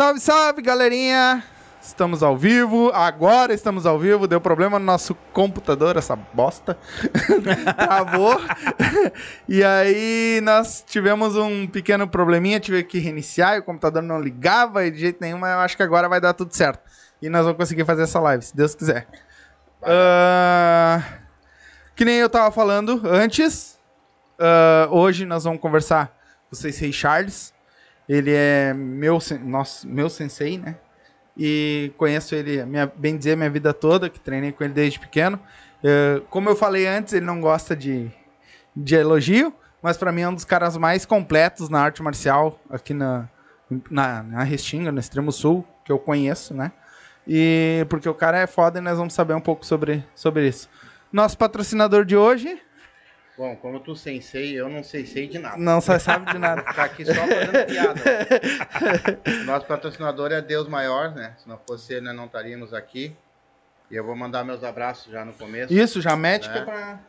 Salve, salve, galerinha! Estamos ao vivo, agora estamos ao vivo. Deu problema no nosso computador, essa bosta. Travou. e aí nós tivemos um pequeno probleminha, tive que reiniciar, e o computador não ligava de jeito nenhum, mas eu acho que agora vai dar tudo certo. E nós vamos conseguir fazer essa live, se Deus quiser. Uh, que nem eu tava falando antes, uh, hoje nós vamos conversar com o Sensei Charles. Ele é meu, nosso, meu sensei, né? E conheço ele, minha, bem dizer, minha vida toda, que treinei com ele desde pequeno. Uh, como eu falei antes, ele não gosta de, de elogio, mas para mim é um dos caras mais completos na arte marcial aqui na, na, na Restinga, no extremo sul, que eu conheço, né? E porque o cara é foda e nós vamos saber um pouco sobre, sobre isso. Nosso patrocinador de hoje Bom, como tu sensei, eu não sei sei de nada. Não só sabe de nada. Tá aqui só fazendo piada. Nosso patrocinador é Deus Maior, né? Se não fosse ele, nós não estaríamos aqui. E eu vou mandar meus abraços já no começo. Isso, já médica né? pra...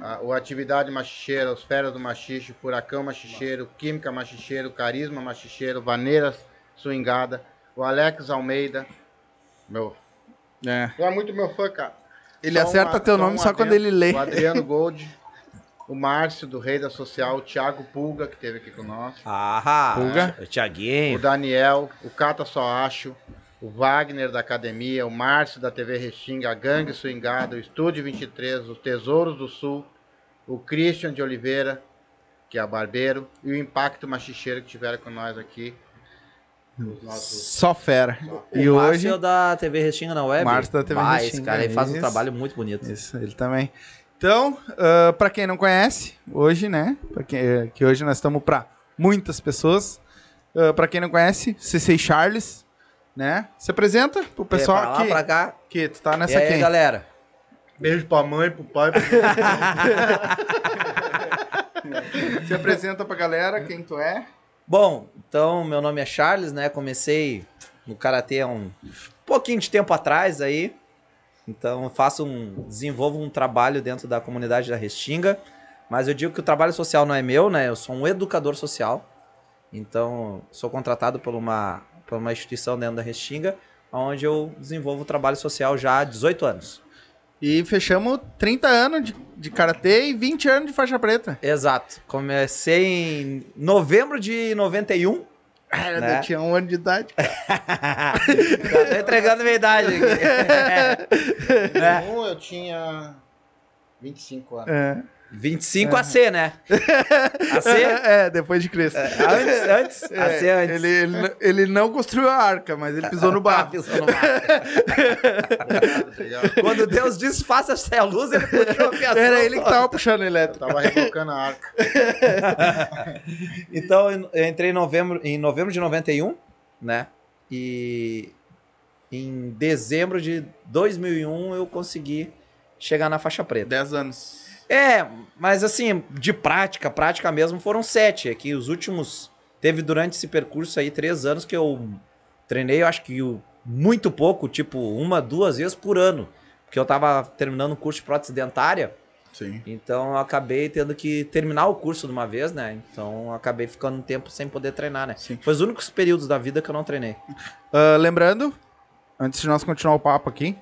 A, o Atividade Machicheira, os Feras do Machixe, Furacão Machicheiro, Química Machicheiro, Carisma Machicheiro, Vaneiras Swingada, o Alex Almeida. Meu. É. Tu é muito meu fã, cara. Ele só acerta uma, teu nome só, quando ele lê. O Adriano Gold o Márcio, do Rei da Social, o Thiago Pulga, que esteve aqui conosco. Ah, Pulga. O Thiaguinho. O Daniel, o Cata Só Acho, o Wagner da Academia, o Márcio da TV Restinga, a Gangue Swingada, o Estúdio 23, os Tesouros do Sul, o Christian de Oliveira, que é barbeiro, e o Impacto Machicheiro que tiveram com nós aqui. Nossos... Só fera. E o hoje Márcio da TV Restinga na web. Márcio da TV ah, Restinga. Esse cara ele faz um trabalho muito bonito. Isso, ele também. Então, uh, ah, para quem não conhece, hoje, né? Quem, eh, que hoje nós estamos para muitas pessoas. Uh, ah, para quem não conhece, CC Charles, né? Se apresenta pro pessoal é, pra lá, que, pra cá. que tu tá nessa e aí, galera. Beijo pra mãe, pro pai. Pro... Se apresenta pra galera, quem tu é. Bom, então, meu nome é Charles, né? Comecei no Karatê há um pouquinho de tempo atrás aí. Então, faço um, desenvolvo um trabalho dentro da comunidade da Restinga, mas eu digo que o trabalho social não é meu, né? Eu sou um educador social. Então, sou contratado por uma, por uma instituição dentro da Restinga, onde eu desenvolvo o trabalho social já há 18 anos. E fechamos 30 anos de, de karatê e 20 anos de faixa preta. Exato. Comecei em novembro de 91 era, né? eu tinha um ano de idade. Já tô entregando minha idade aqui. né? Um eu tinha 25 anos. É. 25 é. AC, né? AC? É, depois de Cristo. É, antes, antes? É, AC antes. Ele, ele, ele, não construiu a arca, mas ele pisou no barro. pisou no barro. Quando Deus disse, faça a luz, ele puxou a fiação. Era ele que tava puxando o elétrico. Eu tava rebocando a arca. então, eu entrei em novembro, em novembro de 91, né? E em dezembro de 2001 eu consegui chegar na faixa preta. 10 anos. É, mas assim, de prática, prática mesmo, foram sete. É que os últimos. Teve durante esse percurso aí três anos que eu treinei, eu acho que muito pouco, tipo uma, duas vezes por ano. Porque eu tava terminando o curso de prótese dentária. Sim. Então eu acabei tendo que terminar o curso de uma vez, né? Então eu acabei ficando um tempo sem poder treinar, né? Sim. Foi os únicos períodos da vida que eu não treinei. Uh, lembrando, antes de nós continuar o papo aqui,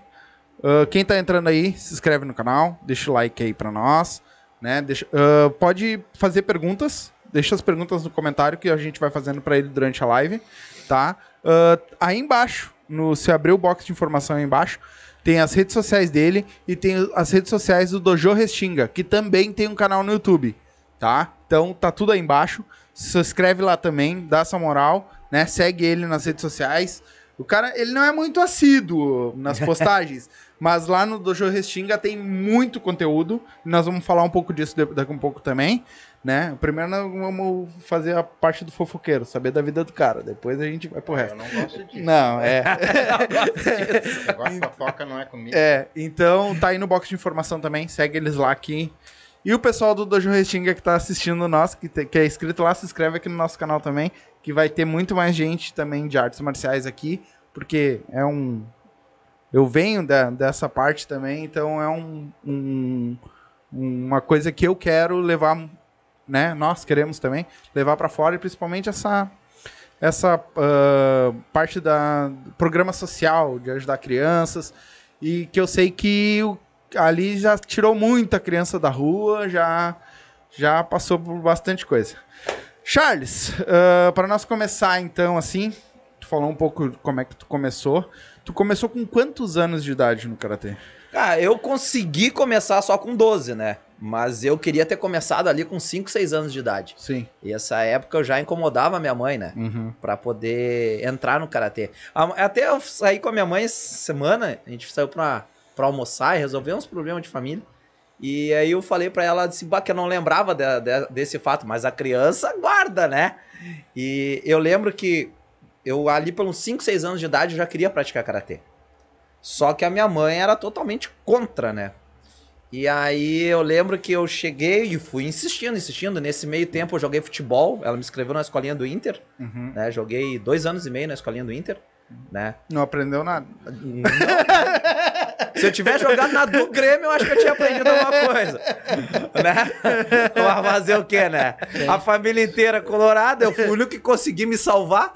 Uh, quem tá entrando aí, se inscreve no canal, deixa o like aí pra nós. Né? Deixa, uh, pode fazer perguntas, deixa as perguntas no comentário que a gente vai fazendo para ele durante a live. Tá? Uh, aí embaixo, no, se abrir o box de informação aí embaixo, tem as redes sociais dele e tem as redes sociais do Dojo Restinga, que também tem um canal no YouTube. Tá? Então tá tudo aí embaixo. Se inscreve lá também, dá essa moral, né? Segue ele nas redes sociais. O cara, ele não é muito assíduo nas postagens. Mas lá no Dojo Restinga tem muito conteúdo. Nós vamos falar um pouco disso daqui um pouco também. Né? Primeiro nós vamos fazer a parte do fofoqueiro, saber da vida do cara. Depois a gente vai pro resto. Eu não gosto disso. Não, é. Agora fofoca não é comigo. É, então tá aí no box de informação também. Segue eles lá aqui. E o pessoal do Dojo Restinga que tá assistindo nós, que, te, que é inscrito lá, se inscreve aqui no nosso canal também. Que vai ter muito mais gente também de artes marciais aqui. Porque é um, eu venho da, dessa parte também, então é um, um, uma coisa que eu quero levar, né? Nós queremos também levar para fora e principalmente essa essa ah, parte da do programa social, de ajudar crianças, e que eu sei que o- ali já tirou muita criança da rua, já, já passou por bastante coisa. Charles, para nós começar então assim, tu falou um pouco como é que tu começou. Tu começou com quantos anos de idade no karatê? Cara, eu consegui começar só com 12, né? Mas eu queria ter começado ali com 5, 6 anos de idade. Sim. E essa época eu já incomodava minha mãe, né? Uhum. Pra poder entrar no karatê. Até eu saí com a minha mãe essa semana, a gente saiu pra, pra almoçar e resolver uns problemas de família. E aí eu falei pra ela disse, bah, que eu não lembrava de- de- desse fato, mas a criança guarda, né? E eu lembro que eu ali pelos 5, 6 anos de idade eu já queria praticar karatê. Só que a minha mãe era totalmente contra, né? E aí eu lembro que eu cheguei e fui insistindo, insistindo. Nesse meio tempo eu joguei futebol. Ela me inscreveu na escolinha do Inter, Uhum. né? Joguei dois anos e meio na escolinha do Inter, né? Não aprendeu nada. Não. Se eu tivesse jogado na do Grêmio, eu acho que eu tinha aprendido alguma coisa. Né? Mas fazer o quê, né? A família inteira colorada, eu fui o único que consegui me salvar.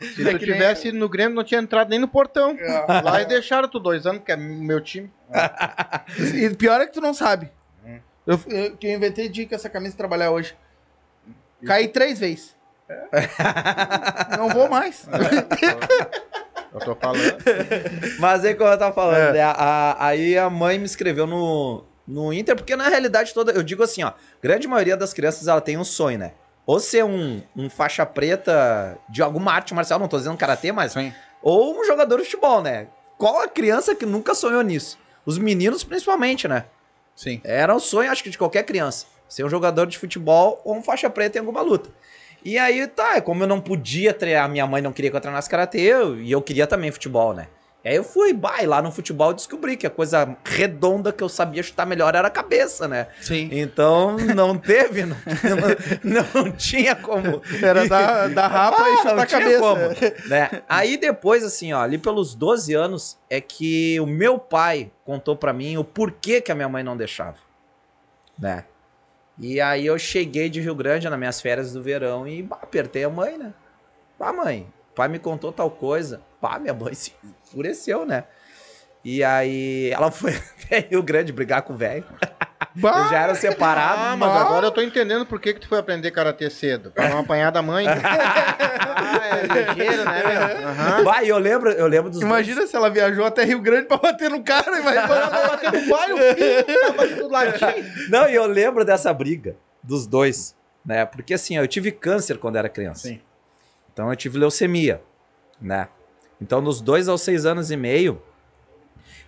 Se tu tivesse ido no Grêmio, não tinha entrado nem no portão. Lá e deixaram tu dois anos, que é meu time. E pior é que tu não sabe. Eu, eu, que eu inventei de ir com essa camisa trabalhar hoje. Caí três vezes. Não vou mais. Eu tô falando. Mas aí, como eu tava falando, É. né, a- aí a mãe me inscreveu no, no Inter, porque na realidade toda, eu digo assim, ó, grande maioria das crianças, ela tem um sonho, né? Ou ser um, um faixa preta de alguma arte marcial, não tô dizendo karatê, mas Sim. ou um jogador de futebol, né? Qual a criança que nunca sonhou nisso? Os meninos, principalmente, né? Sim. Era um sonho, acho que, de qualquer criança. Ser um jogador de futebol ou um faixa preta em alguma luta. E aí, tá, como eu não podia treinar, minha mãe não queria que eu treinasse karatê, eu- e eu queria também futebol, né? E aí eu fui, bah, e lá no futebol descobri que a coisa redonda que eu sabia chutar melhor era a cabeça, né? Sim. Então não teve, não, não, não tinha como. Era da, da rapa e Ah, chutar não a cabeça. como, né? Aí depois, assim, ó, ali pelos 12 anos, é que o meu pai contou pra mim o porquê que a minha mãe não deixava, né? E aí eu cheguei de Rio Grande nas minhas férias do verão e bah, apertei a mãe, né? Pá, mãe, pai me contou tal coisa. Pá, minha mãe se enfureceu, né? E aí ela foi até Rio Grande brigar com o velho. Bah, Eu já era separado. Ah, mas agora eu tô entendendo por que, que tu foi aprender karatê cedo. Pra não apanhar da mãe. ah, é ligeiro, né, meu? Aham. Vai, eu lembro, eu lembro dos Imagina se ela viajou até Rio Grande pra bater no cara e vai. Batendo no pai, o filho tava do ladinho. Não, e eu lembro dessa briga dos dois, né? Porque assim, eu tive câncer quando era criança. Sim. Então eu tive leucemia, né? Então dos dois aos seis anos e meio,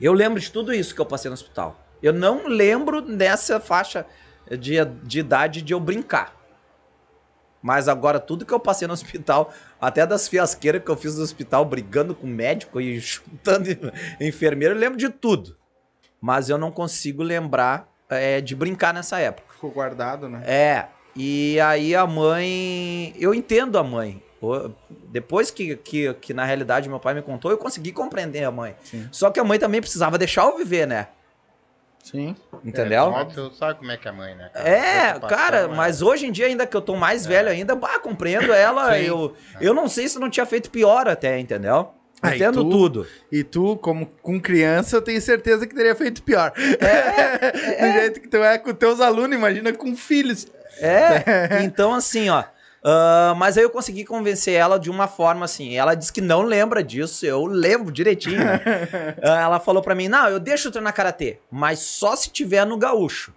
eu lembro de tudo isso que eu passei no hospital. Eu não lembro dessa faixa de, de idade de eu brincar. Mas agora, tudo que eu passei no hospital, até das fiasqueiras que eu fiz no hospital, brigando com médico e chutando enfermeiro, eu lembro de tudo. Mas eu não consigo lembrar é, de brincar nessa época. Ficou guardado, né? É, e aí a mãe. Eu entendo a mãe. Depois que, que, que na realidade meu pai me contou, eu consegui compreender a mãe. Sim. Só que a mãe também precisava deixar eu viver, né? Sim. Entendeu? É, tu sabe como é que é a mãe, né? cara? É, cara, é- mas hoje em dia, ainda que eu tô mais velho ainda, bah, compreendo ela. Sim. Eu, eu não sei se não tinha feito pior até, entendeu? Ah, Entendo tu? tudo. E tu, como com criança, eu tenho certeza que teria feito pior. Do jeito que tu é com teus alunos, imagina com filhos. É, então assim, ó. Ah, mas aí eu consegui convencer ela de uma forma assim. Ela disse que não lembra disso, eu lembro direitinho. né? Ah, ela falou pra mim: não, eu deixo eu treinar karatê, mas só se tiver no gaúcho.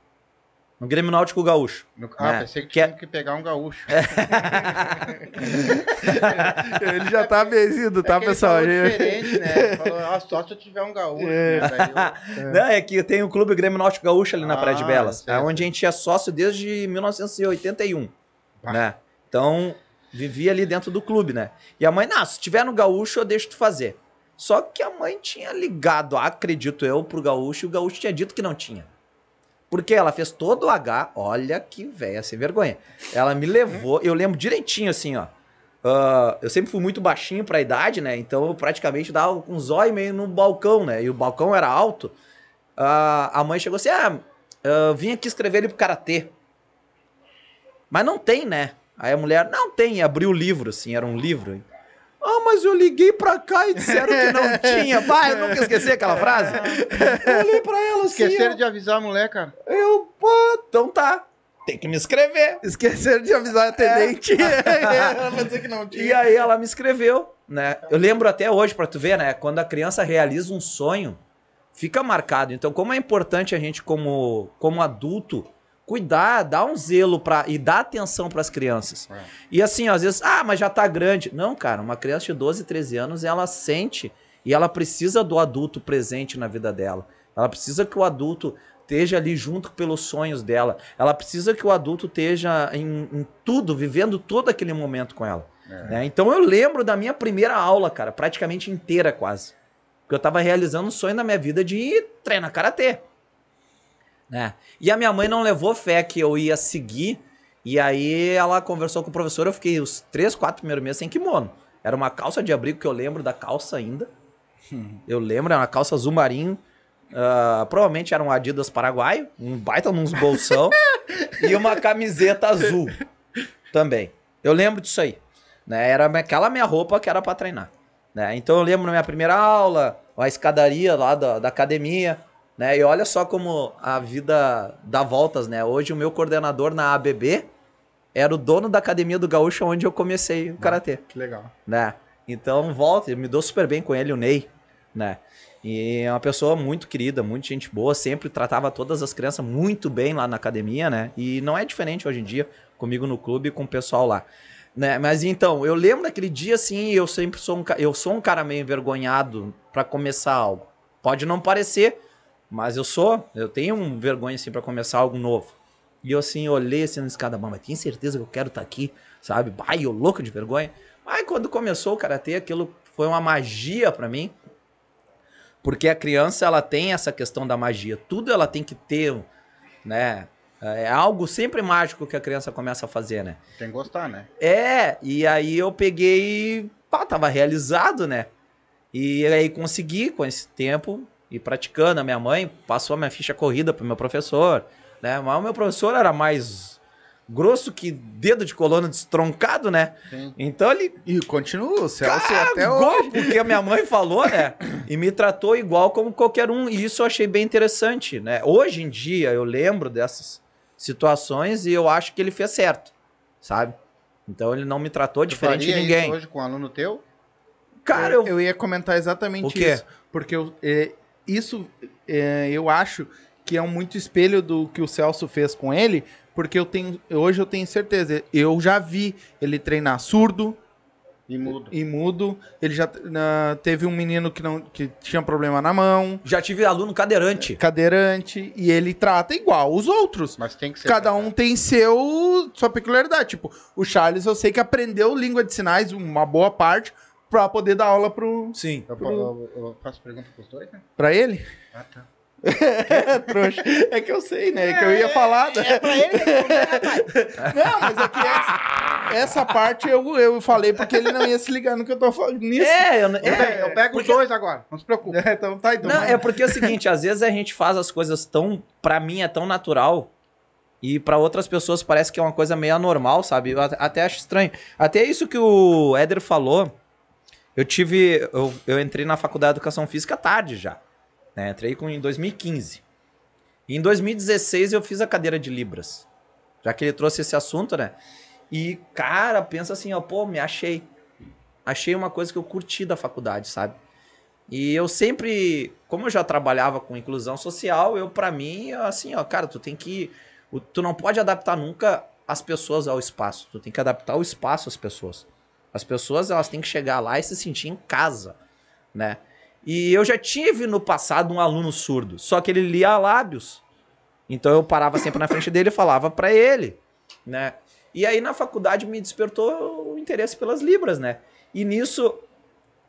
No Grêmio Náutico Gaúcho. No- Ah, É, pensei que, que é- tinha que pegar um gaúcho. Ele já tá vencido, tá, É que ele pessoal? falou Gente? diferente, né? Ele falou, ah, só se eu tiver um gaúcho. É. né? Eu- Não, é que tem o Clube Grêmio Náutico Gaúcho ali na Ah, Praia de Belas, é onde a gente é sócio desde 1981, Ah. né? Então, vivia ali dentro do clube, né? E a mãe, não, se tiver no gaúcho, eu deixo tu fazer. Só que a mãe tinha ligado, acredito eu, pro gaúcho, e o gaúcho tinha dito que não tinha. Porque ela fez todo o H, olha que véia sem vergonha. Ela me levou, eu lembro direitinho assim, ó. Ah, eu sempre fui muito baixinho pra idade, né? Então eu praticamente dava os olhos meio no balcão, né? E o balcão era alto. Ah, a mãe chegou assim: ah, eu vim aqui escrever ele pro karatê. Mas não tem, né? Aí a mulher, não tem, e abriu o livro, assim, era um livro. Ah, mas eu liguei pra cá e disseram que não tinha. Vai, eu nunca esqueci aquela frase. Eu olhei pra ela assim, Esqueceram ó. de avisar a mulher, cara. eu, pô, então tá. Tem que me escrever. Esqueceram de avisar a atendente. Ela vai dizer que não tinha. E aí ela me escreveu, né? Eu lembro até hoje, pra tu ver, né? Quando a criança realiza um sonho, fica marcado. Então, como é importante a gente, como, como adulto, cuidar, dar um zelo pra, e dar atenção pras crianças. É. E assim, ó, às vezes, ah, mas já tá grande. Não, cara, uma criança de 12, 13 anos, ela sente e ela precisa do adulto presente na vida dela. Ela precisa que o adulto esteja ali junto pelos sonhos dela. Ela precisa que o adulto esteja em, em tudo, vivendo todo aquele momento com ela. É. né? Então eu lembro da minha primeira aula, cara, praticamente inteira quase. Porque eu tava realizando um sonho da minha vida de treinar karatê. Né? E a minha mãe não levou fé que eu ia seguir. E aí ela conversou com o professor. Eu fiquei os três, quatro primeiros meses sem kimono. Era uma calça de abrigo que eu lembro da calça ainda. Eu lembro, era uma calça azul marinho. ah, provavelmente era um Adidas paraguaio, um baita nos bolsão e uma camiseta azul também. Eu lembro disso aí. Né? Era aquela minha roupa que era pra treinar. Né? Então eu lembro na minha primeira aula, a escadaria lá da, da academia. Né? E olha só como a vida dá voltas, né? Hoje o meu coordenador na ABB era o dono da academia do Gaúcho onde eu comecei o karatê Que legal. né? Então volta, eu me dou super bem com ele, o Ney, né? E é uma pessoa muito querida, muito gente boa, sempre tratava todas as crianças muito bem lá na academia, né? E não é diferente hoje em dia comigo no clube e com o pessoal lá. Né? Mas então, eu lembro daquele dia assim, eu sempre sou um, eu sou um cara meio envergonhado pra começar algo. Pode não parecer, mas eu sou, eu tenho um vergonha assim pra começar algo novo. E eu assim, olhei assim na escada, mas tem certeza que eu quero estar aqui, sabe? Bah, eu louco de vergonha. Mas quando começou o karatê, aquilo foi uma magia pra mim. Porque a criança, ela tem essa questão da magia. Tudo ela tem que ter, né? É algo sempre mágico que a criança começa a fazer, né? Tem que gostar, né? É, e aí eu peguei, pá, tava realizado, né? E aí consegui, com esse tempo, ir praticando. A minha mãe passou a minha ficha corrida pro meu professor, né? Mas o meu professor era mais grosso que dedo de colono destroncado, né? Sim. Então ele E continua, o Celso Cara, até igual, hoje. porque a minha mãe falou, né? E me tratou igual como qualquer um. E isso eu achei bem interessante, né? Hoje em dia eu lembro dessas situações e eu acho que ele fez certo, sabe? Então ele não me tratou diferente de ninguém. isso hoje com um aluno teu? Cara, eu, eu ia comentar exatamente O quê? isso. Porque eu, é, isso é, eu acho que é um muito espelho do que o Celso fez com ele, porque eu tenho, hoje eu tenho certeza. Eu já vi ele treinar surdo E mudo. e mudo. Ele já na- teve um menino que, não, que tinha problema na mão, já tive aluno cadeirante. cadeirante, e ele trata igual os outros. Mas tem que ser. Cada um tem seu sua peculiaridade. Tipo, o Charles eu sei que aprendeu língua de sinais, uma boa parte, pra poder dar aula pro, Sim. Eu, eu- eu faço pergunta pros dois, né? pra ele. Ah, tá. É, trouxa. É que eu sei, né? É que eu ia falar. Né? É pra ele Não, mas é que essa, essa parte eu, eu falei porque ele não ia se ligar no que eu tô falando nisso. É, eu, Eu pego, é, eu pego os dois agora, não se preocupe. É, então tá, então. Não, é porque é o seguinte, às vezes a gente faz as coisas tão, Pra mim é tão natural e pra outras pessoas parece que é uma coisa meio anormal, sabe? Eu at- até acho estranho. Até isso que o Éder falou, eu tive, eu, eu entrei na faculdade de educação física tarde já, né? Entrei com, em 2015. E em 2016 eu fiz a cadeira de libras, já que ele trouxe esse assunto, né? E cara, pensa assim, ó, pô, me achei. Achei uma coisa que eu curti da faculdade, sabe? E eu sempre, como eu já trabalhava com inclusão social, eu pra mim, assim, ó, cara, tu tem que tu não pode adaptar nunca as pessoas ao espaço, tu tem que adaptar o espaço às pessoas. As pessoas, elas têm que chegar lá e se sentir em casa, né? E eu já tive no passado um aluno surdo, só que ele lia lábios. Então eu parava sempre na frente dele e falava pra ele, né? E aí na faculdade me despertou o interesse pelas libras, né? E nisso,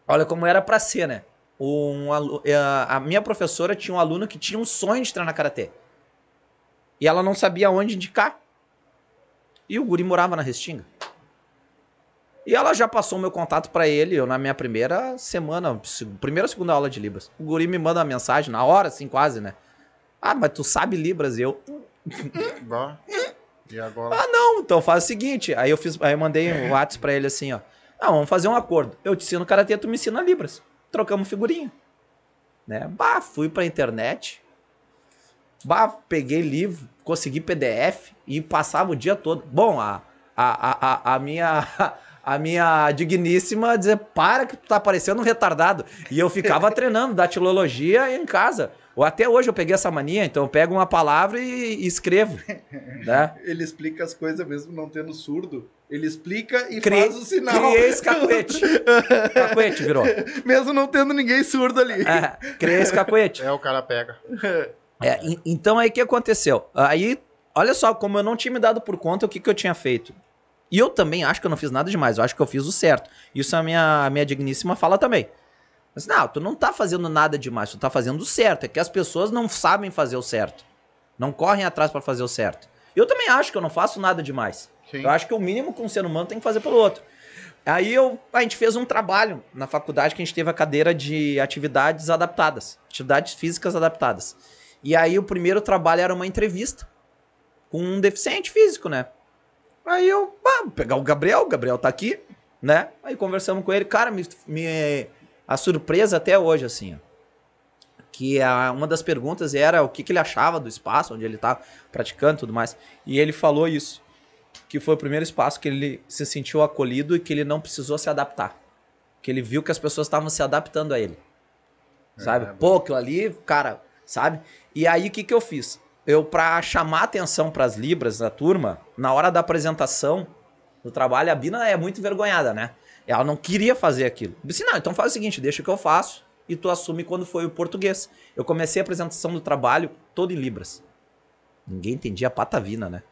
olha como era pra ser, né? Um, alu- eh, a minha professora tinha um aluno que tinha um sonho de treinar karatê. E ela não sabia onde indicar. E o guri morava na Restinga. E ela já passou o meu contato pra ele, eu na minha primeira semana, se- primeira ou segunda aula de Libras. O guri me manda uma mensagem, na hora, assim, quase, né? Ah, mas tu sabe Libras? E eu, Bom. E agora? Ah, não, então faz o seguinte. Aí eu fiz, aí eu mandei um WhatsApp pra ele assim, ó. Ah, vamos fazer um acordo. Eu te ensino karatê, tu me ensina libras. Trocamos figurinha. Né? Bah, fui pra internet. Bah, peguei livro, consegui PDF e passava o dia todo. Bom, a, a, a, a minha a minha digníssima dizer, para que tu tá parecendo um retardado. E eu ficava treinando datilologia em casa. Ou até hoje eu peguei essa mania, então eu pego uma palavra e, e escrevo. Né? Ele explica as coisas mesmo não tendo surdo. Ele explica e Cri- faz o sinal. Criei esse cacuete. Cacuete virou. mesmo não tendo ninguém surdo ali. É, criei esse cacuete. É, o cara pega. É, en- então aí o que aconteceu? Aí, olha só, como eu não tinha me dado por conta o que, que eu tinha feito. E eu também acho que eu não fiz nada demais, eu acho que eu fiz o certo. Isso a minha, a minha digníssima fala também. Mas não, tu não tá fazendo nada demais, tu tá fazendo o certo. É que as pessoas não sabem fazer o certo. Não correm atrás pra fazer o certo. Eu também acho que eu não faço nada demais. Sim. Eu acho que o mínimo que um ser humano tem que fazer pelo outro. Aí eu, a gente fez um trabalho na faculdade que a gente teve a cadeira de atividades adaptadas, atividades físicas adaptadas. E aí o primeiro trabalho era uma entrevista com um deficiente físico, né? Aí eu, ah, vou pegar o Gabriel, o Gabriel tá aqui, né? Aí conversamos com ele, cara, me, me- a surpresa até hoje, assim, ó, que a, uma das perguntas era o que, que ele achava do espaço onde ele tá praticando e tudo mais. E ele falou isso, que foi o primeiro espaço que ele se sentiu acolhido e que ele não precisou se adaptar. Que ele viu que as pessoas estavam se adaptando a ele. Sabe? É, Pô, aquilo ali, cara, sabe? E aí o que, que eu fiz? Eu, pra chamar atenção pras libras da turma, na hora da apresentação do trabalho, a Bina é muito envergonhada, né? Ela não queria fazer aquilo. Eu disse, não, então faz o seguinte, deixa que eu faço e tu assume quando foi o português. Eu comecei a apresentação do trabalho todo em libras. Ninguém entendia a patavina, né?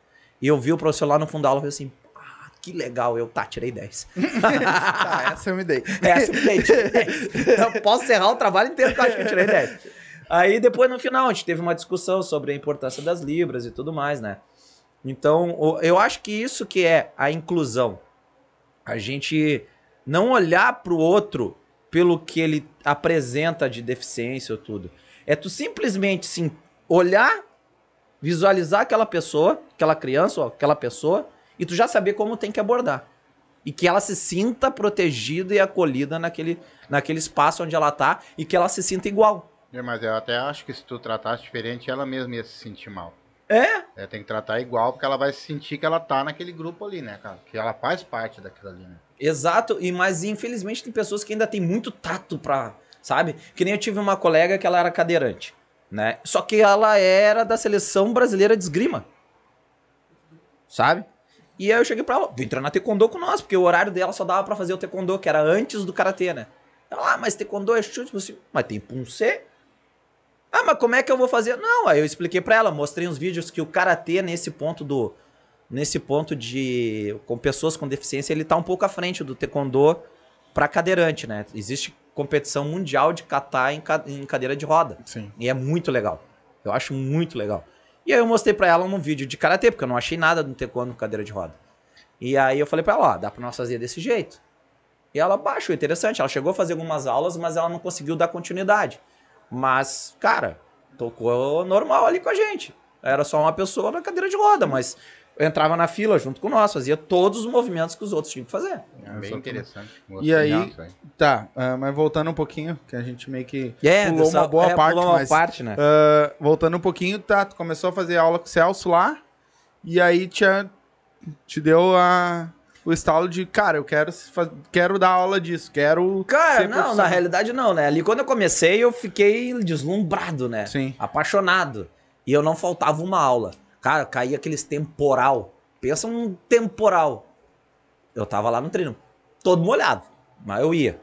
E eu vi o professor lá no fundo da aula e falei assim, ah, que legal, eu, tá, tirei 10. Tá, essa eu me dei. É, simplesmente. tirei 10. Eu posso encerrar o trabalho inteiro que eu acho que eu tirei 10. Aí depois, no final, a gente teve uma discussão sobre a importância das libras e tudo mais, né? Então, o- eu acho que isso que é a inclusão. A gente não olhar pro outro pelo que ele apresenta de deficiência ou tudo. É tu simplesmente, sim, olhar, visualizar aquela pessoa, aquela criança ou aquela pessoa, e tu já saber como tem que abordar e que ela se sinta protegida e acolhida naquele, naquele espaço onde ela tá e que ela se sinta igual. É, Mas eu até acho que se tu tratasse diferente, ela mesma ia se sentir mal. É? É, tem que tratar igual, porque ela vai sentir que ela tá naquele grupo ali, né, cara? Que ela faz parte daquilo ali, né? Exato, e mas infelizmente tem pessoas que ainda tem muito tato pra, sabe? Que nem eu tive uma colega que ela era cadeirante, né? Só que ela era da seleção brasileira de esgrima. Sabe? E aí eu cheguei pra ela, vem treinar taekwondo com nós, porque o horário dela só dava pra fazer o taekwondo, que era antes do karatê, né? Ela, ah, mas taekwondo é chute, você, mas tem punce. Ah, mas como é que eu vou fazer? Não, aí eu expliquei pra ela, mostrei uns vídeos que o karatê nesse ponto do nesse ponto de com pessoas com deficiência, ele tá um pouco à frente do taekwondo pra cadeirante, né? Existe competição mundial de kata em, ca- em cadeira de roda. Sim. E é muito legal. Eu acho muito legal. E aí eu mostrei pra ela um vídeo de karatê, porque eu não achei nada no taekwondo cadeira de roda. E aí eu falei pra ela, ó, dá pra nós fazer desse jeito. E ela baixou, interessante. Ela chegou a fazer algumas aulas, mas ela não conseguiu dar continuidade. Mas, cara, tocou normal ali com a gente. Era só uma pessoa na cadeira de roda, mas entrava na fila junto com nós, fazia todos os movimentos que os outros tinham que fazer. É bem interessante. E aí- Tá, ah, mas voltando um pouquinho, que a gente meio que É, pulou dessa- uma boa é, parte, pulou uma mas parte, né? ah, voltando um pouquinho, tá, tu começou a fazer aula com o Celso lá, e aí te, te deu a, o estalo de, cara, eu quero, quero dar aula disso, quero Cara, não, na realidade não, né? Ali quando eu comecei, eu fiquei deslumbrado, né? Sim. Apaixonado. E eu não faltava uma aula. Cara, caía aqueles temporal. Pensa um temporal. Eu tava lá no treino, todo molhado, mas eu ia,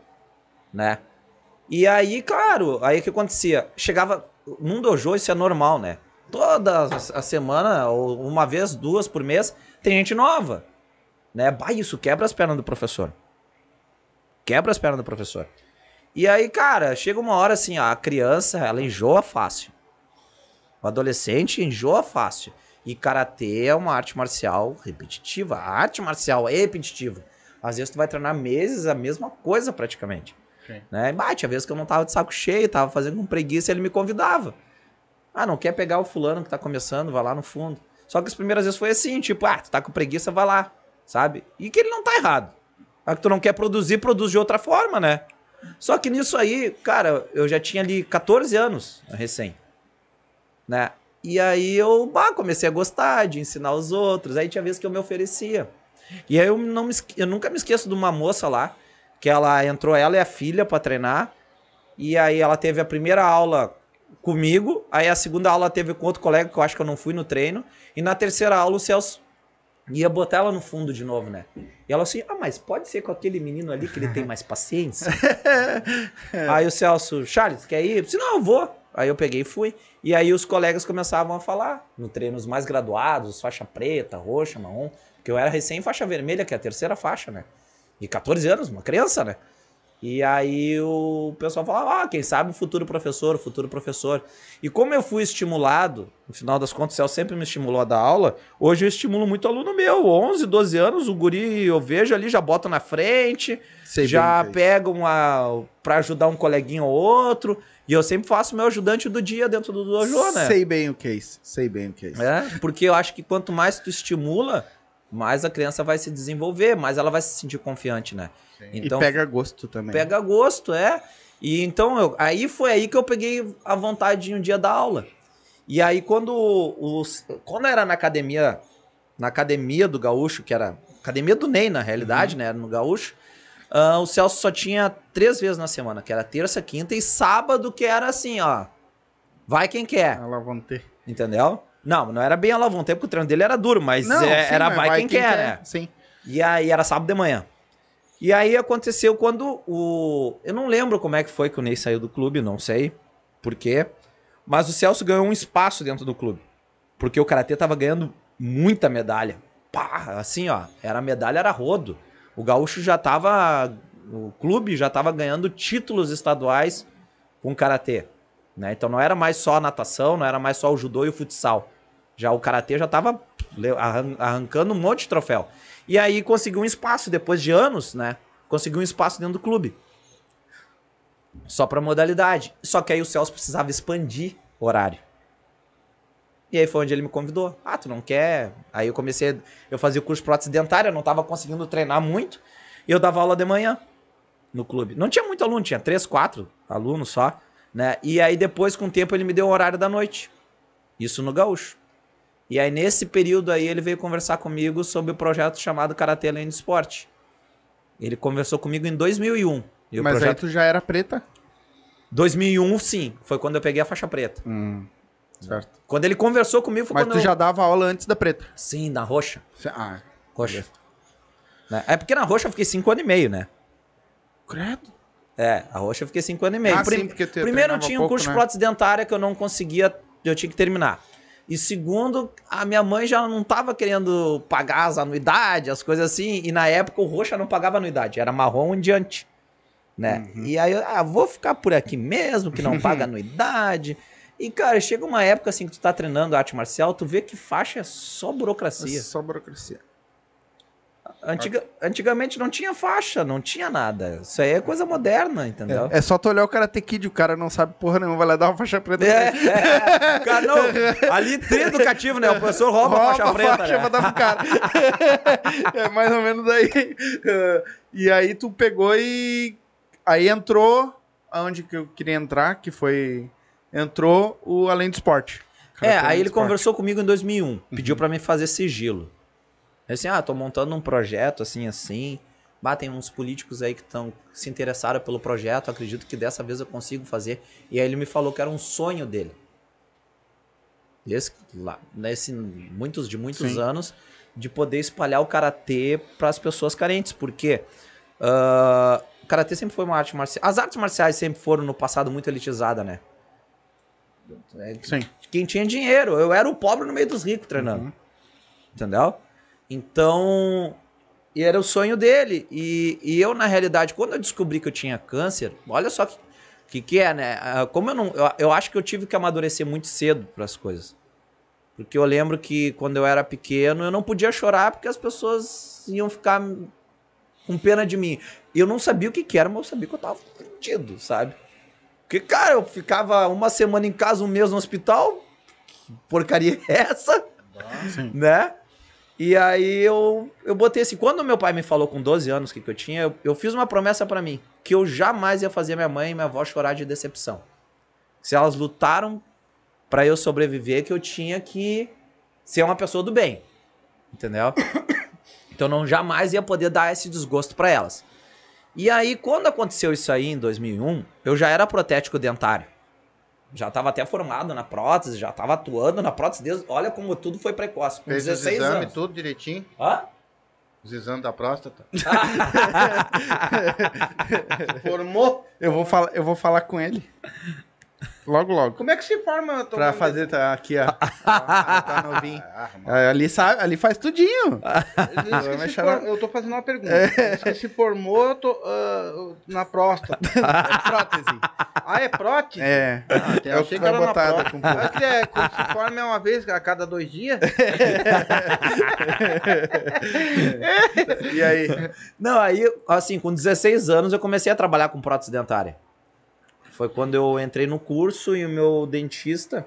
né? E aí, claro, aí o que acontecia? Chegava num dojo, isso é normal, né? Toda a semana, ou uma vez, duas por mês, tem gente nova, né? Bah, isso quebra as pernas do professor. Quebra as pernas do professor. E aí, cara, chega uma hora assim, ó, a criança, ela enjoa fácil. O adolescente enjoa fácil. E karatê é uma arte marcial repetitiva. A arte marcial é repetitiva. Às vezes tu vai treinar meses a mesma coisa praticamente. Sim. Né? Bah, tinha vezes que eu não tava de saco cheio, tava fazendo com preguiça e ele me convidava. Ah, não quer pegar o fulano que tá começando? Vai lá no fundo. Só que as primeiras vezes foi assim, tipo, ah, tu tá com preguiça, vai lá, sabe? E que ele não tá errado. A que tu não quer produzir, produz de outra forma, né? Só que nisso aí, cara, eu já tinha ali 14 anos, recém. Né? E aí eu bah, comecei a gostar de ensinar os outros. Aí tinha vezes que eu me oferecia. E aí eu, não me, eu nunca me esqueço de uma moça lá, que ela entrou, ela e a filha para treinar. E aí ela teve a primeira aula comigo, aí a segunda aula teve com outro colega que eu acho que eu não fui no treino. E na terceira aula o Celso ia botar ela no fundo de novo, né? E ela assim, ah, mas pode ser com aquele menino ali que ele tem mais paciência? aí o Celso, Charles, quer ir? Eu disse, não, eu vou. Aí eu peguei e fui. E aí os colegas começavam a falar, no treino, os mais graduados, faixa preta, roxa, marrom, que eu era recém faixa vermelha, que é a terceira faixa, né? E 14 anos, uma criança, né? E aí o pessoal falava, ah, quem sabe o futuro professor, o futuro professor. E como eu fui estimulado, no final das contas, o Céu sempre me estimulou a dar aula, hoje eu estimulo muito aluno meu, 11, 12 anos, o guri eu vejo ali, já bota na frente, Sei já pega uma para ajudar um coleguinha ou outro, e eu sempre faço meu ajudante do dia dentro do dojo, né? Sei bem o que é isso, sei bem o que é isso. É, porque eu acho que quanto mais tu estimula, mais a criança vai se desenvolver, mais ela vai se sentir confiante, né? Então, e pega gosto também. Pega gosto, é. E então, eu, aí foi aí que eu peguei a vontade de um dia da aula. E aí, quando, os, quando era na academia, na academia do Gaúcho, que era academia do Ney, na realidade, uhum. né? Era no Gaúcho. Uh, o Celso só tinha três vezes na semana, que era terça, quinta e sábado, que era assim, ó. Vai quem quer. Alavante. Entendeu? Não, não era bem alavante, porque o treino dele era duro, mas não, é, sim, era mas vai, quem, quem quer, quer, né? Sim. E aí era sábado de manhã. E aí aconteceu quando o. Eu não lembro como é que foi que o Ney saiu do clube, não sei por quê. Mas o Celso ganhou um espaço dentro do clube. Porque o Karatê tava ganhando muita medalha. Pá, assim, ó. Era medalha, era rodo. O Gaúcho já tava. O clube já tava ganhando títulos estaduais com Karatê. Né? Então não era mais só a natação, não era mais só o judô e o futsal. Já o Karatê já tava arrancando um monte de troféu. E aí conseguiu um espaço, depois de anos, né? Conseguiu um espaço dentro do clube. Só pra modalidade. Só que aí o Celso precisava expandir o horário. E aí foi onde ele me convidou. Ah, tu não quer? Aí eu comecei. Eu fazia o curso prótese dentária, eu não tava conseguindo treinar muito. E eu dava aula de manhã no clube. Não tinha muito aluno, tinha três, quatro alunos só. Né? E aí depois, com o tempo, ele me deu o horário da noite. Isso no Gaúcho. E aí, nesse período aí, ele veio conversar comigo sobre o projeto chamado Karatê Além do Esporte. Ele conversou comigo em 2001. E Mas projeto... aí tu já era preta? 2001, sim. Foi quando eu peguei a faixa preta. Hum, certo. Quando ele conversou comigo foi Mas quando tu eu... já dava aula antes da preta? Sim, na roxa. Ah, roxa. Né? É porque na roxa eu fiquei 5 anos e meio, né? Credo. É, a roxa eu fiquei 5 anos e meio. Ah, Prim... sim, porque Primeiro tinha um curso né? de prótese dentária que eu não conseguia, eu tinha que terminar. E segundo, a minha mãe já não estava querendo pagar as anuidades, as coisas assim. E na época o roxa não pagava anuidade, era marrom em diante. Né? Uhum. E aí, ah, vou ficar por aqui mesmo, que não paga anuidade. E, cara, chega uma época assim que tu tá treinando arte marcial, tu vê que faixa é só burocracia. É só burocracia. Antiga, antigamente não tinha faixa, não tinha nada. Isso aí é coisa moderna, entendeu? É, é só tu olhar o Karate Kid, o cara não sabe porra nenhuma, vai lá dar uma faixa preta. É, é, cara, não, ali tri educativo, né? O professor rouba, rouba a faixa preta. Faixa né? pra dar pro cara. é mais ou menos aí. E aí tu pegou e. Aí entrou aonde que eu queria entrar, que foi. Entrou o Além do Esporte. É, aí ele conversou comigo em 2001, pediu uhum. para mim fazer sigilo. Assim, ah, tô montando um projeto assim, assim. Batem uns políticos aí que estão se interessaram pelo projeto. Acredito que dessa vez eu consigo fazer. E aí ele me falou que era um sonho dele. Esse, lá, nesse, muitos de muitos Sim. anos de poder espalhar o karatê para as pessoas carentes, porque uh, o karatê sempre foi uma arte marcial. As artes marciais sempre foram no passado muito elitizada, né? Sim. Quem tinha dinheiro, eu era o pobre no meio dos ricos treinando. Uhum. Entendeu? Então, e era o sonho dele. E, e, eu, na realidade, quando eu descobri que eu tinha câncer, olha só que, que, que é, né? Ah, como eu não. Eu, eu acho que eu tive que amadurecer muito cedo para as coisas. Porque eu lembro que quando eu era pequeno, eu não podia chorar porque as pessoas iam ficar com pena de mim. Eu não sabia o que, que era, mas eu sabia que eu tava fudido, sabe? Porque, cara, eu ficava uma semana em casa, um mês no hospital. Que porcaria é essa? Sim. né? E aí eu, eu botei assim, quando meu pai me falou com 12 anos o que, que eu tinha, eu, eu fiz uma promessa pra mim, que eu jamais ia fazer minha mãe e minha avó chorar de decepção. Se elas lutaram pra eu sobreviver, que eu tinha que ser uma pessoa do bem. Entendeu? Então não jamais ia poder dar esse desgosto pra elas. E aí, quando aconteceu isso aí em 2001, eu já era protético dentário. Já estava até formado na prótese, já estava atuando na prótese desde. Olha como tudo foi precoce. Com Fez os 16 exames, anos. tudo direitinho. Hã? Os exames da próstata. Formou? Eu vou, falar, eu vou falar com ele. Logo, logo. Como é que se forma? Pra fazer, tá aqui, ó. Ah, tá novinho. Ah. É, Ali, sabe, ali faz tudinho. Chorar. for- Eu tô fazendo uma pergunta. Disse que se formou eu tô, ah, na próstata. É prótese. Ah, é prótese? É. Ah, até É o achei que era na um pouco. Ah, que é, quando se forma é uma vez a cada dois dias? E aí? Não, aí, assim, com 16 anos eu comecei a trabalhar com prótese dentária. Foi quando eu entrei no curso e o meu dentista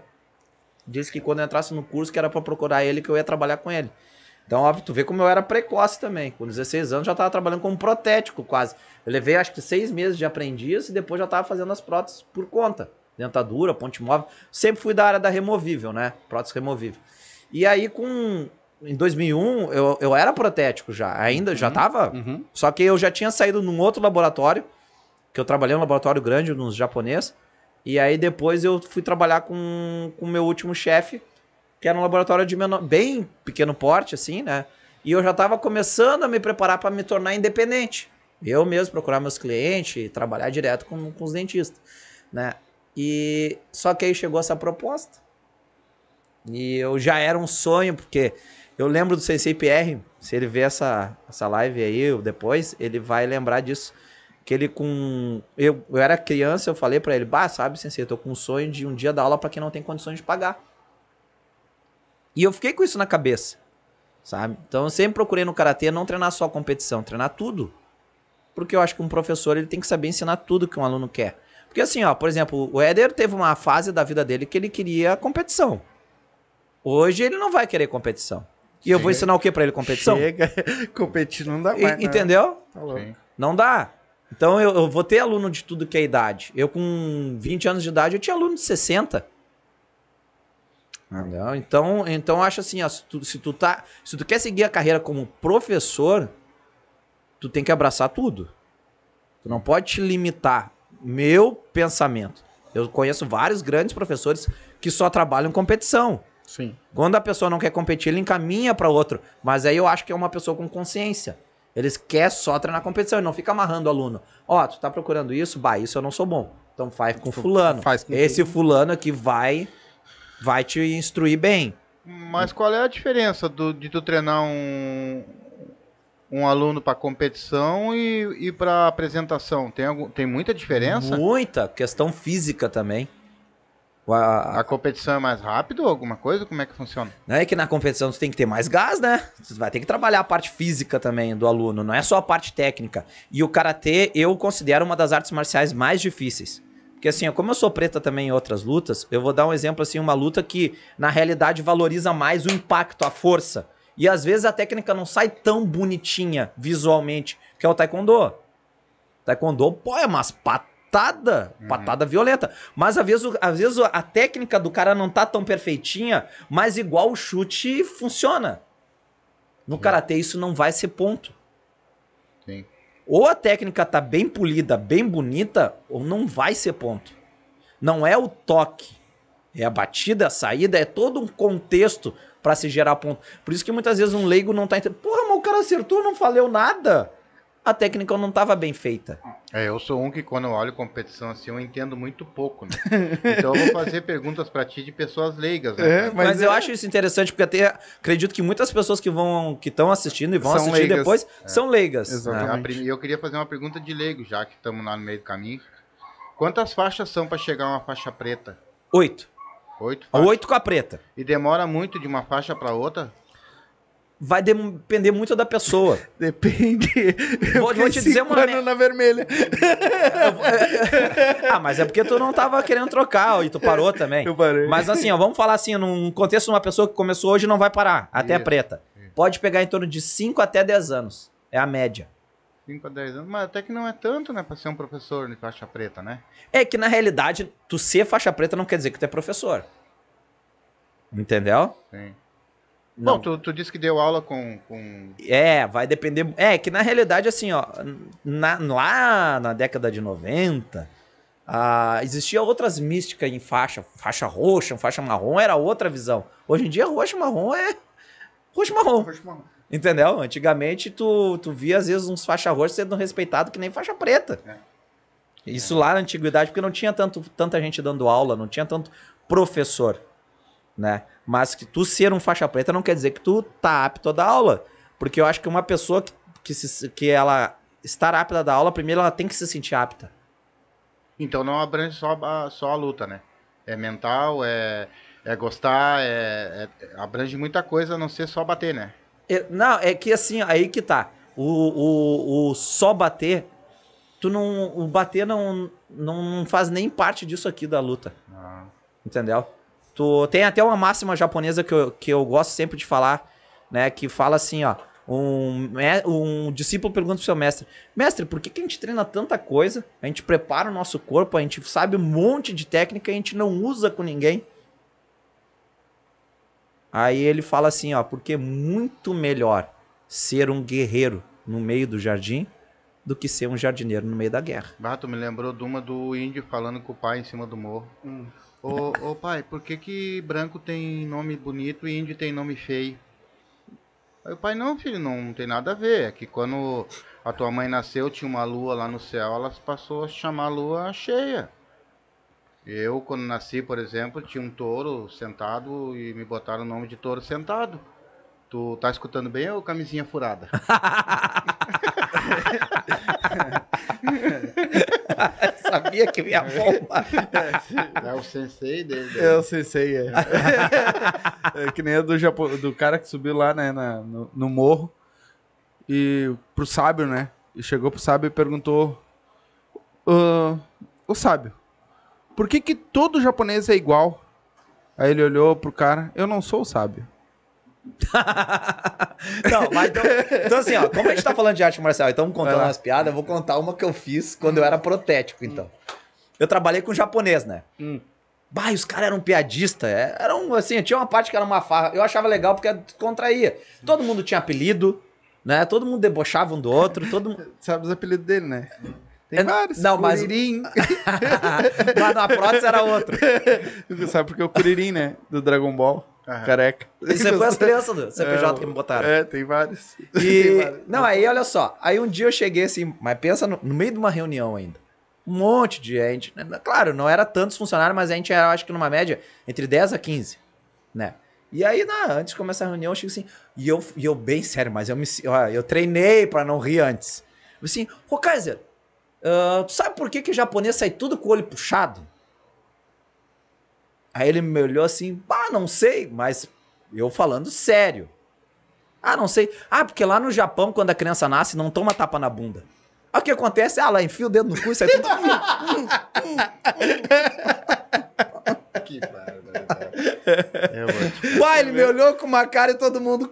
disse que quando eu entrasse no curso que era pra procurar ele que eu ia trabalhar com ele. Então, óbvio, tu vê como eu era precoce também. Com 16 anos já tava trabalhando como protético quase. Eu levei acho que seis meses de aprendiz e depois já tava fazendo as próteses por conta. Dentadura, ponte móvel. Sempre fui da área da removível, né? Prótese removível. E aí com... Em 2001, eu, eu era protético já. Ainda já tava Uhum. só que eu já tinha saído num outro laboratório, que eu trabalhei num laboratório grande, nos japonês. E aí depois eu fui trabalhar com o meu último chefe, que era um laboratório de menor, bem pequeno porte, assim, né? E eu já estava começando a me preparar para me tornar independente. Eu mesmo procurar meus clientes, e trabalhar direto com, com os dentistas, né? E só que aí chegou essa proposta. E eu já era um sonho, porque eu lembro do Sensei PR, se ele ver essa, essa live aí depois, ele vai lembrar disso. Que ele com. Eu, eu era criança, eu falei pra ele, bah, sabe, Sensei, eu tô com um sonho de um dia dar aula pra quem não tem condições de pagar. E eu fiquei com isso na cabeça, sabe? Então eu sempre procurei no karatê não treinar só a competição, treinar tudo. Porque eu acho que um professor ele tem que saber ensinar tudo que um aluno quer. Porque assim, ó, por exemplo, o Éder teve uma fase da vida dele que ele queria competição. Hoje ele não vai querer competição. E eu vou Chega. ensinar o que pra ele competição? Chega, competir não dá E- mais. né? entendeu? Tá. Não dá. Então eu, eu vou ter aluno de tudo que é idade. Eu com 20 anos de idade, eu tinha aluno de 60. Entendeu? Então, então eu acho assim, ó, se, tu, se tu tá, se tu quer seguir a carreira como professor, tu tem que abraçar tudo. Tu não pode te limitar. Meu pensamento. Eu conheço vários grandes professores que só trabalham em competição. Sim. Quando a pessoa não quer competir, ele encaminha para outro. Mas aí eu acho que é uma pessoa com consciência. Eles querem só treinar competição e não fica amarrando o aluno. Ó, tu tá procurando isso? Bah, isso eu não sou bom. Então faz com fulano. Faz com Esse fulano aqui vai vai te instruir bem. Mas qual é a diferença do- de tu treinar um, um aluno para competição e, e para apresentação? Tem, algum, tem muita diferença? Muita questão física também. A- A competição é mais rápido ou alguma coisa? Como é que funciona? Não é que na competição tu tem que ter mais gás, né? Você vai ter que trabalhar a parte física também do aluno, não é só a parte técnica. E o karatê eu considero uma das artes marciais mais difíceis. Porque assim, como eu sou preta também em outras lutas, eu vou dar um exemplo assim, uma luta que na realidade valoriza mais o impacto, a força. E às vezes a técnica não sai tão bonitinha visualmente, que é o taekwondo. Taekwondo, pô, é umas patada, patada violenta. Mas às vezes, às vezes a técnica do cara não tá tão perfeitinha, mas igual o chute funciona. No karatê isso não vai ser ponto. Sim. Ou a técnica tá bem polida, bem bonita, ou não vai ser ponto. Não é o toque, é a batida, a saída, é todo um contexto pra se gerar ponto. Por isso que muitas vezes um leigo não tá entendendo. Porra, mas o cara acertou, não valeu nada. A técnica não tava bem feita. É, eu sou um que quando eu olho competição assim, eu entendo muito pouco, né? Então eu vou fazer perguntas para ti de pessoas leigas, né? É? Mas, Mas eu é- acho isso interessante porque até acredito que muitas pessoas que vão que estão assistindo e vão São assistir leigas. depois são leigas. Exatamente. né? A prim- Eu queria fazer uma pergunta de leigo, já que estamos lá no meio do caminho. Quantas faixas são para chegar a uma faixa preta? Oito. Oito faixas. Oito com a preta. E demora muito de uma faixa para outra? Vai depender muito da pessoa. Depende. Eu Vou- vou te dizer uma anos na vermelha. ah, mas é porque tu não tava querendo trocar e tu parou também. Eu parei. Mas assim, ó, vamos falar assim, num contexto de uma pessoa que começou hoje não vai parar, até Isso. preta. Pode pegar em torno de 5 até 10 anos. É a média. 5 a 10 anos, mas até que não é tanto, né, pra ser um professor de faixa preta, né? É que na realidade, tu ser faixa preta não quer dizer que tu é professor. Entendeu? Sim. Não. Bom, tu, tu disse que deu aula com, com É, vai depender. É, que na realidade, assim, ó, na- lá na década de 90, ah, existia outras místicas em faixa, faixa roxa, faixa marrom, era outra visão. Hoje em dia, roxo marrom é roxo e marrom. Entendeu? Antigamente, tu, tu via, às vezes, uns faixa roxa sendo respeitado que nem faixa preta. É. Isso lá na antiguidade, porque não tinha tanto, tanta gente dando aula, não tinha tanto professor, né? Mas que tu ser um faixa preta não quer dizer que tu tá apto a dar aula. Porque eu acho que uma pessoa que, que, se- que ela estar apta a dar aula, primeiro ela tem que se sentir apta. Então não abrange só a, só a luta, né? É mental, é, é gostar, é, é- abrange muita coisa, a não ser só bater, né? É, Não, é que assim, aí que tá. O, o, o só bater, tu não. O bater não, não faz nem parte disso aqui da luta. Ah, Entendeu? Tu tem até uma máxima japonesa que eu, que eu gosto sempre de falar, né? Que fala assim, ó. Um, um discípulo pergunta pro seu mestre: Mestre, por que, que a gente treina tanta coisa? A gente prepara o nosso corpo, a gente sabe um monte de técnica e a gente não usa com ninguém. Aí ele fala assim, ó, porque é muito melhor ser um guerreiro no meio do jardim do que ser um jardineiro no meio da guerra. bah, tu me lembrou de uma do índio falando com o pai em cima do morro. Ô, ô pai, por que que branco tem nome bonito e índio tem nome feio? Aí o pai, não filho, não tem nada a ver. É que quando a tua mãe nasceu, tinha uma lua lá no céu, ela passou a chamar a lua cheia. Eu, quando nasci, por exemplo, tinha um touro sentado e me botaram o nome de touro sentado. Tu tá escutando bem ou camisinha furada? Sabia que ia bombar. é o sensei dele. Eu sei, sei, é. é que nem a do, Japo... do cara que subiu lá, né, na- no, no morro. E pro sábio, né? E chegou pro sábio e perguntou: "Ah, O sábio, por que que todo japonês é igual? Aí ele olhou pro cara: Eu não sou o sábio. Não, mas então, então assim, ó, como a gente tá falando de arte marcial e estamos contando umas piadas, eu vou contar uma que eu fiz quando eu era protético, então. Eu trabalhei com japonês, né? Hum. Bah, os caras eram piadistas, é, eram assim, tinha uma parte que era uma farra, eu achava legal porque contraía. Todo mundo tinha apelido, né? Todo mundo debochava um do outro, todo mundo... Sabe os apelidos dele, né? Tem É, vários. não, mas- Kuririn. mas na prótese era outro. Sabe porque é o Kuririn, né? Do Dragon Ball. Aham. Careca. Isso foi as crianças do CPJ que me botaram. É, tem vários. E, Tem vários. não, aí olha só. Aí um dia eu cheguei assim, mas pensa no, no meio de uma reunião ainda. Um monte de gente. né? Claro, não era tantos funcionários, mas a gente era, acho que numa média, entre 10 a 15, né? E aí, na, antes de começar a reunião, eu cheguei assim, e eu, e eu bem sério, mas eu me ó, eu treinei pra não rir antes. Eu assim, ô Kaiser, ah, tu sabe por que que japonês sai tudo com o olho puxado? Aí ele me olhou assim, ah, não sei, mas eu falando sério. Ah, não sei. Ah, porque lá no Japão, quando a criança nasce, não toma tapa na bunda. Aí o que acontece? Ah, lá enfia o dedo no cu e sai tudo. Que vou te- Pai, ele me olhou com uma cara e todo mundo.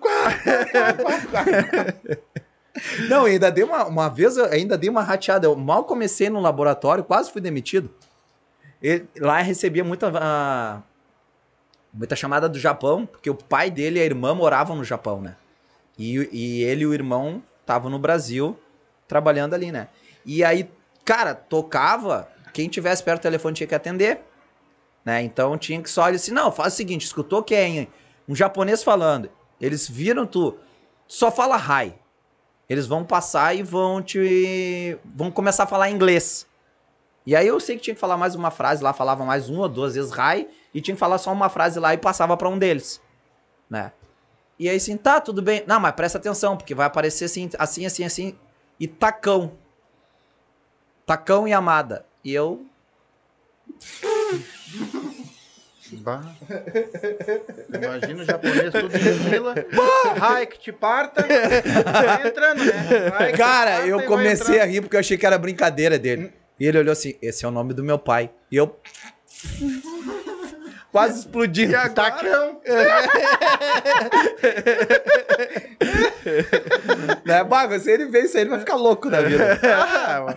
Não, ainda dei uma, uma vez, eu ainda dei uma rateada. Eu mal comecei no laboratório, quase fui demitido. E lá recebia muita, muita chamada do Japão, porque o pai dele e a irmã moravam no Japão, né? E, e ele e o irmão estavam no Brasil, trabalhando ali, né? E aí, cara, tocava, quem tivesse perto do telefone tinha que atender. Né? Então tinha que só ele assim, não, faz o seguinte, escutou quem? Um japonês falando. Eles viram tu, só fala hi. Eles vão passar e vão te vão começar a falar inglês. E aí eu sei que tinha que falar mais uma frase lá, falava mais uma ou duas vezes hi e tinha que falar só uma frase lá e passava pra um deles, né? E aí assim, tá, tudo bem. Não, mas presta atenção, porque vai aparecer assim, assim, assim, assim e tacão. Tacão e amada. E eu Bah. Imagina o japonês tudo em fila. Hai que te parta. Vai entrando, né? Cara, parta eu comecei a rir porque eu achei que era brincadeira dele. E ele olhou assim: esse é o nome do meu pai. E eu. Quase explodi. Tacão. Né? Bago, se ele ver isso aí, ele vai ficar louco na vida. Ah,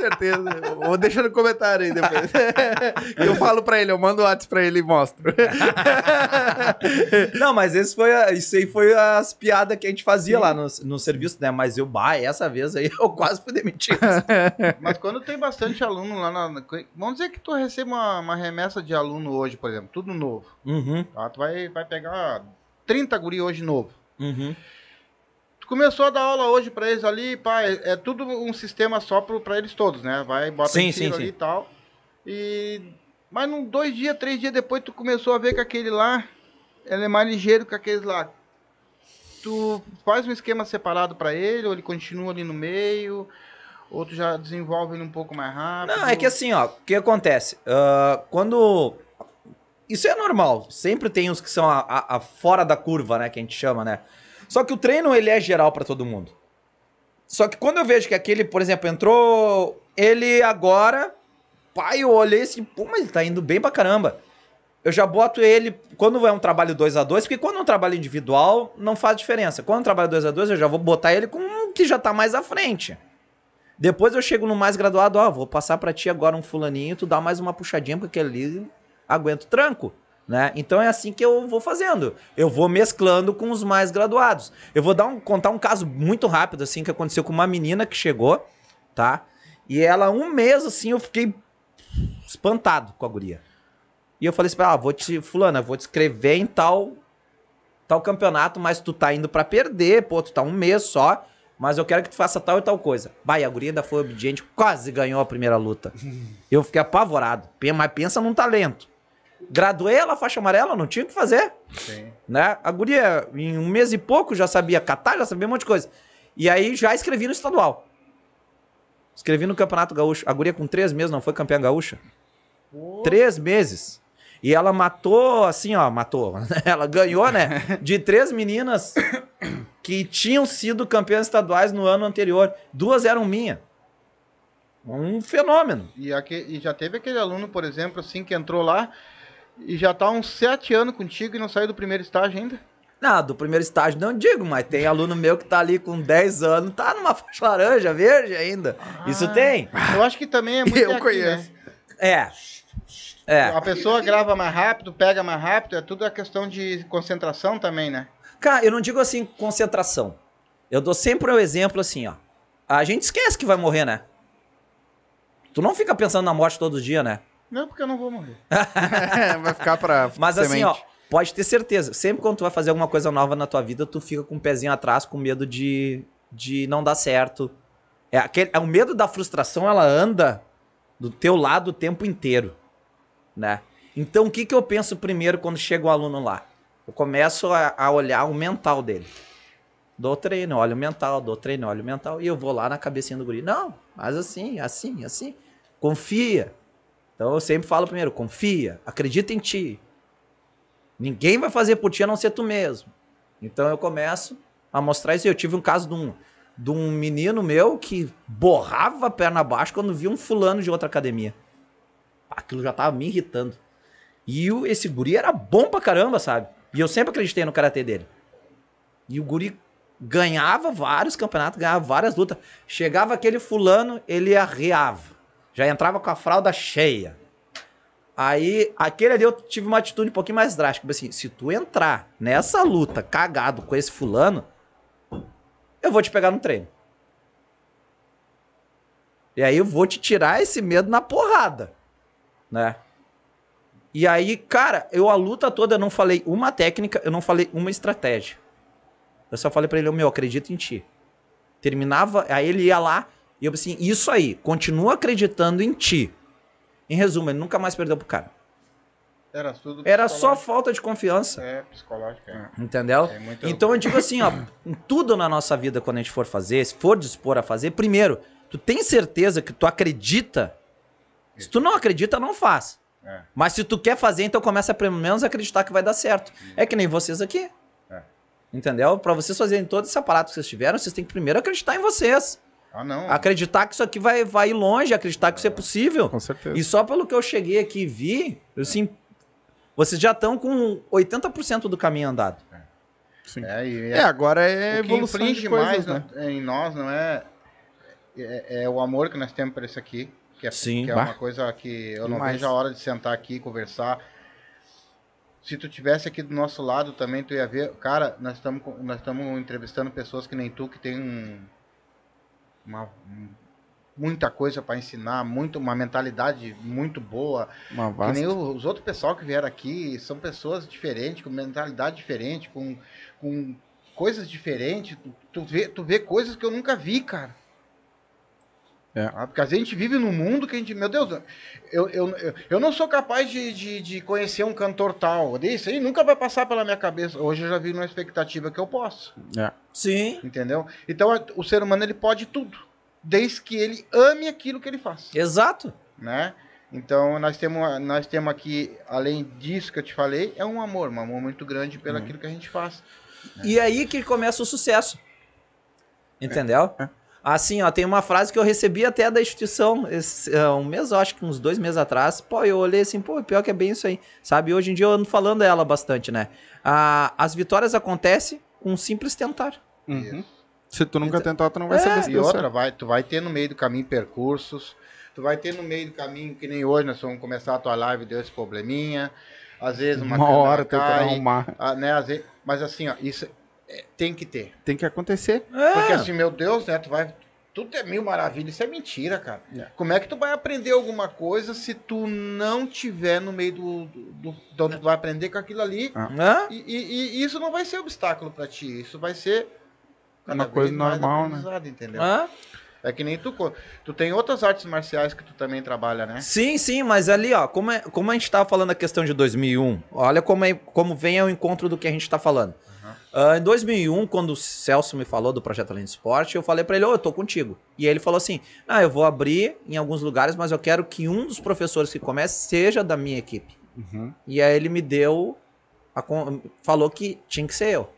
certeza. Vou deixar no comentário aí depois. Eu falo pra ele, eu mando o WhatsApp pra ele e mostro. Não, mas esse foi a- isso aí foi as piadas que a gente fazia lá no, no serviço, né? Mas eu, bah, essa vez aí eu quase fui demitido. Mas quando tem bastante aluno lá na. na- Vamos dizer que tu recebe uma, uma remessa de aluno hoje, por exemplo, tudo novo. Uhum, Tá? Tu vai, vai pegar 30 guri hoje novo. uhum. Começou a dar aula hoje pra eles ali, pá, é, é tudo um sistema só pro, pra eles todos, né? Vai, bota Sim, sim, ali sim. e tal. E. Mas num dois dias, três dias depois, tu começou a ver que aquele lá, ele é mais ligeiro que aqueles lá. Tu faz um esquema separado pra ele, ou ele continua ali no meio, ou tu já desenvolve ele um pouco mais rápido. Não, é que assim, ó, o que acontece? Ah, quando. Isso é normal. Sempre tem os que são a, a- a fora da curva, né? Que a gente chama, né? Só que o treino, ele é geral pra todo mundo. Só que quando eu vejo que aquele, por exemplo, entrou ele agora, pai, eu olhei assim, pô, mas ele tá indo bem pra caramba. Eu já boto ele, quando é um trabalho 2 a 2 porque quando é um trabalho individual, não faz diferença. Quando é um trabalho 2 a 2 eu já vou botar ele com um que já tá mais à frente. Depois eu chego no mais graduado, ó, vou passar pra ti agora um fulaninho, tu dá mais uma puxadinha, porque aquele ali aguenta o tranco, né? Então é assim que eu vou fazendo. Eu vou mesclando com os mais graduados. Eu vou dar um, contar um caso muito rápido, assim, que aconteceu com uma menina que chegou, tá? E ela, um mês, assim, eu fiquei espantado com a guria. E eu falei assim, pra ela, ah, vou te, fulana, vou te escrever em tal, tal campeonato, mas tu tá indo pra perder, pô, tu tá um mês só, mas eu quero que tu faça tal e tal coisa. Bah, e a guria ainda foi obediente, quase ganhou a primeira luta. Eu fiquei apavorado, mas pensa num talento. Graduei ela faixa amarela, não tinha o que fazer, Sim. né? A guria, em um mês e pouco, já sabia catar, já sabia um monte de coisa. E aí já escrevi no estadual. Escrevi no Campeonato Gaúcho. A guria com três meses não foi campeã gaúcha? Três meses. E ela matou, assim, ó, matou. Ela ganhou, né? De três meninas que tinham sido campeãs estaduais no ano anterior. Duas eram minha. Um fenômeno. E, aque- e já teve aquele aluno, por exemplo, assim, que entrou lá e já tá uns sete anos contigo e não saiu do primeiro estágio ainda? Não, do primeiro estágio não digo, mas tem aluno meu que tá ali com 10 anos, tá numa faixa laranja, verde ainda. Isso Ah. tem. Eu acho que também é muito Eu aqui, conheço. né? É. É. A pessoa grava mais rápido, pega mais rápido, é tudo a questão de concentração também, né? Cara, eu não digo assim concentração. Eu dou sempre o exemplo assim, ó. A gente esquece que vai morrer, né? Tu não fica pensando na morte todo dia, né? Não, porque eu não vou morrer. Vai ficar pra Mas assim, semente. ó, pode ter certeza. Sempre quando tu vai fazer alguma coisa nova na tua vida, tu fica com um pezinho atrás, com medo de, de não dar certo. É, aquele, é o medo da frustração, ela anda do teu lado o tempo inteiro, né? Então, o que, que eu penso primeiro quando chega o aluno lá? Eu começo a, a olhar o mental dele. Dou treino, olho o mental, dou treino, olho o mental, e eu vou lá na cabecinha do guri. Não, mas assim, assim, assim. Confia. Então eu sempre falo primeiro, confia, acredita em ti. Ninguém vai fazer por ti a não ser tu mesmo. Então eu começo a mostrar isso. Eu tive um caso de um, de um menino meu que borrava a perna abaixo quando via um fulano de outra academia. Aquilo já tava me irritando. E o, esse guri era bom pra caramba, sabe? E eu sempre acreditei no karatê dele. E o guri ganhava vários campeonatos, ganhava várias lutas. Chegava aquele fulano, ele arreava. Já entrava com a fralda cheia. Aí, aquele ali eu tive uma atitude um pouquinho mais drástica. Assim, se tu entrar nessa luta cagado com esse fulano, eu vou te pegar no treino. E aí eu vou te tirar esse medo na porrada, né? E aí, cara, eu a luta toda eu não falei uma técnica, eu não falei uma estratégia. Eu só falei pra ele, meu, acredito em ti. Terminava, aí ele ia lá e eu assim, isso aí, continua acreditando em ti. Em resumo, ele nunca mais perdeu pro cara. Era tudo Era só falta de confiança, É, psicológico, é. entendeu? É muito- Então eu digo assim, ó, em tudo na nossa vida quando a gente for fazer, se for dispor a fazer, primeiro, tu tem certeza que tu acredita? Se tu não acredita, não faz. É. Mas se tu quer fazer, então começa a pelo menos acreditar que vai dar certo. É que nem vocês aqui. É. Entendeu? Pra vocês fazerem todo esse aparato que vocês tiveram, vocês têm que primeiro acreditar em vocês. Ah, não. Acreditar que isso aqui vai, vai ir longe, acreditar que isso é possível. Com certeza. E só pelo que eu cheguei aqui e vi, eu, assim, vocês já estão com 80% do caminho andado. Sim. É, e É, agora é o que evolução infringe de coisas, mais né? no- em nós não é, é, é o amor que nós temos por isso aqui. Que é, Sim. que é Bah. uma coisa que eu não Demais. vejo a hora de sentar aqui e conversar. Se tu tivesse aqui do nosso lado também, tu ia ver. Cara, nós estamos nós estamos entrevistando pessoas que nem tu, que tem um, uma, um- muita coisa para ensinar, muito, uma mentalidade muito boa. Uma Que nem os outros pessoal que vieram aqui são pessoas diferentes, com mentalidade diferente, com, com coisas diferentes. Tu, tu, vê, tu vê coisas que eu nunca vi, cara. É. Ah, Porque às vezes a gente vive num mundo que a gente. Meu Deus, eu, eu, eu, eu não sou capaz de, de, de conhecer um cantor tal. Isso aí nunca vai passar pela minha cabeça. Hoje eu já vi numa expectativa que eu posso. É. Sim. Entendeu? Então o ser humano ele pode tudo. Desde que ele ame aquilo que ele faz Exato. né? Então nós temos nós temos aqui, além disso que eu te falei, é um amor, um amor muito grande pelo Uhum. aquilo que a gente faz. E aí que começa o sucesso. Entendeu? É. Assim, ó, tem uma frase que eu recebi até da instituição, esse, é, um mês, acho que uns dois meses atrás. Pô, eu olhei assim, pô, pior que é bem isso aí. Sabe, hoje em dia eu ando falando ela bastante, né? Ah, as vitórias acontecem com um simples tentar. Uhum. Se tu nunca Então- tentar, tu não vai É. saber se E outra, vai, tu vai ter no meio do caminho percursos, tu vai ter no meio do caminho, que nem hoje, nós vamos começar a tua live, deu esse probleminha, às vezes uma, Uma hora cai, arrumar. né, às vezes, mas assim, ó, isso é, tem que ter. Tem que acontecer. Porque É. assim, meu Deus, né, tu vai... Tudo é mil maravilhas, isso é mentira, cara. É. Como é que tu vai aprender alguma coisa se tu não tiver no meio do... do, do, do tu vai aprender com aquilo ali Hã? E, e- e isso não vai ser obstáculo pra ti, isso vai ser Uma vez coisa mais normal, né? entendeu? É que nem tu, tu tem outras artes marciais que tu também trabalha, né? Sim, sim, mas ali, ó, como, é- como a gente tava falando a questão de 2001, olha como, é, como vem ao encontro do que a gente tá falando. Ah, em 2001, quando o Celso me falou do Projeto Além do Esporte, eu falei pra ele, ô, eu tô contigo. E aí ele falou assim, ah, eu vou abrir em alguns lugares, mas eu quero que um dos professores que comece seja da minha equipe. Uhum. E aí ele me deu, a falou que tinha que ser eu,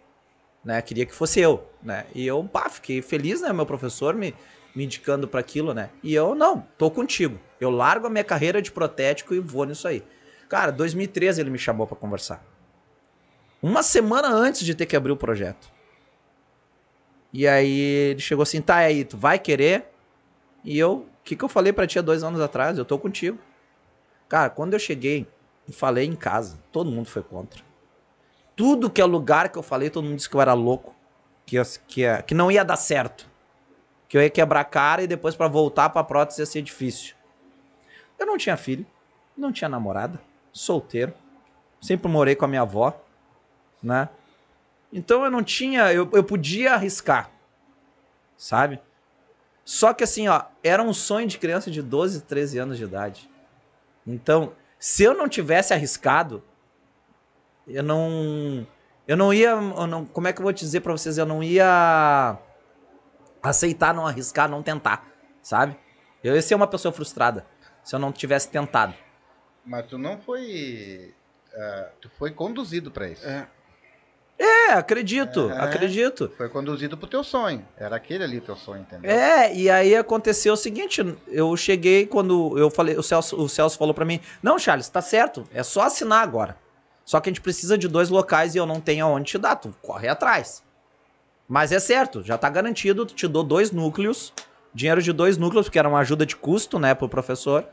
né? Queria que fosse eu, né? E eu, pá, fiquei feliz, né? Meu professor me, me indicando para aquilo, né? E eu, não, tô contigo. Eu largo a minha carreira de protético e vou nisso aí. Cara, 2013 ele me chamou para conversar. Uma semana antes de ter que abrir o projeto. E aí ele chegou assim, tá aí, tu vai querer? E eu, o que, que eu falei pra ti há dois anos atrás? Eu tô contigo. Cara, quando eu cheguei e falei em casa, todo mundo foi contra. Tudo que é lugar que eu falei, todo mundo disse que eu era louco. Que, que, que não ia dar certo. Que eu ia quebrar a cara e depois pra voltar pra prótese ia ser difícil. Eu não tinha filho, não tinha namorada, solteiro. Sempre morei com a minha avó, né? Então eu não tinha, eu, eu podia arriscar, sabe? Só que assim, ó, era um sonho de criança de 12, 13 anos de idade. Então, se eu não tivesse arriscado, eu não. Eu não ia. eu não- como é que eu vou te dizer pra vocês? Eu não ia aceitar não arriscar, não tentar, sabe? Eu ia ser uma pessoa frustrada se eu não tivesse tentado. Mas tu não foi. ah, tu foi conduzido pra isso. É. É, acredito, É. acredito. Foi conduzido pro teu sonho. Era aquele ali o teu sonho, entendeu? É, e aí aconteceu o seguinte, eu cheguei quando eu falei, o Celso, o Celso falou pra mim, não, Charles, tá certo, é só assinar agora. Só que a gente precisa de dois locais e eu não tenho aonde te dar, tu corre atrás. Mas é certo, já tá garantido, te dou dois núcleos, dinheiro de dois núcleos, porque era uma ajuda de custo, né, pro professor.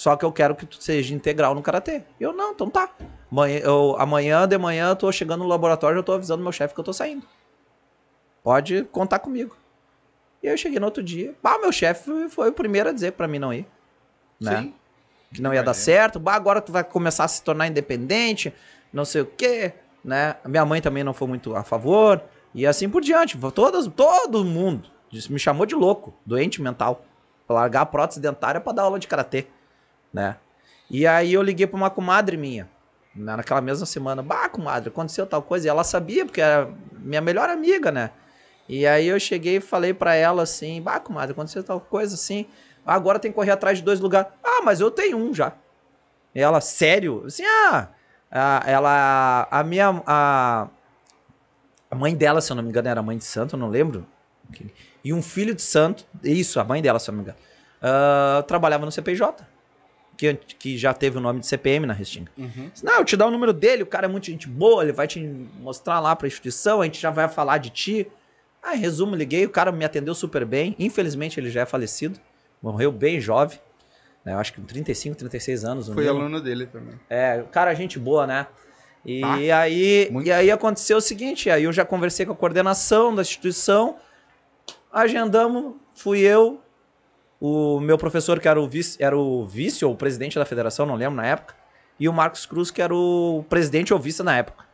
Só que eu quero que tu seja integral no karatê. Eu não, então tá. Amanhã, eu, amanhã de manhã eu tô chegando no laboratório, eu tô avisando meu chefe que eu tô saindo. Pode contar comigo. E aí eu cheguei no outro dia. Bah, meu chefe foi o primeiro a dizer pra mim não ir. Né? Sim. Que não ia dar certo. Bah, agora tu vai começar a se tornar independente, não sei o quê, né? Minha mãe também não foi muito a favor. E assim por diante. Todas, todo mundo me chamou de louco, doente mental. Pra largar a prótese dentária pra dar aula de karatê, né? E aí eu liguei pra uma comadre minha, naquela mesma semana. Bah, comadre, aconteceu tal coisa. E ela sabia, porque era minha melhor amiga, né? E aí eu cheguei e falei pra ela assim, bah, comadre, aconteceu tal coisa assim. Agora tem que correr atrás de dois lugares. Ah, mas eu tenho um já. E ela, sério? Assim, ah, ela, a minha, a, a mãe dela, se eu não me engano, era mãe de santo, não lembro. E um filho de santo, isso, a mãe dela, se eu não me engano, ah, trabalhava no CPJ, que, que já teve o nome de CPM na Restinga. Disse, Não, eu te dar o número dele, o cara é muito gente boa, ele vai te mostrar lá pra instituição, a gente já vai falar de ti. Ah, em resumo, liguei, o cara me atendeu super bem. Infelizmente, ele já é falecido. Morreu bem jovem. né, Eu acho que com 35, 36 anos. o Fui Nilo. aluno dele também. É, cara, gente boa, né? E Ah, aí, e aí aconteceu o seguinte, aí eu já conversei com a coordenação da instituição, agendamos, fui eu, o meu professor que era o vice, era o vice ou o presidente da federação, não lembro na época, e o Marcos Cruz que era o presidente ou vice na época,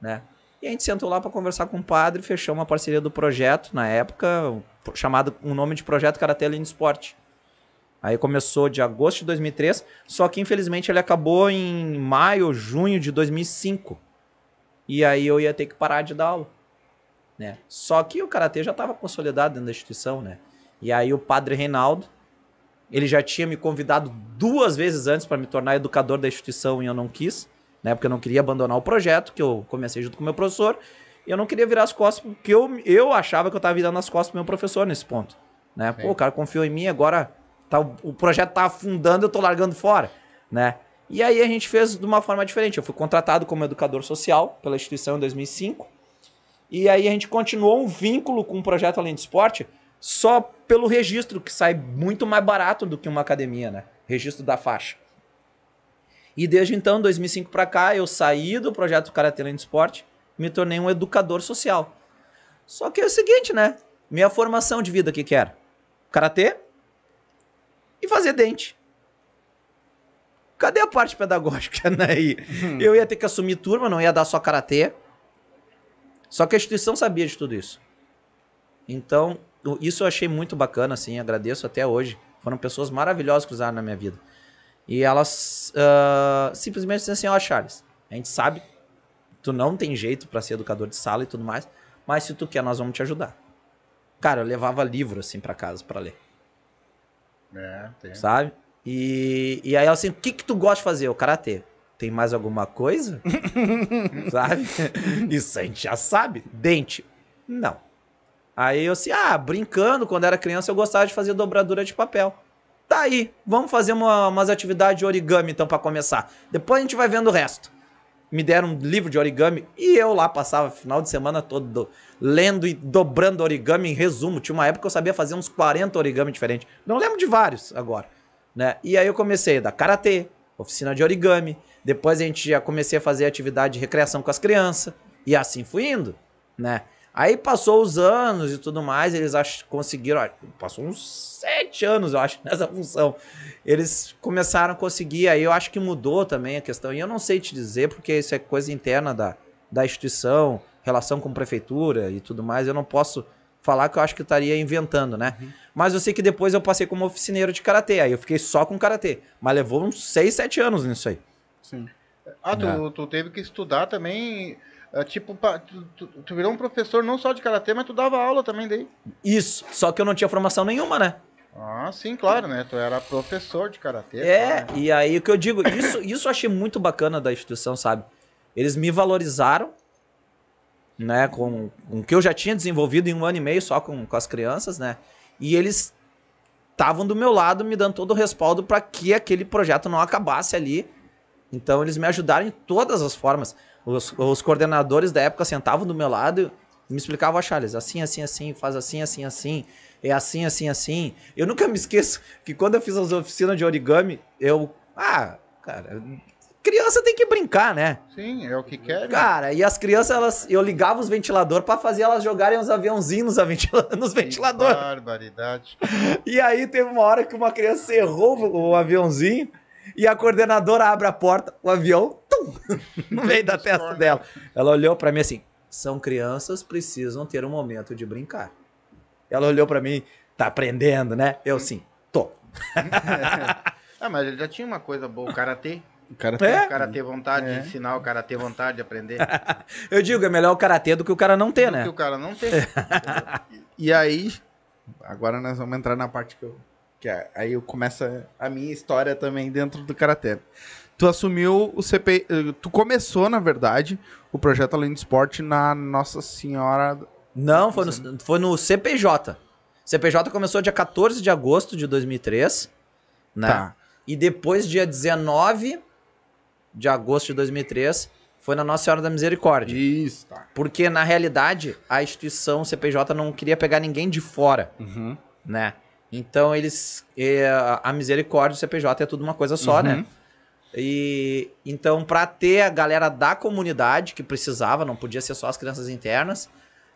né? E a gente sentou lá para conversar com o padre, fechou uma parceria do projeto na época, chamado o nome de projeto Karatê Além do Esporte. Aí começou de agosto de 2003, só que infelizmente ele acabou em maio, junho de 2005. E aí eu ia ter que parar de dar aula, né? Só que o karatê já estava consolidado dentro da instituição, né? E aí o padre Reinaldo, ele já tinha me convidado duas vezes antes para me tornar educador da instituição e eu não quis, né? Porque eu não queria abandonar o projeto que eu comecei junto com o meu professor. E eu não queria virar as costas porque eu, eu achava que eu estava virando as costas pro meu professor nesse ponto, né? Pô, o cara confiou em mim, agora tá, o, projeto tá afundando, eu tô largando fora, né? E aí a gente fez de uma forma diferente. Eu fui contratado como educador social pela instituição em 2005. E aí a gente continuou um vínculo com o projeto Além do Esporte só pelo registro, que sai muito mais barato do que uma academia, né? Registro da faixa. E desde então, 2005 para cá, eu saí do projeto Karatê Além do Esporte, me tornei um educador social. Só que é o seguinte, né? Minha formação de vida, o que que era? Karatê e fazer dente. Cadê a parte pedagógica aí? Eu ia ter que assumir turma, não ia dar só karatê. Só que a instituição sabia de tudo isso. Então, isso eu achei muito bacana, assim, agradeço até hoje. Foram pessoas maravilhosas que usaram na minha vida. E elas ah, simplesmente disseram assim, ó, Charles, a gente sabe, tu não tem jeito pra ser educador de sala e tudo mais, mas se tu quer, nós vamos te ajudar. Cara, eu levava livro, assim, pra casa pra ler É, tem. sabe? E, e aí ela assim, o que que tu gosta de fazer? O karatê. Tem mais alguma coisa? sabe? Isso a gente já sabe. Dente. Não. Aí eu assim, ah, brincando, quando era criança eu gostava de fazer dobradura de papel. Tá aí, vamos fazer uma- umas atividades de origami então pra começar. Depois a gente vai vendo o resto. Me deram um livro de origami e eu lá passava final de semana todo do- lendo e dobrando origami em resumo. Tinha uma época que eu sabia fazer uns 40 origami diferentes. Não lembro de vários agora, né? E aí eu comecei a dar karatê, oficina de origami. Depois a gente já comecei a fazer atividade de recreação com as crianças. E assim fui indo, né? Aí passou os anos e tudo mais, eles conseguiram, ó, passou uns sete anos, eu acho, nessa função. Eles começaram a conseguir, aí eu acho que mudou também a questão, e eu não sei te dizer, porque isso é coisa interna da, da instituição, relação com prefeitura e tudo mais, eu não posso falar que eu acho que eu estaria inventando, né? Mas eu sei que depois eu passei como oficineiro de karatê, aí eu fiquei só com karatê, mas levou uns seis, sete anos nisso aí. Sim. Ah, tu, É. tu teve que estudar também. É, tipo, tu, tu- tu virou um professor não só de karatê, mas tu dava aula também daí. Isso, só que eu não tinha formação nenhuma, né? Ah, sim, claro, né? Tu era professor de karatê. É, claro. e aí o que eu digo, isso, isso eu achei muito bacana da instituição, sabe? Eles me valorizaram, né, com, com o que eu já tinha desenvolvido em um ano e meio só com, com as crianças, né? E eles estavam do meu lado me dando todo o respaldo para que aquele projeto não acabasse ali. Então eles me ajudaram em todas as formas. Os, os coordenadores da época sentavam do meu lado e me explicavam, "Ó, Charles, assim, assim, assim, faz assim, assim, assim, é assim, assim, assim. Eu nunca me esqueço que quando eu fiz as oficinas de origami, eu. Ah, cara, criança tem que brincar, né? Sim, é o que quer. né? Cara, e as crianças, elas, eu ligava os ventiladores pra fazer elas jogarem uns aviãozinhos nos ventila- nos Que ventiladores. Barbaridade. E aí teve uma hora que uma criança errou o aviãozinho e a coordenadora abre a porta, o avião, tum, no meio da testa dela. Ela olhou pra mim assim: são crianças, precisam ter um momento de brincar. Ela olhou pra mim, tá aprendendo, né? Eu sim, tô. Ah, mas ele já tinha uma coisa boa, o karatê. O cara É? O cara ter vontade É. de ensinar, o cara ter vontade de aprender. Eu digo, é melhor o karatê do que o cara não ter, Do que né? o cara não tem. E aí, agora nós vamos entrar na parte que eu que é- aí começa a minha história também dentro do Karatê. Tu assumiu o CP... eh, Tu começou, na verdade, o projeto Além do Esporte na Nossa Senhora... Não, foi no, foi no CPJ. CPJ começou dia 14 de agosto de 2003, né? Tá. E depois, dia 19 de agosto de 2003, foi na Nossa Senhora da Misericórdia. Isso, tá. Porque, na realidade, a instituição CPJ não queria pegar ninguém de fora, Uhum. né? Então, eles... eh, a Misericórdia e o CPJ é tudo uma coisa só, Uhum. né? E então, para ter a galera da comunidade que precisava, não podia ser só as crianças internas,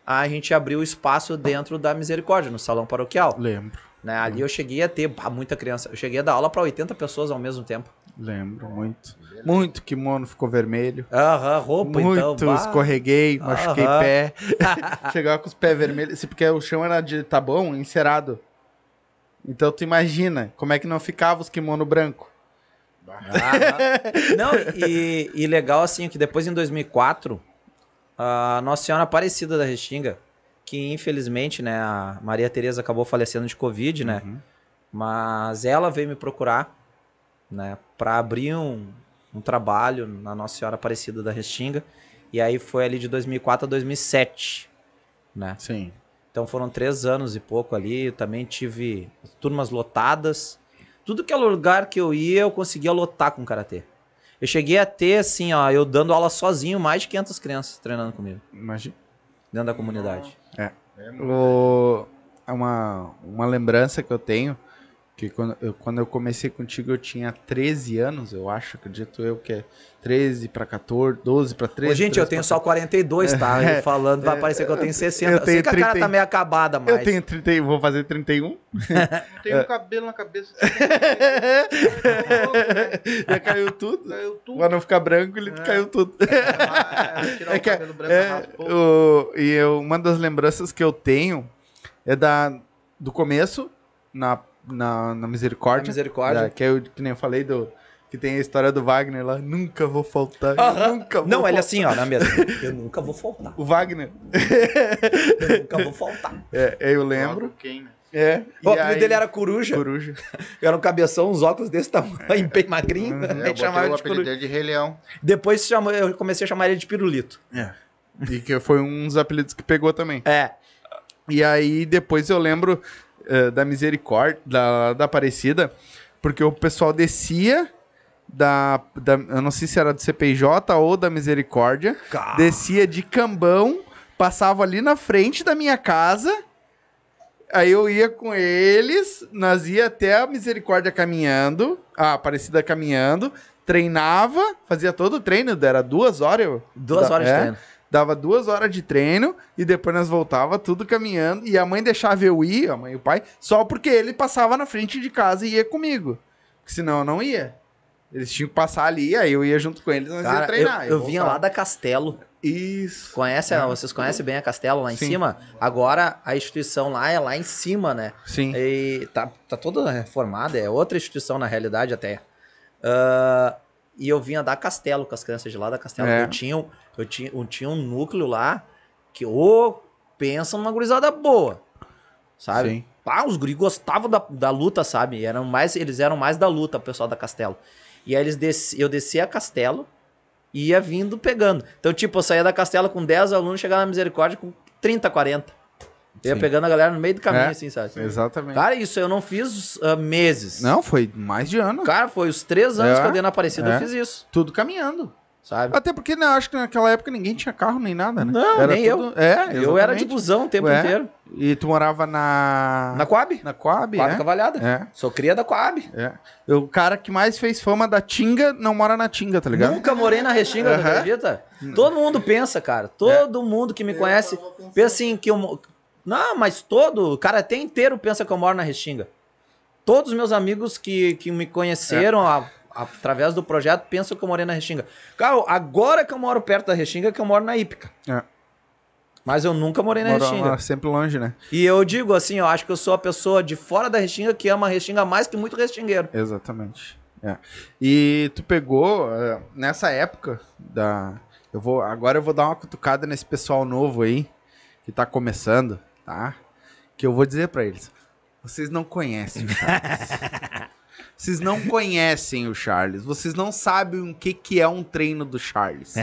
a gente abriu espaço dentro da Misericórdia, no salão paroquial. Lembro, Né? Ali eu cheguei a ter bah, muita criança. Eu cheguei a dar aula para 80 pessoas ao mesmo tempo. lembro, muito. Muito kimono ficou vermelho. Aham, roupa Muito, então. bah. escorreguei, machuquei Aham. pé. Chegava com os pés vermelhos. Porque o chão era de tabão encerado. Então tu imagina como é que não ficava os kimono branco. Aham. Não, e, e legal assim que depois em 2004, a Nossa Senhora Aparecida da Restinga, que infelizmente, né, a Maria Tereza acabou falecendo de Covid, né? Uhum. Mas ela veio me procurar, né, para abrir um, um trabalho na Nossa Senhora Aparecida da Restinga. E aí foi ali de 2004 a 2007, né? Sim. Então foram três anos e pouco ali. Eu também tive turmas lotadas. Tudo que é lugar que eu ia, eu conseguia lotar com karatê. Eu cheguei a ter, assim, ó, eu dando aula sozinho, mais de 500 crianças treinando comigo, Imagina. dentro da comunidade. É, O- é uma, uma lembrança que eu tenho, que quando eu, quando eu comecei contigo eu tinha 13 anos, eu acho, acredito eu, que é 13 para 14, 12 para 13. Ô, gente, eu 13 tenho pra só 42, tá? É, Eu falando, vai parecer que eu tenho 60. eu Eu, sei tenho que a cara 30. tá meio acabada, mas... Eu tenho 30, vou fazer 31. Tem um cabelo na cabeça. Já caiu tudo. Caiu tudo. Pra não ficar branco, ele É. caiu tudo. Tirar É o que- cabelo branco, É, raspou. o- e eu, uma das lembranças que eu tenho é da, do começo, na, na, na Misericórdia. misericórdia. É, que, eu, que nem eu falei, do, que tem a história do Wagner lá. Nunca vou faltar. Aham. Nunca vou Não, ele faltar. assim, ó, na mesa. Eu nunca vou faltar. O Wagner. Eu nunca vou faltar. É, eu lembro. Quem, né? É. O apelido aí- dele era Coruja. Coruja. Era um cabeção, uns óculos desse tamanho, bem magrinho. Uhum. a É, eu chamava o ele de Coruja. dele de Rei Leão. Depois chamou- eu comecei a chamar ele de Pirulito. É. E que foi um dos apelidos que pegou também. É. E aí depois eu lembro eh, da Misericórdia, da, da Aparecida, porque o pessoal descia da, da. Eu não sei se era do CPJ ou da Misericórdia. Cara. Descia de cambão, passava ali na frente da minha casa. Aí eu ia com eles, nós ia até a Misericórdia caminhando, a Aparecida caminhando, treinava, fazia todo o treino, era duas horas. eu- Duas da- horas de é, treino. Dava duas horas de treino e depois nós voltava tudo caminhando. E a mãe deixava eu ir, a mãe e o pai, só porque ele passava na frente de casa e ia comigo. Porque senão eu não ia. Eles tinham que passar ali, aí eu ia junto com eles, nós ia Cara, eu, treinar. eu vinha lá da Castelo. Isso. Conhece, É. Vocês conhecem bem a Castelo lá em Sim. cima? Agora a instituição lá é lá em cima, né? Sim. E tá, tá toda reformada, é outra instituição na realidade até. Ah, e eu vinha da Castelo, com as crianças de lá da Castelo. É. Eu, tinha, eu, tinha, eu tinha um núcleo lá que, ô, pensa numa gurizada boa, sabe? Sim. Pá, os guri gostavam da, da luta, sabe? Eram mais, eles eram mais da luta, o pessoal da Castelo. E aí eles desci, eu descia a Castelo e ia vindo pegando. Então, tipo, eu saía da Castelo com 10 alunos, chegava na Misericórdia com 30, 40. Eu ia Sim. pegando a galera no meio do caminho, É. assim, sabe? Exatamente. Cara, isso eu não fiz ah, meses. Não, foi mais de ano. Cara, foi os três anos É, que eu dei na Aparecida, é. eu fiz isso, Tudo caminhando. Sabe? Até porque né, acho que naquela época ninguém tinha carro nem nada, né? Não, nem tudo- É, eu era de exatamente. busão o tempo Ué? inteiro. E tu morava na. Na Coab? Na Coab, Coab é? Cavalhada. É, Sou cria da Coab. é. O cara que mais fez fama da Tinga não mora na Tinga, tá ligado? Nunca morei na Restinga, tu Aham. acredita? Todo mundo pensa, cara. Todo mundo que me conhece pensa assim que eu. Não, mas todo, o cara até inteiro pensa que eu moro na Restinga. Todos os meus amigos que, que me conheceram a- a- através do projeto pensam que eu morei na Restinga. Cara, agora que eu moro perto da Restinga, que eu moro na Ípica. É. Mas eu nunca morei na Restinga. sempre longe, né? E eu digo assim, eu acho que eu sou a pessoa de fora da Restinga que ama a Restinga mais que muito restingueiro. Exatamente. É. E tu pegou eh, nessa época da. Eu vou, agora eu vou dar uma cutucada nesse pessoal novo aí que tá começando, tá? Que eu vou dizer pra eles. Vocês não conhecem o. Vocês não conhecem o Charles. Vocês não sabem o que, que é um treino do Charles.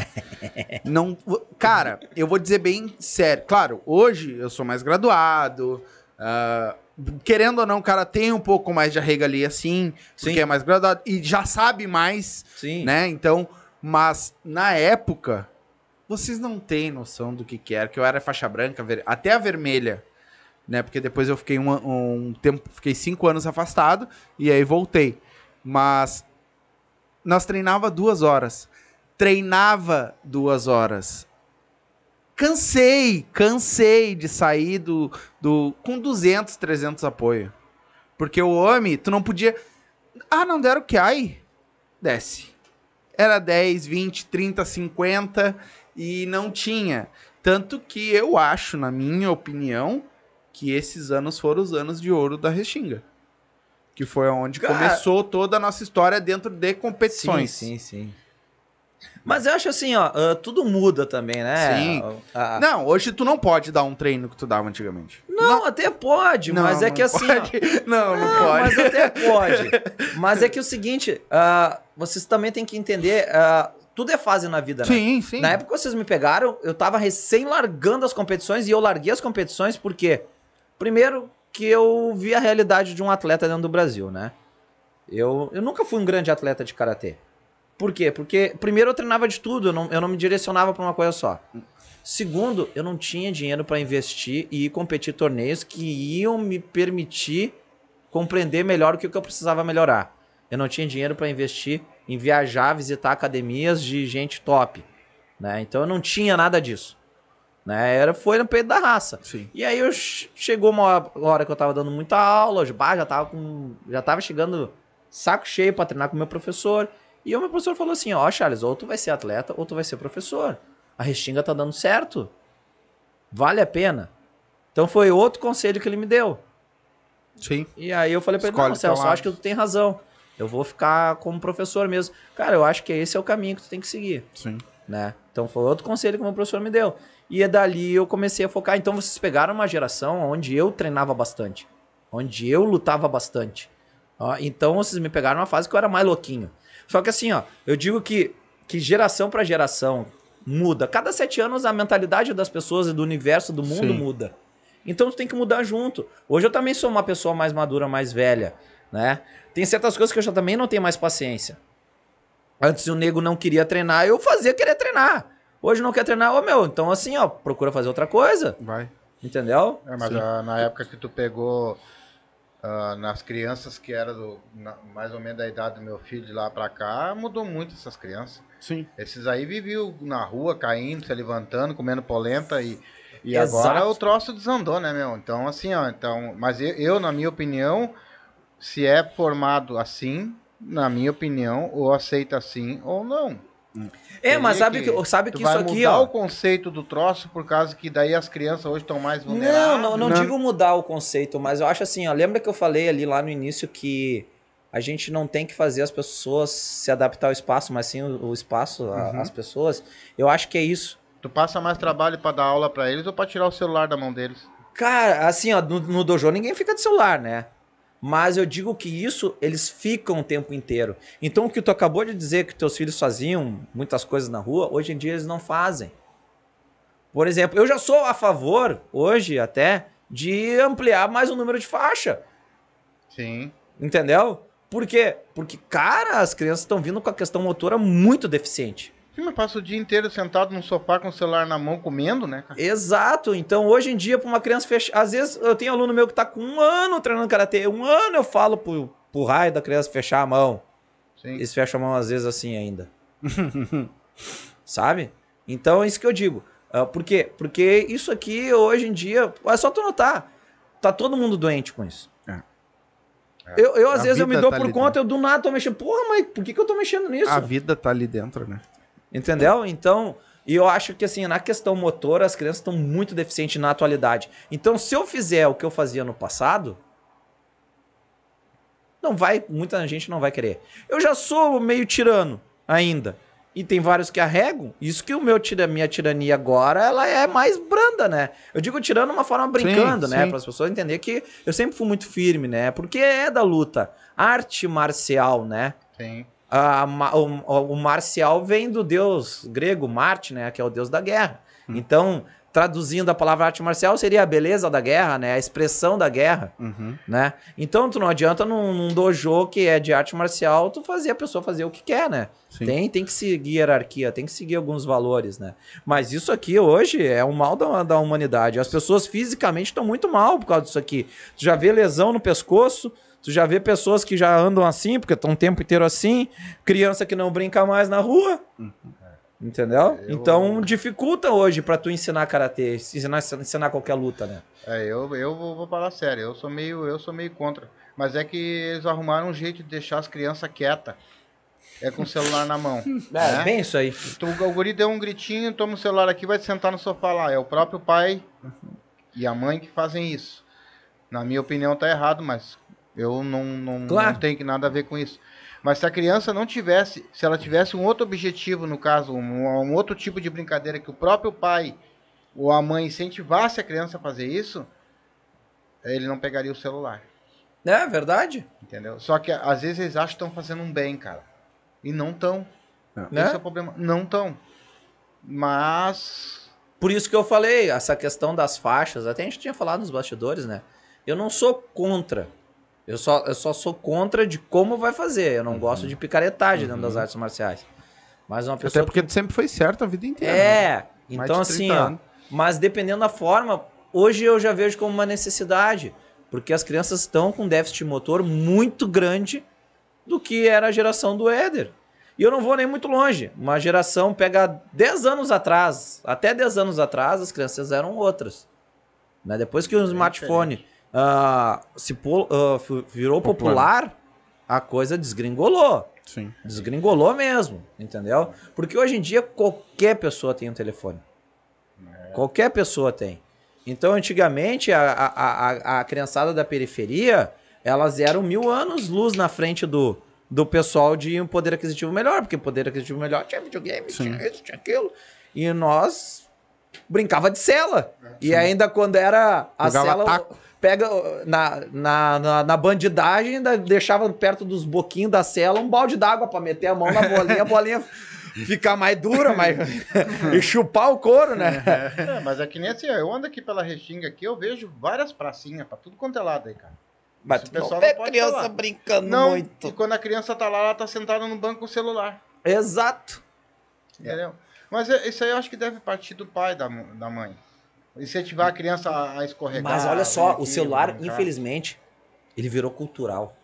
não, cara, eu vou dizer bem sério. Claro, hoje eu sou mais graduado. ah, querendo ou não, o cara tem um pouco mais de arregalia, sim, Sim. porque é mais graduado e já sabe mais, Sim. né? Então, mas na época, vocês não têm noção do que que era, que eu era faixa branca, até a vermelha, né? Porque depois eu fiquei um, um tempo, fiquei cinco anos afastado e aí voltei. Mas nós treinava duas horas, treinava duas horas. Cansei, cansei de sair do, do com 200, 300 apoio. Porque o homem, tu não podia. Ah, não deram o que aí? Desce. Era 10, 20, 30, 50 e não tinha. Tanto que eu acho, na minha opinião, que esses anos foram os anos de ouro da Restinga. Que foi onde Cara- começou toda a nossa história dentro de competições. Sim, sim, sim. Mas eu acho assim, ó, ah, tudo muda também, né? Sim. Ah, Não, hoje tu não pode dar um treino que tu dava antigamente. não, até pode, Não, mas é não que assim, ó, pode. Não, não, Não, pode. Mas até pode. Mas é que o seguinte, ah, vocês também têm que entender, ah, tudo é fase na vida, né? Sim, sim. Na época que vocês me pegaram, eu tava recém largando as competições e eu larguei as competições porque, primeiro, que eu vi a realidade de um atleta dentro do Brasil, né? Eu, eu nunca fui um grande atleta de karatê. Por quê? Porque, primeiro, eu treinava de tudo, eu não, eu não me direcionava pra uma coisa só. Segundo, eu não tinha dinheiro pra investir e ir competir torneios que iam me permitir compreender melhor o que eu precisava melhorar. Eu não tinha dinheiro pra investir em viajar, visitar academias de gente top, né? Então eu não tinha nada disso, né? Era foi no peito da raça. Sim. E aí eu che- chegou uma hora que eu tava dando muita aula, já tava com já tava chegando saco cheio pra treinar com o meu professor. E o meu professor falou assim: "Ó, Charles, ou tu vai ser atleta ou tu vai ser professor. A Restinga tá dando certo. Vale a pena." Então foi outro conselho que ele me deu. Sim. E aí eu falei pra ele, Escolhe não, teu Celso, acho que tu tem razão. Eu vou ficar como professor mesmo. Cara, eu acho que esse é o caminho que tu tem que seguir, Sim. né? Então foi outro conselho que o meu professor me deu. E é dali eu comecei a focar. Então vocês pegaram uma geração onde eu treinava bastante. Onde eu lutava bastante. Ó, então vocês me pegaram uma fase que eu era mais louquinho. Só que assim, ó, eu digo que, que geração pra geração muda. Cada sete anos a mentalidade das pessoas e do universo, do mundo Sim. muda. Então tu tem que mudar junto. Hoje eu também sou uma pessoa mais madura, mais velha, né? Tem certas coisas que eu já também não tenho mais paciência. Antes o nego não queria treinar, eu fazia querer treinar. Hoje não quer treinar, ô meu, então assim, ó, procura fazer outra coisa, Vai. entendeu? É, mas ah, na época que tu pegou ah, nas crianças que era do, na- mais ou menos da idade do meu filho de lá pra cá, mudou muito essas crianças. Sim. Esses aí viviam na rua, caindo, se levantando, comendo polenta e, e Exato. agora o troço desandou, né, meu? Então, assim, ó, então, mas eu, eu, na minha opinião, se é formado assim, na minha opinião, ou aceita assim ou não. É, mas sabe que, sabe Tu que vai isso aqui, mudar ó. o conceito do troço por causa que daí as crianças hoje estão mais Não, vulneráveis. não, não Não. digo mudar o conceito, mas eu acho assim, ó, lembra que eu falei ali lá no início que a gente não tem que fazer as pessoas se adaptar ao espaço, mas sim o, o espaço, a- Uhum. as pessoas. Eu acho que é isso. Tu passa mais trabalho pra dar aula pra eles ou pra tirar o celular da mão deles? Cara, assim, ó, no, no dojo ninguém fica de celular, né? Mas eu digo que isso eles ficam o tempo inteiro. Então o que tu acabou de dizer que teus filhos faziam muitas coisas na rua, hoje em dia eles não fazem. Por exemplo, eu já sou a favor, hoje até, de ampliar mais o número de faixa. Sim. Entendeu? Por quê? Porque, cara, as crianças estão vindo com a questão motora muito deficiente. Mas passa o dia inteiro sentado no sofá com o celular na mão comendo, né, cara? Exato. Então, hoje em dia, para uma criança fechar. Às vezes, eu tenho aluno meu que tá com um ano treinando karatê. Um ano eu falo pro, pro raio da criança fechar a mão. Sim. Eles fecham a mão, às vezes, assim ainda. Sabe? Então, é isso que eu digo. Ah, por quê? Porque isso aqui, hoje em dia, é só tu notar. Tá todo mundo doente com isso. É. Eu, eu, às A vezes, eu me dou tá por conta, eu do nada tô mexendo. Porra, mas por que, que eu tô mexendo nisso? A vida tá ali dentro, né? Entendeu? Então, e eu acho que assim, na questão motora, as crianças estão muito deficientes na atualidade. Então, se eu fizer o que eu fazia no passado, não vai, muita gente não vai querer. Eu já sou meio tirano ainda. E tem vários que arregam. Isso que o meu tira, minha tirania agora, ela é mais branda, né? Eu digo tirando uma forma brincando, Sim, né? Para as pessoas entenderem que eu sempre fui muito firme, né? Porque é da luta. Arte marcial, né? Sim. A o, o marcial vem do deus grego Marte, né? Que é o deus da guerra. Então, traduzindo a palavra arte marcial, seria a beleza da guerra, né? A expressão da guerra, Uhum. né? Então, tu não adianta num, num dojo que é de arte marcial, tu fazer a pessoa fazer o que quer, né? Sim. Tem, tem que seguir hierarquia, tem que seguir alguns valores, né? Mas isso aqui hoje é um mal da, da humanidade. As pessoas fisicamente estão muito mal por causa disso aqui. Tu já vê lesão no pescoço, tu já vê pessoas que já andam assim, porque estão o tempo inteiro assim, criança que não brinca mais na rua. Entendeu? Eu- Então dificulta hoje pra tu ensinar karatê, ensinar, ensinar qualquer luta, né? É, eu, eu vou, vou falar sério, eu sou meio, eu sou meio contra. Mas é que eles arrumaram um jeito de deixar as crianças quietas. É com o celular na mão. É, né? bem isso aí. Tu, o guri deu um gritinho, toma o celular aqui, vai sentar no sofá lá. É o próprio pai e a mãe que fazem isso. Na minha opinião tá errado, mas eu não, não, Claro. não tenho nada a ver com isso. Mas se a criança não tivesse, se ela tivesse um outro objetivo, no caso, um, um outro tipo de brincadeira que o próprio pai ou a mãe incentivasse a criança a fazer isso, ele não pegaria o celular. É verdade. Entendeu? Só que às vezes eles acham que estão fazendo um bem, cara. E não estão. Né? Esse é o problema. Não estão. Mas. Por isso que eu falei, essa questão das faixas, até a gente tinha falado nos bastidores, né? Eu não sou contra. Eu só, eu só sou contra de como vai fazer. Eu não gosto de picaretagem dentro das artes marciais. Mas uma Até pessoa. porque tu sempre foi certo a vida inteira. né? É, Mais então de 30 assim, ó. Mas dependendo da forma, hoje eu já vejo como uma necessidade. Porque as crianças estão com déficit motor muito grande do que era a geração do Éder. E eu não vou nem muito longe. Uma geração pega 10 anos atrás, até 10 anos atrás, as crianças eram outras. Né? Depois que o smartphone ah, se fi- virou popular, a coisa desgringolou. Sim. Desgringolou mesmo, entendeu? Porque hoje em dia qualquer pessoa tem um telefone. Qualquer pessoa tem. Então, antigamente, a, a, a, a criançada da periferia, elas eram mil anos luz na frente do, do pessoal de um poder aquisitivo melhor, porque poder aquisitivo melhor tinha videogame, Sim. tinha isso, tinha aquilo. E nós brincava de cela. E ainda quando era a Jogava cela, taco. Pega na, na, na, na bandidagem, deixava perto dos boquinhos da cela um balde d'água pra meter a mão na bolinha, a bolinha ficar mais dura, mais... e chupar o couro, né? É, mas é que nem assim, eu ando aqui pela Restinga aqui, eu vejo várias pracinhas pra tudo quanto é lado aí, cara. Mas não pessoal vê não pode criança falar. brincando Não, muito. e quando a criança tá lá, ela tá sentada no banco com o celular. Exato. Entendeu? Mas é- isso aí eu acho que deve partir do pai da, da mãe. Incentivar a criança a, escorregar. Mas olha só, vir o aqui, celular, brincar. infelizmente, ele virou cultural.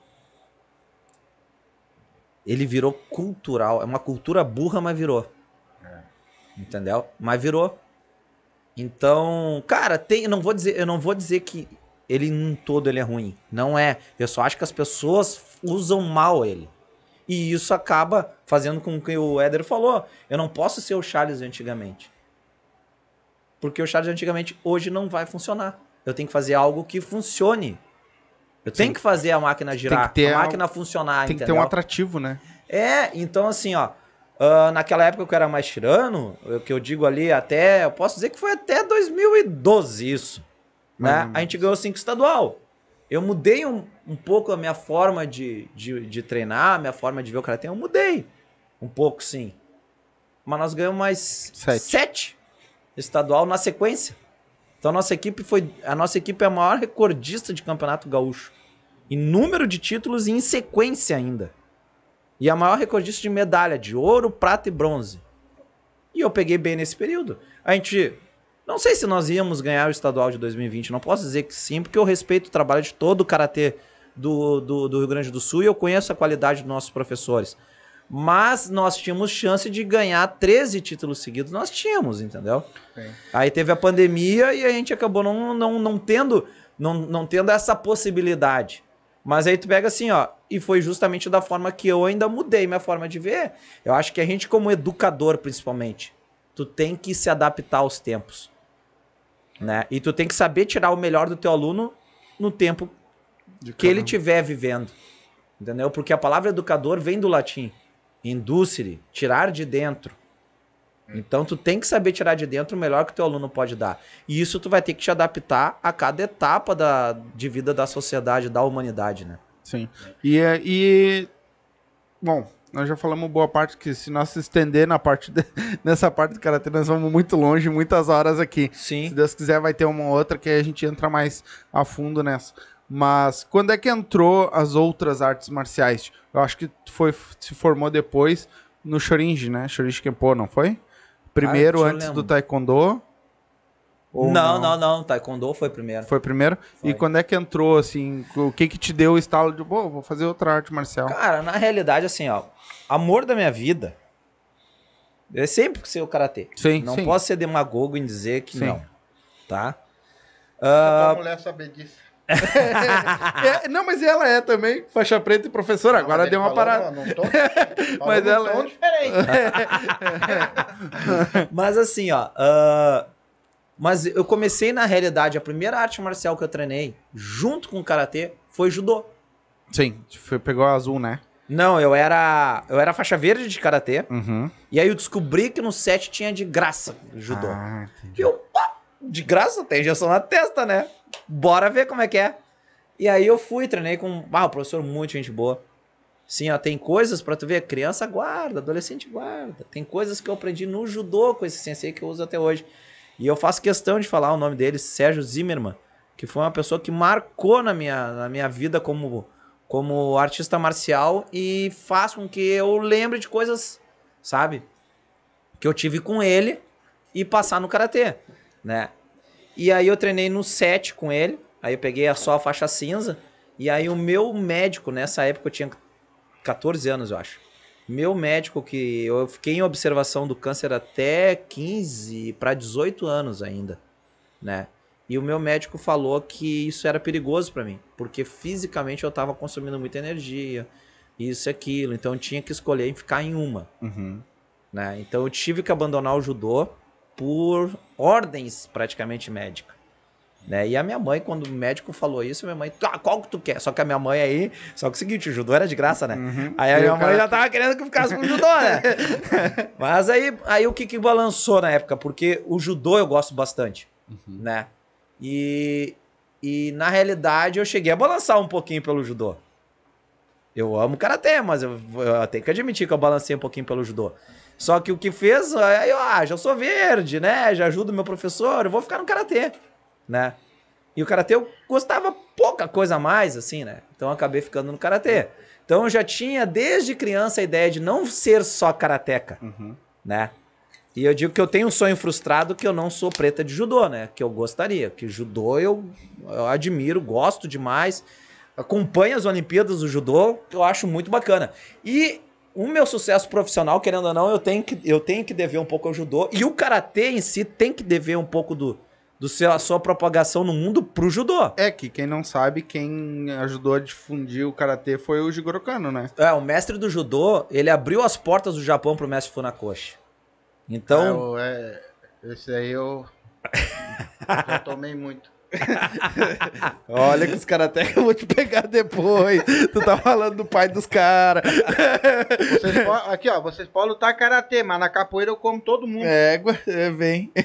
Ele virou cultural. É uma cultura burra, mas virou. Entendeu? Mas virou. Então, cara, tem, eu não vou dizer, eu não vou dizer que ele em todo ele é ruim. Não é. Eu só acho que as pessoas usam mal ele. E isso acaba fazendo com que o Éder falou. Eu não posso ser o Charles antigamente. Porque o Charles de antigamente hoje não vai funcionar. Eu tenho que fazer algo que funcione. Eu tenho que fazer a máquina girar, a máquina funcionar, Tem que ter entendeu? um atrativo, né? É, então assim, ó. ah, naquela época que eu era mais tirano, o que eu digo ali até. Eu posso dizer que foi até 2012 isso. Né? A gente ganhou cinco estadual. Eu mudei um, um pouco a minha forma de, de, de treinar, a minha forma de ver o karatê. Eu mudei. Um pouco, sim. Mas nós ganhamos mais Sete. sete estadual na sequência. Então a nossa equipe foi. A nossa equipe é a maior recordista de campeonato gaúcho. Em número de títulos e em sequência ainda. E a maior recordista de medalha, de ouro, prata e bronze. E eu peguei bem nesse período. A gente. Não sei se nós íamos ganhar o estadual de 2020. Não posso dizer que sim, porque eu respeito o trabalho de todo o karatê do, do, do Rio Grande do Sul e eu conheço a qualidade dos nossos professores. Mas nós tínhamos chance de ganhar 13 títulos seguidos. Nós tínhamos, entendeu? Sim. Aí teve a pandemia e a gente acabou não, não, não tendo não, não tendo essa possibilidade. Mas aí tu pega assim, ó, e foi justamente da forma que eu ainda mudei minha forma de ver. Eu acho que a gente como educador, principalmente, tu tem que se adaptar aos tempos. Né? E tu tem que saber tirar o melhor do teu aluno no tempo que ele estiver vivendo. Entendeu? Porque a palavra educador vem do latim. Indústria, tirar de dentro. Então tu tem que saber tirar de dentro o melhor que o teu aluno pode dar. E isso tu vai ter que te adaptar a cada etapa da, de vida da sociedade, da humanidade, né? Sim. E, é- e bom, nós já falamos boa parte que se nós se estender na parte de- nessa parte do karatê, nós vamos muito longe, muitas horas aqui. Se Sim. Deus quiser, vai ter uma outra que a gente entra mais a fundo nessa. Mas quando é que entrou as outras artes marciais? Eu acho que tu foi se formou depois no Shorinji, né? Shorinji Kempo, não foi? Primeiro eu antes do lembrar. Taekwondo? Ou Não, não, não. Taekwondo foi primeiro. Foi primeiro? E Foi. quando é que entrou, assim, o que que te deu o estalo de, pô, vou fazer outra arte marcial? Cara, na realidade, assim, ó, amor da minha vida é sempre ser o karatê. Sim, Não sim. posso ser demagogo em dizer que Sim. não, tá? Pra Ah, mulher saber disso. É, não, mas ela é também faixa preta e professora. Não, Agora deu uma falou, parada. Não, não tô, Mas ela é- diferente. mas assim, ó, ah, mas eu comecei na realidade, a primeira arte marcial que eu treinei, junto com o karatê, foi judô. Sim, foi, pegou a azul, né? Não, eu era eu era faixa verde de karatê, Uhum. e aí eu descobri que no set tinha de graça judô. Ah, entendi. E eu, pá, de graça, tem injeção na testa, né? Bora ver como é que é. E aí eu fui, treinei com ah, um professor muito gente boa. Sim, ó, tem coisas pra tu ver, criança guarda, adolescente guarda. Tem coisas que eu aprendi no judô com esse sensei que eu uso até hoje. E eu faço questão de falar o nome dele, Sérgio Zimmermann, que foi uma pessoa que marcou na minha, na minha vida como, como artista marcial e faz com que eu lembre de coisas, sabe? Que eu tive com ele e passar no karatê, né? E aí eu treinei no set com ele, aí eu peguei a só a faixa cinza, e aí o meu médico, nessa época eu tinha 14 anos, eu acho. Meu médico, que eu fiquei em observação do câncer até 15 para 18 anos ainda, né? E o meu médico falou que isso era perigoso para mim, porque fisicamente eu tava consumindo muita energia, isso e aquilo, então eu tinha que escolher em ficar em uma Uhum. né? Então eu tive que abandonar o judô por ordens praticamente médicas. Né? E a minha mãe, quando o médico falou isso, minha mãe, ah, qual que tu quer? Só que a minha mãe aí, só que o seguinte, o judô era de graça, né? Uhum. Aí a minha mãe já tava querendo que eu ficasse com o judô, né? Mas aí, aí o que que balançou na época? Porque o judô eu gosto bastante, né? E, e na realidade eu cheguei a balançar um pouquinho pelo judô. Eu amo karatê, mas eu, eu tenho que admitir que eu balancei um pouquinho pelo judô. Só que o que fez, aí eu, ah, já sou verde, né? Já ajudo meu professor, eu vou ficar no karatê, né? E o karatê eu gostava pouca coisa a mais, assim, né? Então eu acabei ficando no karatê. Então eu já tinha desde criança a ideia de não ser só karateca, Uhum. né? E eu digo que eu tenho um sonho frustrado que eu não sou preta de judô, né? Que eu gostaria. Que judô eu, eu admiro, gosto demais. Acompanho as Olimpíadas do judô, que eu acho muito bacana. E o meu sucesso profissional, querendo ou não, eu tenho que, eu tenho que dever um pouco ao judô. E o karatê em si tem que dever um pouco do, do seu, a sua propagação no mundo pro judô. É que quem não sabe, quem ajudou a difundir o karatê foi o Jigoro Kano, né? É, o mestre do judô, ele abriu as portas do Japão pro mestre Funakoshi. Então, É, o- é, esse aí eu já tomei muito. Olha que os karatecas eu vou te pegar depois. tu tá falando do pai dos caras. Aqui, ó, vocês podem lutar karatê, mas na capoeira eu como todo mundo. Égua, é, vem.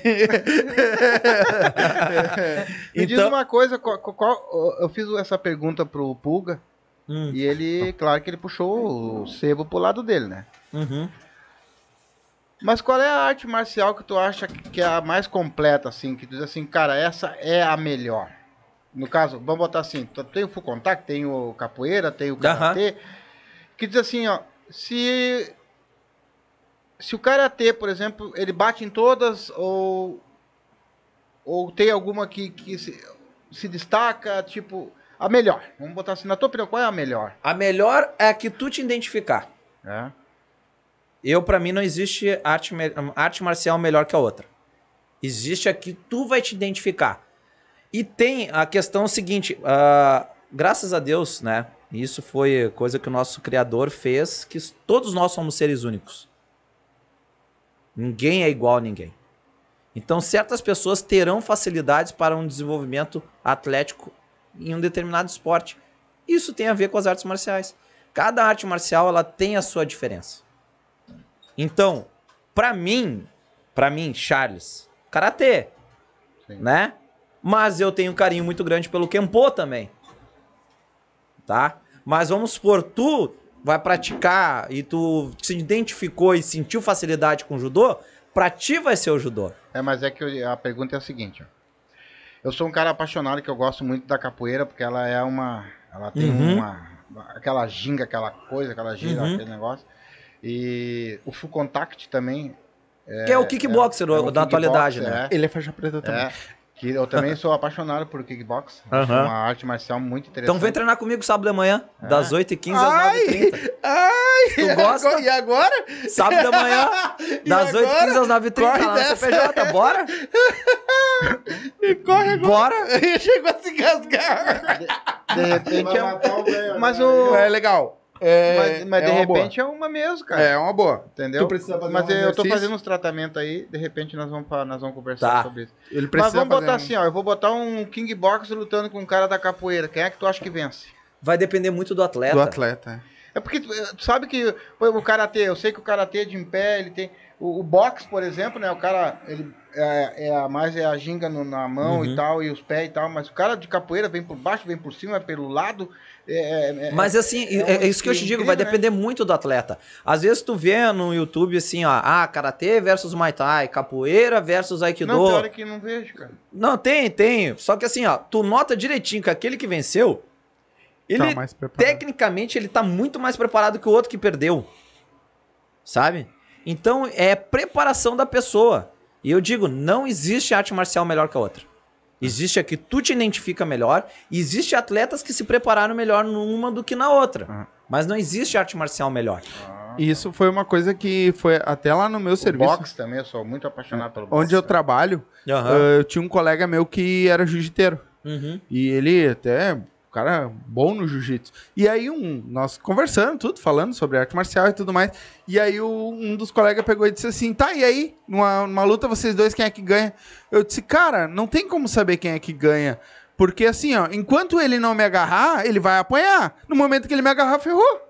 Me diz Então- uma coisa, qual- qual- eu fiz essa pergunta pro Pulga hum, e ele, claro que ele puxou o sebo pro lado dele, né? uhum. Mas qual é a arte marcial que tu acha que é a mais completa, assim? Que tu diz assim, cara, essa é a melhor. No caso, vamos botar assim, tem o full contact, tem o capoeira, tem o karatê. Que diz assim, ó, se se o karatê, por exemplo, ele bate em todas ou ou tem alguma que, que se, se destaca, tipo, a melhor. Vamos botar assim, na tua opinião, qual é a melhor? A melhor é a que tu te identificar. É. Eu, pra mim, não existe arte, arte marcial melhor que a outra. Existe a que tu vai te identificar. E tem a questão seguinte, ah, graças a Deus, né? Isso foi coisa que o nosso Criador fez, que todos nós somos seres únicos. Ninguém é igual a ninguém. Então, certas pessoas terão facilidades para um desenvolvimento atlético em um determinado esporte. Isso tem a ver com as artes marciais. Cada arte marcial ela tem a sua diferença. Então, pra mim, pra mim, Charles, karatê, Sim. né? Mas eu tenho um carinho muito grande pelo Kempo também. Tá? Mas vamos supor, tu vai praticar e tu se identificou e sentiu facilidade com o judô, pra ti vai ser o judô. É, mas é que eu- a pergunta é a seguinte, ó. Eu sou um cara apaixonado que eu gosto muito da capoeira porque ela é uma, ela tem Uhum. uma, aquela ginga, aquela coisa, aquela gira, Uhum. aquele negócio. E o full contact também. que é o kickboxer é um da atualidade, kickboxer, né? é. Ele é faixa preta também. É, que eu também sou apaixonado por kickbox. Acho Aham. uma arte marcial muito interessante. Então vem treinar comigo sábado de manhã, das 8h15 às Ai! 9h30. Ai! Tu gosta? E agora? Sábado de manhã, das agora? 8h15 às 9h30 Corre lá na. CPJ, bora? E corre agora. Bora? Chegou a se engasgar. De repente é o velho, Mas né? o. É legal. É, mas mas é de uma boa. repente é uma mesmo, cara. É uma boa. Entendeu? Tu precisa fazer Mas um eu tô exercício. fazendo uns tratamentos aí, de repente nós vamos, nós vamos conversar Tá. sobre isso. Ele Mas precisa vamos fazer botar um- assim, ó. Eu vou botar um King Box lutando com um cara da capoeira. Quem é que tu acha que vence? Vai depender muito do atleta. do atleta. É porque tu, tu sabe que pô, o karatê, eu sei que o karatê de em pé, ele tem. O, o boxe, por exemplo, né? O cara, ele é, é a- mais é a ginga no- na mão Uhum. e tal, e os pés e tal, mas o cara de capoeira vem por baixo, vem por cima, pelo lado. É, é- Mas assim, é é, é isso que eu te incrível, digo, vai né? depender muito do atleta. Às vezes tu vê no YouTube assim, ó, ah, karatê versus Muay Thai, capoeira versus Aikido. não, tem hora que não vejo, cara. Não, tem, tem. Só que assim, ó, tu nota direitinho que aquele que venceu, ele Tá mais preparado. tecnicamente ele tá muito mais preparado que o outro que perdeu. Sabe? Então é preparação da pessoa. E eu digo, não existe arte marcial melhor que a outra. Existe a que tu te identifica melhor, e existe atletas que se prepararam melhor numa do que na outra. Ah. Mas não existe arte marcial melhor. E Isso foi uma coisa que foi até lá no meu O serviço, boxe também, eu sou muito apaixonado pelo boxe. onde eu cara. trabalho, eh, eu tinha um colega meu que era jiu-jiteiro. Uhum. E ele até, cara bom no jiu-jitsu. E aí um, nós conversando, tudo, falando sobre arte marcial e tudo mais. E aí o- um dos colegas pegou e disse assim, tá, e aí? Numa, numa luta, vocês dois, quem é que ganha? Eu disse, cara, não tem como saber quem é que ganha. Porque assim, ó, enquanto ele não me agarrar, ele vai apanhar. No momento que ele me agarrar, ferrou.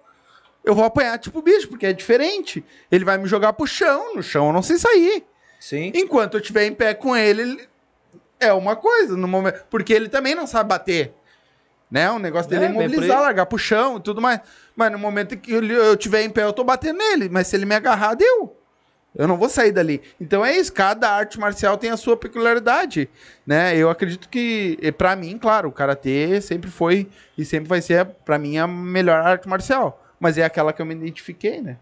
Eu vou apanhar tipo bicho, porque é diferente. Ele vai me jogar pro chão, no chão eu não sei sair. Sim. Enquanto eu estiver em pé com ele, ele- é uma coisa, no momento, porque ele também não sabe bater. Né? O negócio dele é, É, imobilizar, largar pro chão e tudo mais. Mas no momento que ele- eu estiver em pé, eu tô batendo nele. Mas se ele me agarrar, deu. Eu não vou sair dali. Então é isso, cada arte marcial tem a sua peculiaridade, né? Eu acredito que, pra mim, claro, o karatê sempre foi e sempre vai ser, pra mim, a melhor arte marcial. Mas é aquela que eu me identifiquei, né?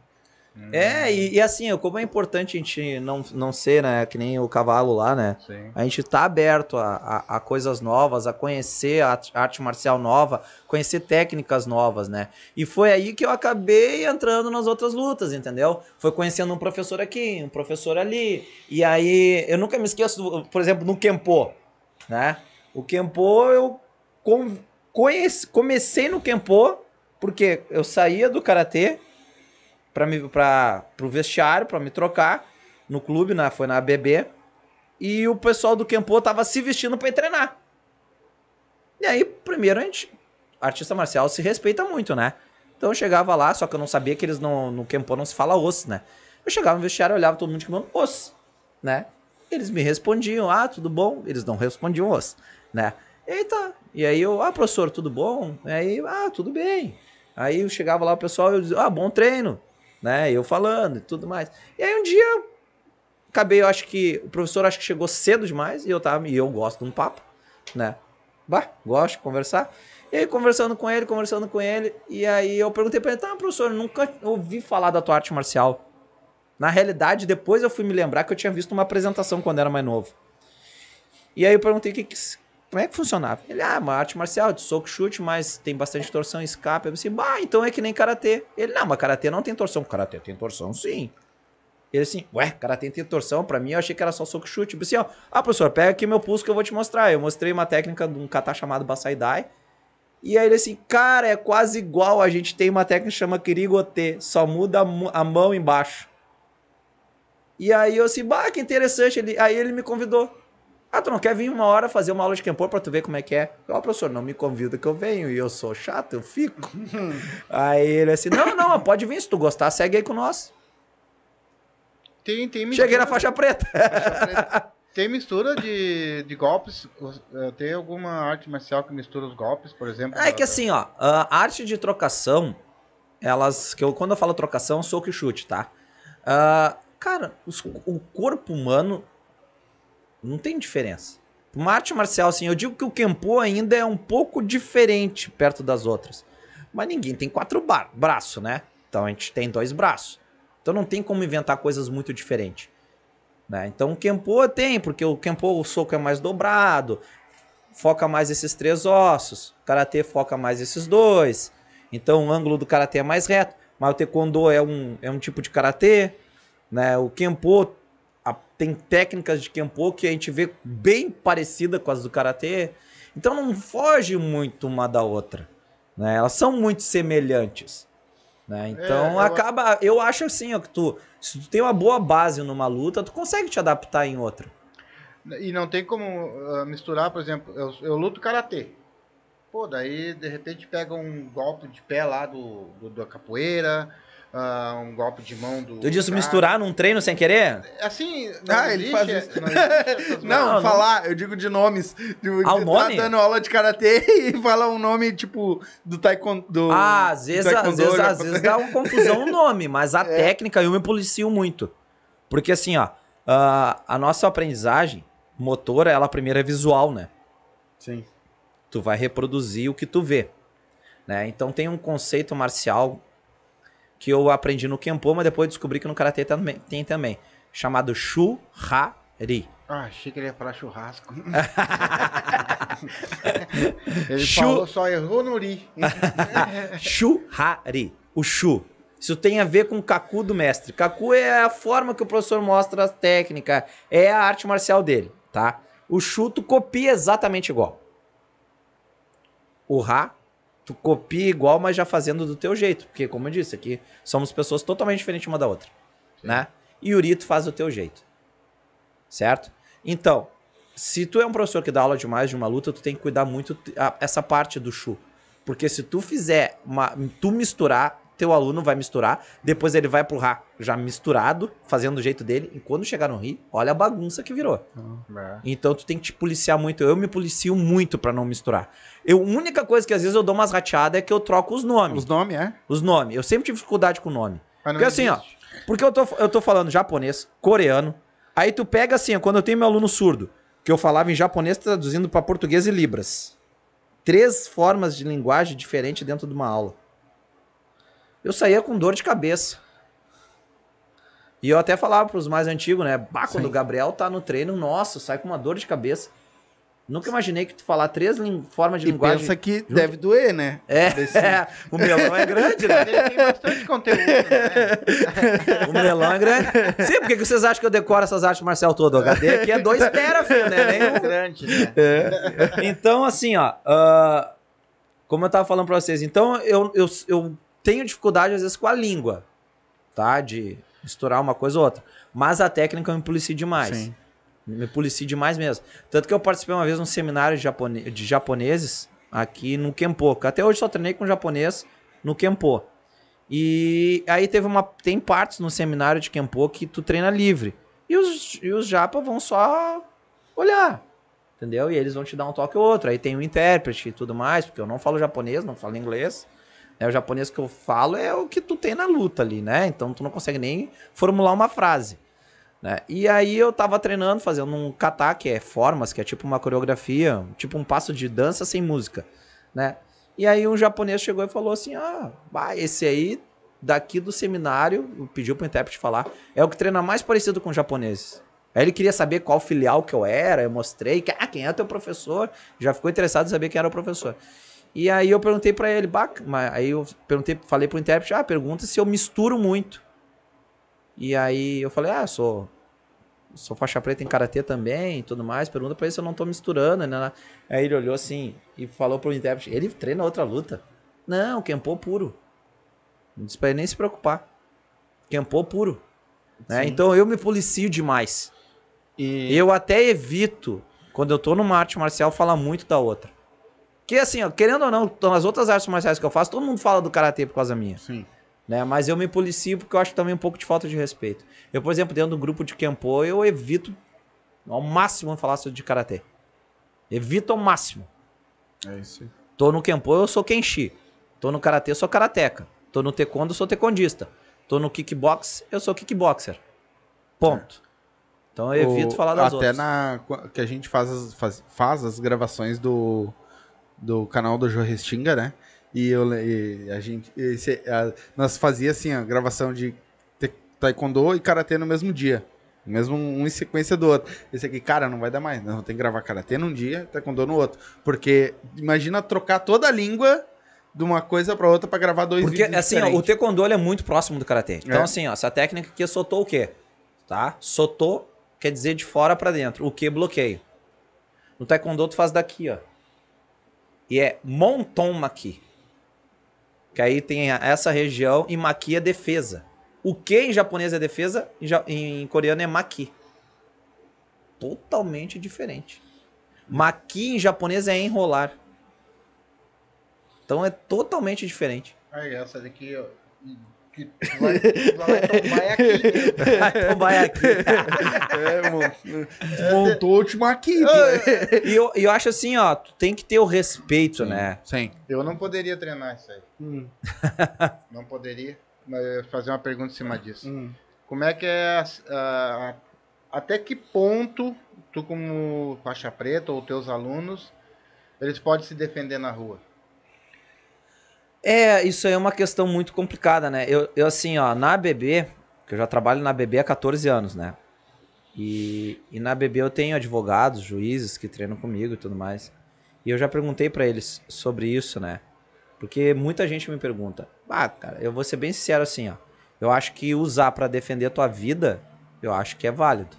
É, e, e assim, como é importante a gente não, não ser, né, que nem o cavalo lá, né? Sim. A gente tá aberto a, a, a coisas novas, a conhecer a arte- marcial nova, conhecer técnicas novas, né? E foi aí que eu acabei entrando nas outras lutas, entendeu? Foi conhecendo um professor aqui, um professor ali. E aí, eu nunca me esqueço, por exemplo, no Kempo, né? O Kempo, eu com- conheci- comecei no Kempo, porque eu saía do Karatê para me para pro vestiário para me trocar no clube, né? Foi na ABB. E o pessoal do Kempo tava se vestindo para treinar. E aí, primeiro a gente artista marcial se respeita muito, né? Então eu chegava lá, só que eu não sabia que eles não no Kempo não se fala os, né? Eu chegava no vestiário, olhava todo mundo de kimono, os, né? Eles me respondiam, ah, tudo bom? Eles não respondiam os, né? Eita, e aí eu, ah, professor, tudo bom? E aí, ah, tudo bem. Aí eu chegava lá, o pessoal, eu dizia, ah, bom treino, né? Eu falando e tudo mais. E aí um dia, acabei, eu acho que, o professor acho que chegou cedo demais, e eu tava, e eu gosto de um papo, né? Bah, gosto de conversar. E aí, conversando com ele, conversando com ele, e aí eu perguntei pra ele, tá, professor, nunca ouvi falar da tua arte marcial. Na realidade, depois eu fui me lembrar que eu tinha visto uma apresentação quando era mais novo. E aí eu perguntei que, que- como é que funcionava. Ele, ah, uma arte marcial de soco chute, mas tem bastante torção escape. Eu disse, bah, então é que nem karatê. Ele, não, mas karatê não tem torção. Karatê tem torção, sim. Ele assim, ué, karatê tem torção? Pra mim eu achei que era só soco chute. Eu disse, ó, ah, professor, pega aqui meu pulso que eu vou te mostrar. Eu mostrei uma técnica de um kata chamado Basaidai. E aí ele assim, cara, é quase igual. A gente tem uma técnica que chama Kirigote, só muda a, mu- a mão embaixo. E aí eu assim, bah, que interessante. Ele, aí ele me convidou. Ah, tu não quer vir uma hora fazer uma aula de Kempo pra tu ver como é que é? Ó, professor, não me convida que eu venho. E eu sou chato, eu fico. aí ele assim, não, não, pode vir. Se tu gostar, segue aí com nós. Tem, tem mistura, Cheguei na faixa preta. Tem mistura de, de golpes. eh, Tem alguma arte marcial que mistura os golpes, por exemplo? É que assim, ó, a arte de trocação, elas. que eu, Quando eu falo trocação, soco e chute, tá? Ah, cara, os- o corpo humano não tem diferença. Uma arte marcial, assim, eu digo que o Kenpo ainda é um pouco diferente perto das outras. Mas ninguém tem quatro braços, né? Então a gente tem dois braços. Então não tem como inventar coisas muito diferentes. Né? Então o Kenpo tem, porque o Kenpo o soco é mais dobrado, foca mais esses três ossos. O karatê foca mais esses dois. Então o ângulo do karatê é mais reto. Mas o taekwondo é um, é um tipo de karatê. Né? O kenpo tem técnicas de kenpo que a gente vê bem parecida com as do karatê. Então não foge muito uma da outra. Né? Elas são muito semelhantes. Né? Então eu- acaba. Eu acho assim, ó, que tu, se tu tem uma boa base numa luta, tu consegue te adaptar em outra. E não tem como ah, misturar, por exemplo, eu, eu luto karatê. Pô, daí de repente pega um golpe de pé lá do, do- da capoeira, ah, um golpe de mão do. Tu disse cara. misturar num treino sem querer? Assim, não Ah, ele faz isso. não Não, não. falar, eu digo de nomes. De, Ah, o tá nome? dando aula de karatê e fala um nome, tipo, do taekwondo. do- Ah, às vezes, às vezes, já- às vezes dá uma confusão o nome, mas a É. técnica eu me policio muito. Porque assim, ó, a, a nossa aprendizagem motora, ela primeiro é visual, né? Sim. Tu vai reproduzir o que tu vê. Né? Então tem um conceito marcial que eu aprendi no Kenpo, mas depois descobri que no Karatê também, tem também, chamado Shu-Ha-Ri. Ah, achei que ele ia falar churrasco. ele Chu- falou, só errou no ri. Shu-Ha-Ri. O Shu. Isso tem a ver com o Kaku do mestre. Kaku é a forma que o professor mostra a técnica, é a arte marcial dele, tá? O Shu tu copia exatamente igual. O Ha, tu copia igual, mas já fazendo do teu jeito. Porque, como eu disse, aqui somos pessoas totalmente diferentes uma da outra, né? E o Ri tu faz do teu jeito. Certo? Então, se tu é um professor que dá aula demais de uma luta, tu tem que cuidar muito a- essa parte do Shu. Porque se tu fizer uma, tu misturar, teu aluno vai misturar, depois ele vai pro Ra já misturado, fazendo do jeito dele, e quando chegar no Ri, olha a bagunça que virou. Então tu tem que te policiar muito. Eu me policio muito pra não misturar. Eu, a única coisa que às vezes eu dou umas rateadas é que eu troco os nomes. Os nomes, é? Os nomes. Eu sempre tive dificuldade com o nome. Porque assim, ó, existe. porque eu tô, eu tô falando japonês, coreano. Aí tu pega assim, ó, quando eu tenho meu aluno surdo, que eu falava em japonês traduzindo pra português e libras. Três formas de linguagem diferentes dentro de uma aula. Eu saía com dor de cabeça. E eu até falava pros mais antigos, né? Bah, quando Sim. o Gabriel tá no treino, nossa, sai com uma dor de cabeça. Nunca imaginei que tu falar três formas de E linguagem. pensa que deve doer, né? É, o melão é grande, né? Ele tem bastante conteúdo, né? O melão é grande. Sim, por que vocês acham que eu decoro essas artes marcial todas? O HD aqui é 2 tera, filho, né? Nem um- grande, né? Então, assim, ó. ah, como eu tava falando pra vocês, então eu, eu, eu tenho dificuldade, às vezes, com a língua, tá? De misturar uma coisa ou outra. Mas a técnica eu me policio demais. Sim. Me policio demais mesmo. Tanto que eu participei uma vez num seminário de, japone- de japoneses aqui no Kenpo. Até hoje só treinei com japonês no Kenpo. E aí teve uma. Tem partes no seminário de Kenpo que tu treina livre. E os, e os japa vão só olhar. Entendeu? E eles vão te dar um toque ou outro. Aí tem o intérprete e tudo mais, porque eu não falo japonês, não falo inglês. Né? O japonês que eu falo é o que tu tem na luta ali, né? Então tu não consegue nem formular uma frase. Né? E aí eu tava treinando, fazendo um kata, que é formas, que é tipo uma coreografia, tipo um passo de dança sem música, né? E aí um japonês chegou e falou assim, ah, vai, esse aí daqui do seminário, pediu pro intérprete falar, é o que treina mais parecido com japoneses. Aí ele queria saber qual filial que eu era, eu mostrei, que, ah, quem é teu professor? Já ficou interessado em saber quem era o professor. E aí eu perguntei pra ele, mas aí eu perguntei, falei pro intérprete, ah, pergunta se eu misturo muito. E aí eu falei, ah, sou sou faixa preta em karatê também e tudo mais. Pergunta pra ele se eu não tô misturando, né? Aí ele olhou assim e falou pro intérprete, ele treina outra luta. Não, Kenpo puro. Não disse pra ele nem se preocupar. Kenpo puro. Né? Então eu me policio demais. E Eu até evito, quando eu tô numa arte marcial, falar muito da outra. Que assim, ó, querendo ou não, nas outras artes marciais que eu faço, todo mundo fala do karatê por causa minha. Sim. Né? Mas eu me policio porque eu acho também um pouco de falta de respeito. Eu, por exemplo, dentro do grupo de Kenpo, eu evito ao máximo falar sobre de karatê. Evito ao máximo. É isso aí. Tô no Kenpo, eu sou Kenshi. Tô no Karatê, eu sou Karateka. Tô no Taekwondo, eu sou Taekwondista. Tô no Kickbox, eu sou Kickboxer. Ponto. Então eu evito O- falar das Até outras. na que a gente faz as, faz, faz as gravações do, do canal do Jô Restinga, né? E, eu, e a gente. esse- a- nós fazia assim, a gravação de taekwondo e karatê no mesmo dia. Mesmo um em sequência do outro. Esse aqui, cara, não vai dar mais. Não, tem que gravar karatê num dia e taekwondo no outro. Porque imagina trocar toda a língua de uma coisa pra outra pra gravar dois Porque, vídeos assim, ó, o. Taekwondo ele é muito próximo do Karatê. Então, É. assim, ó, essa técnica aqui é sotou o quê? Tá? Sotou quer dizer de fora pra dentro. O que bloqueio. No Taekwondo tu faz daqui, ó. E é Monton Maki. Que aí tem essa região e Maki é defesa. O que em japonês é defesa, em, coreano é Maki. Totalmente diferente. Maki em japonês é enrolar. Então é totalmente diferente. Aí, essa daqui, ó. Que tu vai, tu vai tomar é aqui então vai aqui. É, mon- montou o último aqui. E eu, e eu acho assim, ó, tu tem que ter o respeito, né? Sim. Eu não poderia treinar isso aí. Hum, Não poderia. Mas eu ia fazer uma pergunta em cima disso. hum. Como é que é. as- a- a- até que ponto tu, como faixa preta, ou teus alunos, eles podem se defender na rua? É, isso aí é uma questão muito complicada, né? Eu, eu assim, ó, na BB, que eu já trabalho na BB há 14 anos, né? E, e na BB eu tenho advogados, juízes que treinam comigo e tudo mais. E eu já perguntei pra eles sobre isso, né? Porque muita gente me pergunta. Ah, cara, eu vou ser bem sincero assim, ó. Eu acho que usar pra defender a tua vida, eu acho que é válido.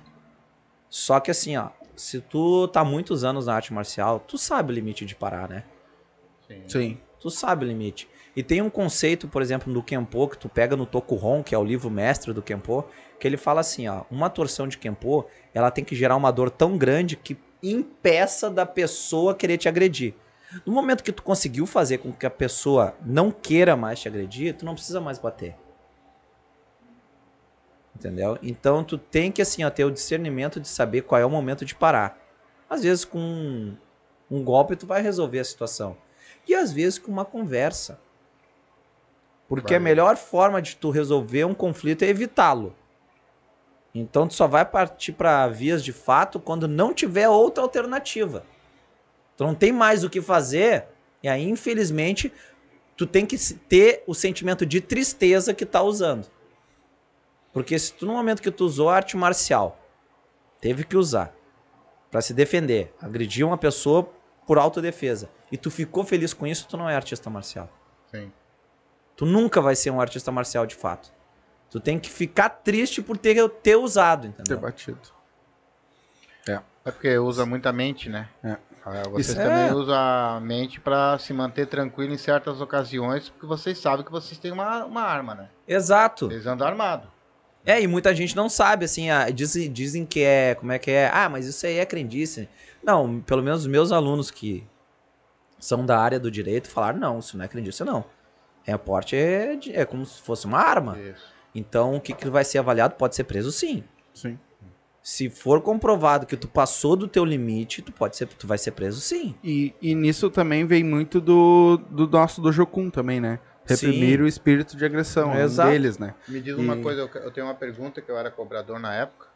Só que assim, ó, se tu tá muitos anos na arte marcial, tu sabe o limite de parar, né? Sim. Sim. Tu sabe o limite. E tem um conceito, por exemplo, no Kenpo, que tu pega no Tokuhon, que é o livro mestre do Kenpo, que ele fala assim, ó, uma torção de Kenpo, ela tem que gerar uma dor tão grande que impeça da pessoa querer te agredir. No momento que tu conseguiu fazer com que a pessoa não queira mais te agredir, tu não precisa mais bater. Entendeu? Então tu tem que assim, ó, ter o discernimento de saber qual é o momento de parar. Às vezes com um, um golpe tu vai resolver a situação. E às vezes com uma conversa. Porque a melhor forma de tu resolver um conflito é evitá-lo. Então tu só vai partir para vias de fato quando não tiver outra alternativa. Tu não tem mais o que fazer, e aí infelizmente tu tem que ter o sentimento de tristeza que tá usando. Porque se tu no momento que tu usou arte marcial, teve que usar para se defender, agredir uma pessoa por autodefesa, e tu ficou feliz com isso, tu não é artista marcial. Sim. Tu nunca vai ser um artista marcial de fato. Tu tem que ficar triste por ter, ter usado, Ter entendeu? batido. É porque usa muita mente, né? É. Ah, Vocês Isso- também É. usam a mente pra se manter tranquilo em certas ocasiões, porque vocês sabem que vocês têm uma, uma arma, né? Exato. Eles andam armados. É, e muita gente não sabe, assim, ah, dizem, dizem que é, como é que é? Ah, mas isso aí é crendice. Não, pelo menos os meus alunos que são da área do direito falaram, não, isso não é crendice, não. É porte, é, de- é como se fosse uma arma. Isso. Então, o que, que vai ser avaliado pode ser preso sim. Sim. Se for comprovado que tu passou do teu limite, tu pode ser, tu vai ser preso sim. E, e nisso também vem muito do, do nosso do Jokun também, né? Reprimir Sim. o espírito de agressão é um Exato. deles, né? Me diz uma E- coisa, eu, eu tenho uma pergunta que eu era cobrador na época.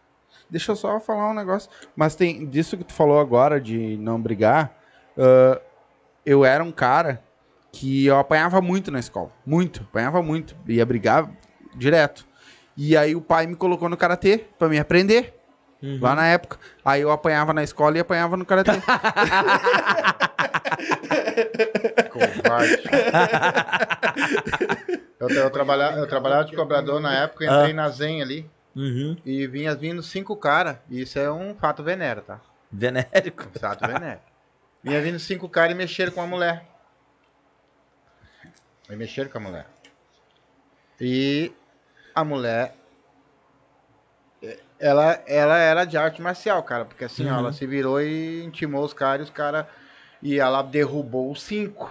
Deixa eu só falar um negócio. Mas tem disso que tu falou agora de não brigar. ah, eu era um cara que eu apanhava muito na escola. Muito, apanhava muito. Ia brigar direto. E aí o pai me colocou no karatê pra me aprender. Lá na época. Aí eu apanhava na escola e apanhava no karatê. Covarde. eu, eu, trabalhava, eu trabalhava de cobrador na época, entrei na Zen ali Uhum. e vinha vindo cinco caras. E isso é um fato venero, tá? Venérico. Fato venero. Vinha vindo cinco caras e mexeram com a mulher. E mexeram com a mulher. E a mulher. Ela, ela era de arte marcial, cara. Porque assim, ó, Uhum. ela se virou e intimou os caras e os caras. E ela derrubou os cinco.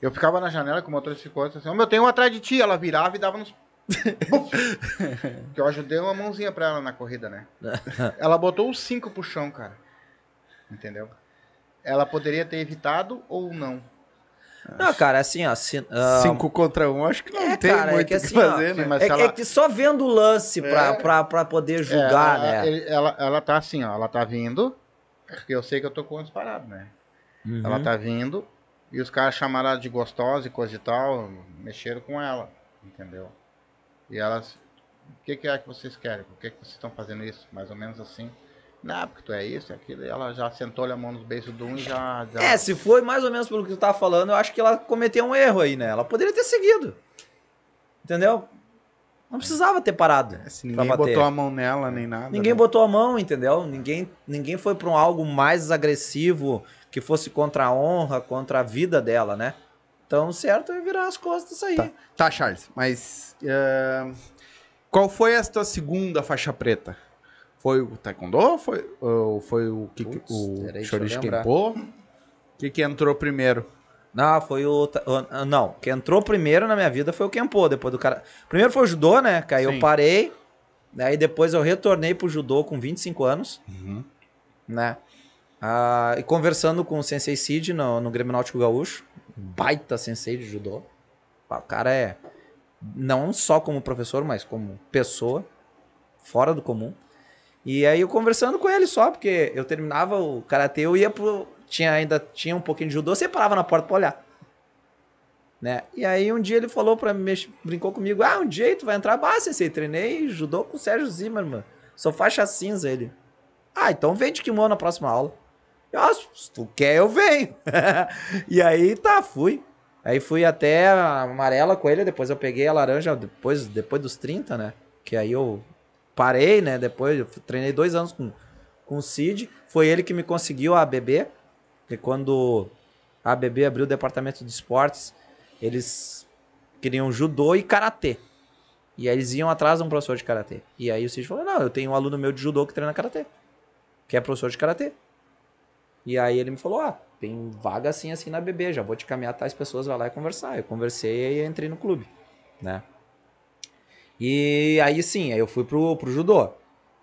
Eu ficava na janela com o ficou assim, ô meu, tem um atrás de ti. Ela virava e dava nos. que eu ajudei uma mãozinha pra ela na corrida, né? ela botou os cinco pro chão, cara. Entendeu? Ela poderia ter evitado ou não? Não, cara, assim, ó. se- ah, Cinco contra um, acho que não é, tem cara, é muito que o que assim, ó, fazer, né? Sim, mas é, ela- é que só vendo o lance pra, É. pra, pra poder julgar, É, ela, né? ele- ela, ela tá assim, ó. Ela tá vindo. Porque eu sei que eu tô com os parados, né? Uhum. Ela tá vindo. E os caras chamaram ela de gostosa e coisa e tal. Mexeram com ela. Entendeu? E elas. O que, que é que vocês querem? Por que, que vocês estão fazendo isso? Mais ou menos assim. Não, porque tu é isso, é aquilo. Ela já sentou-lhe a mão nos beijos do um e já. já... É, se foi mais ou menos pelo que tu tá falando, eu acho que ela cometeu um erro aí, né? Ela poderia ter seguido. Entendeu? Não precisava ter parado. Se pra ninguém botou a mão nela, nem nada. Ninguém né? botou a mão, entendeu? Ninguém, ninguém foi pra um algo mais agressivo que fosse contra a honra, contra a vida dela, né? Então, certo é virar as costas sair. Tá, tá Charles, mas. é, Qual foi a tua segunda faixa preta? Foi o Taekwondo ou foi, ou foi o que o lembrar. Kenpo? O que, que entrou primeiro? Não, foi o. o- Não, quem entrou primeiro na minha vida foi o Kenpo, depois do cara. Primeiro foi o judô, né? Que aí Sim. eu parei. Daí depois eu retornei pro judô com 25 anos, Uhum. né? Ah, e conversando com o Sensei Cid no, no Grêmio Náutico Gaúcho, baita sensei de judô. O cara é não só como professor, mas como pessoa, fora do comum. E aí eu conversando com ele só, porque eu terminava o karatê, eu ia pro. Tinha, ainda tinha um pouquinho de judô, você parava na porta pra olhar. Né? E aí um dia ele falou pra mim, brincou comigo, ah, um dia tu vai entrar, ah, sensei, treinei judô com o Sérgio Zimmermann, sou faixa cinza ele. Ah, então vem de kimono na próxima aula. Eu, ah, se tu quer, eu venho. e aí tá, fui. Aí fui até a amarela com ele, depois eu peguei a laranja depois, depois dos 30, né? Que aí eu parei, né? Depois eu treinei dois anos com, com o Cid. Foi ele que me conseguiu a ABB. E quando a ABB abriu o departamento de esportes, eles queriam judô e karatê. E aí eles iam atrás de um professor de karatê. E aí o Cid falou: Não, eu tenho um aluno meu de judô que treina karatê, que é professor de karatê. E aí ele me falou: Ah, tem vaga assim, assim na BB, já vou te caminhar tais pessoas, vai lá e conversar. Eu conversei e entrei no clube, né? E aí sim, aí eu fui pro, pro judô,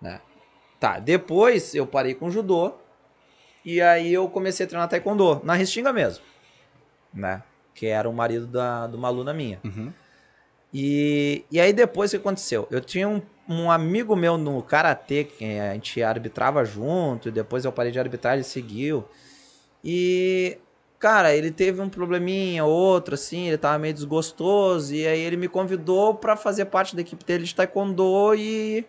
né? Tá, depois eu parei com o judô e aí eu comecei a treinar taekwondo, na Restinga mesmo, né? Que era o marido da, de uma aluna minha. Uhum. E, e aí depois o que aconteceu? Eu tinha um, um amigo meu no Karatê, que a gente arbitrava junto, e depois eu parei de arbitrar, ele seguiu. E, cara, ele teve um probleminha, outro, assim, ele tava meio desgostoso, e aí ele me convidou pra fazer parte da equipe dele de Taekwondo e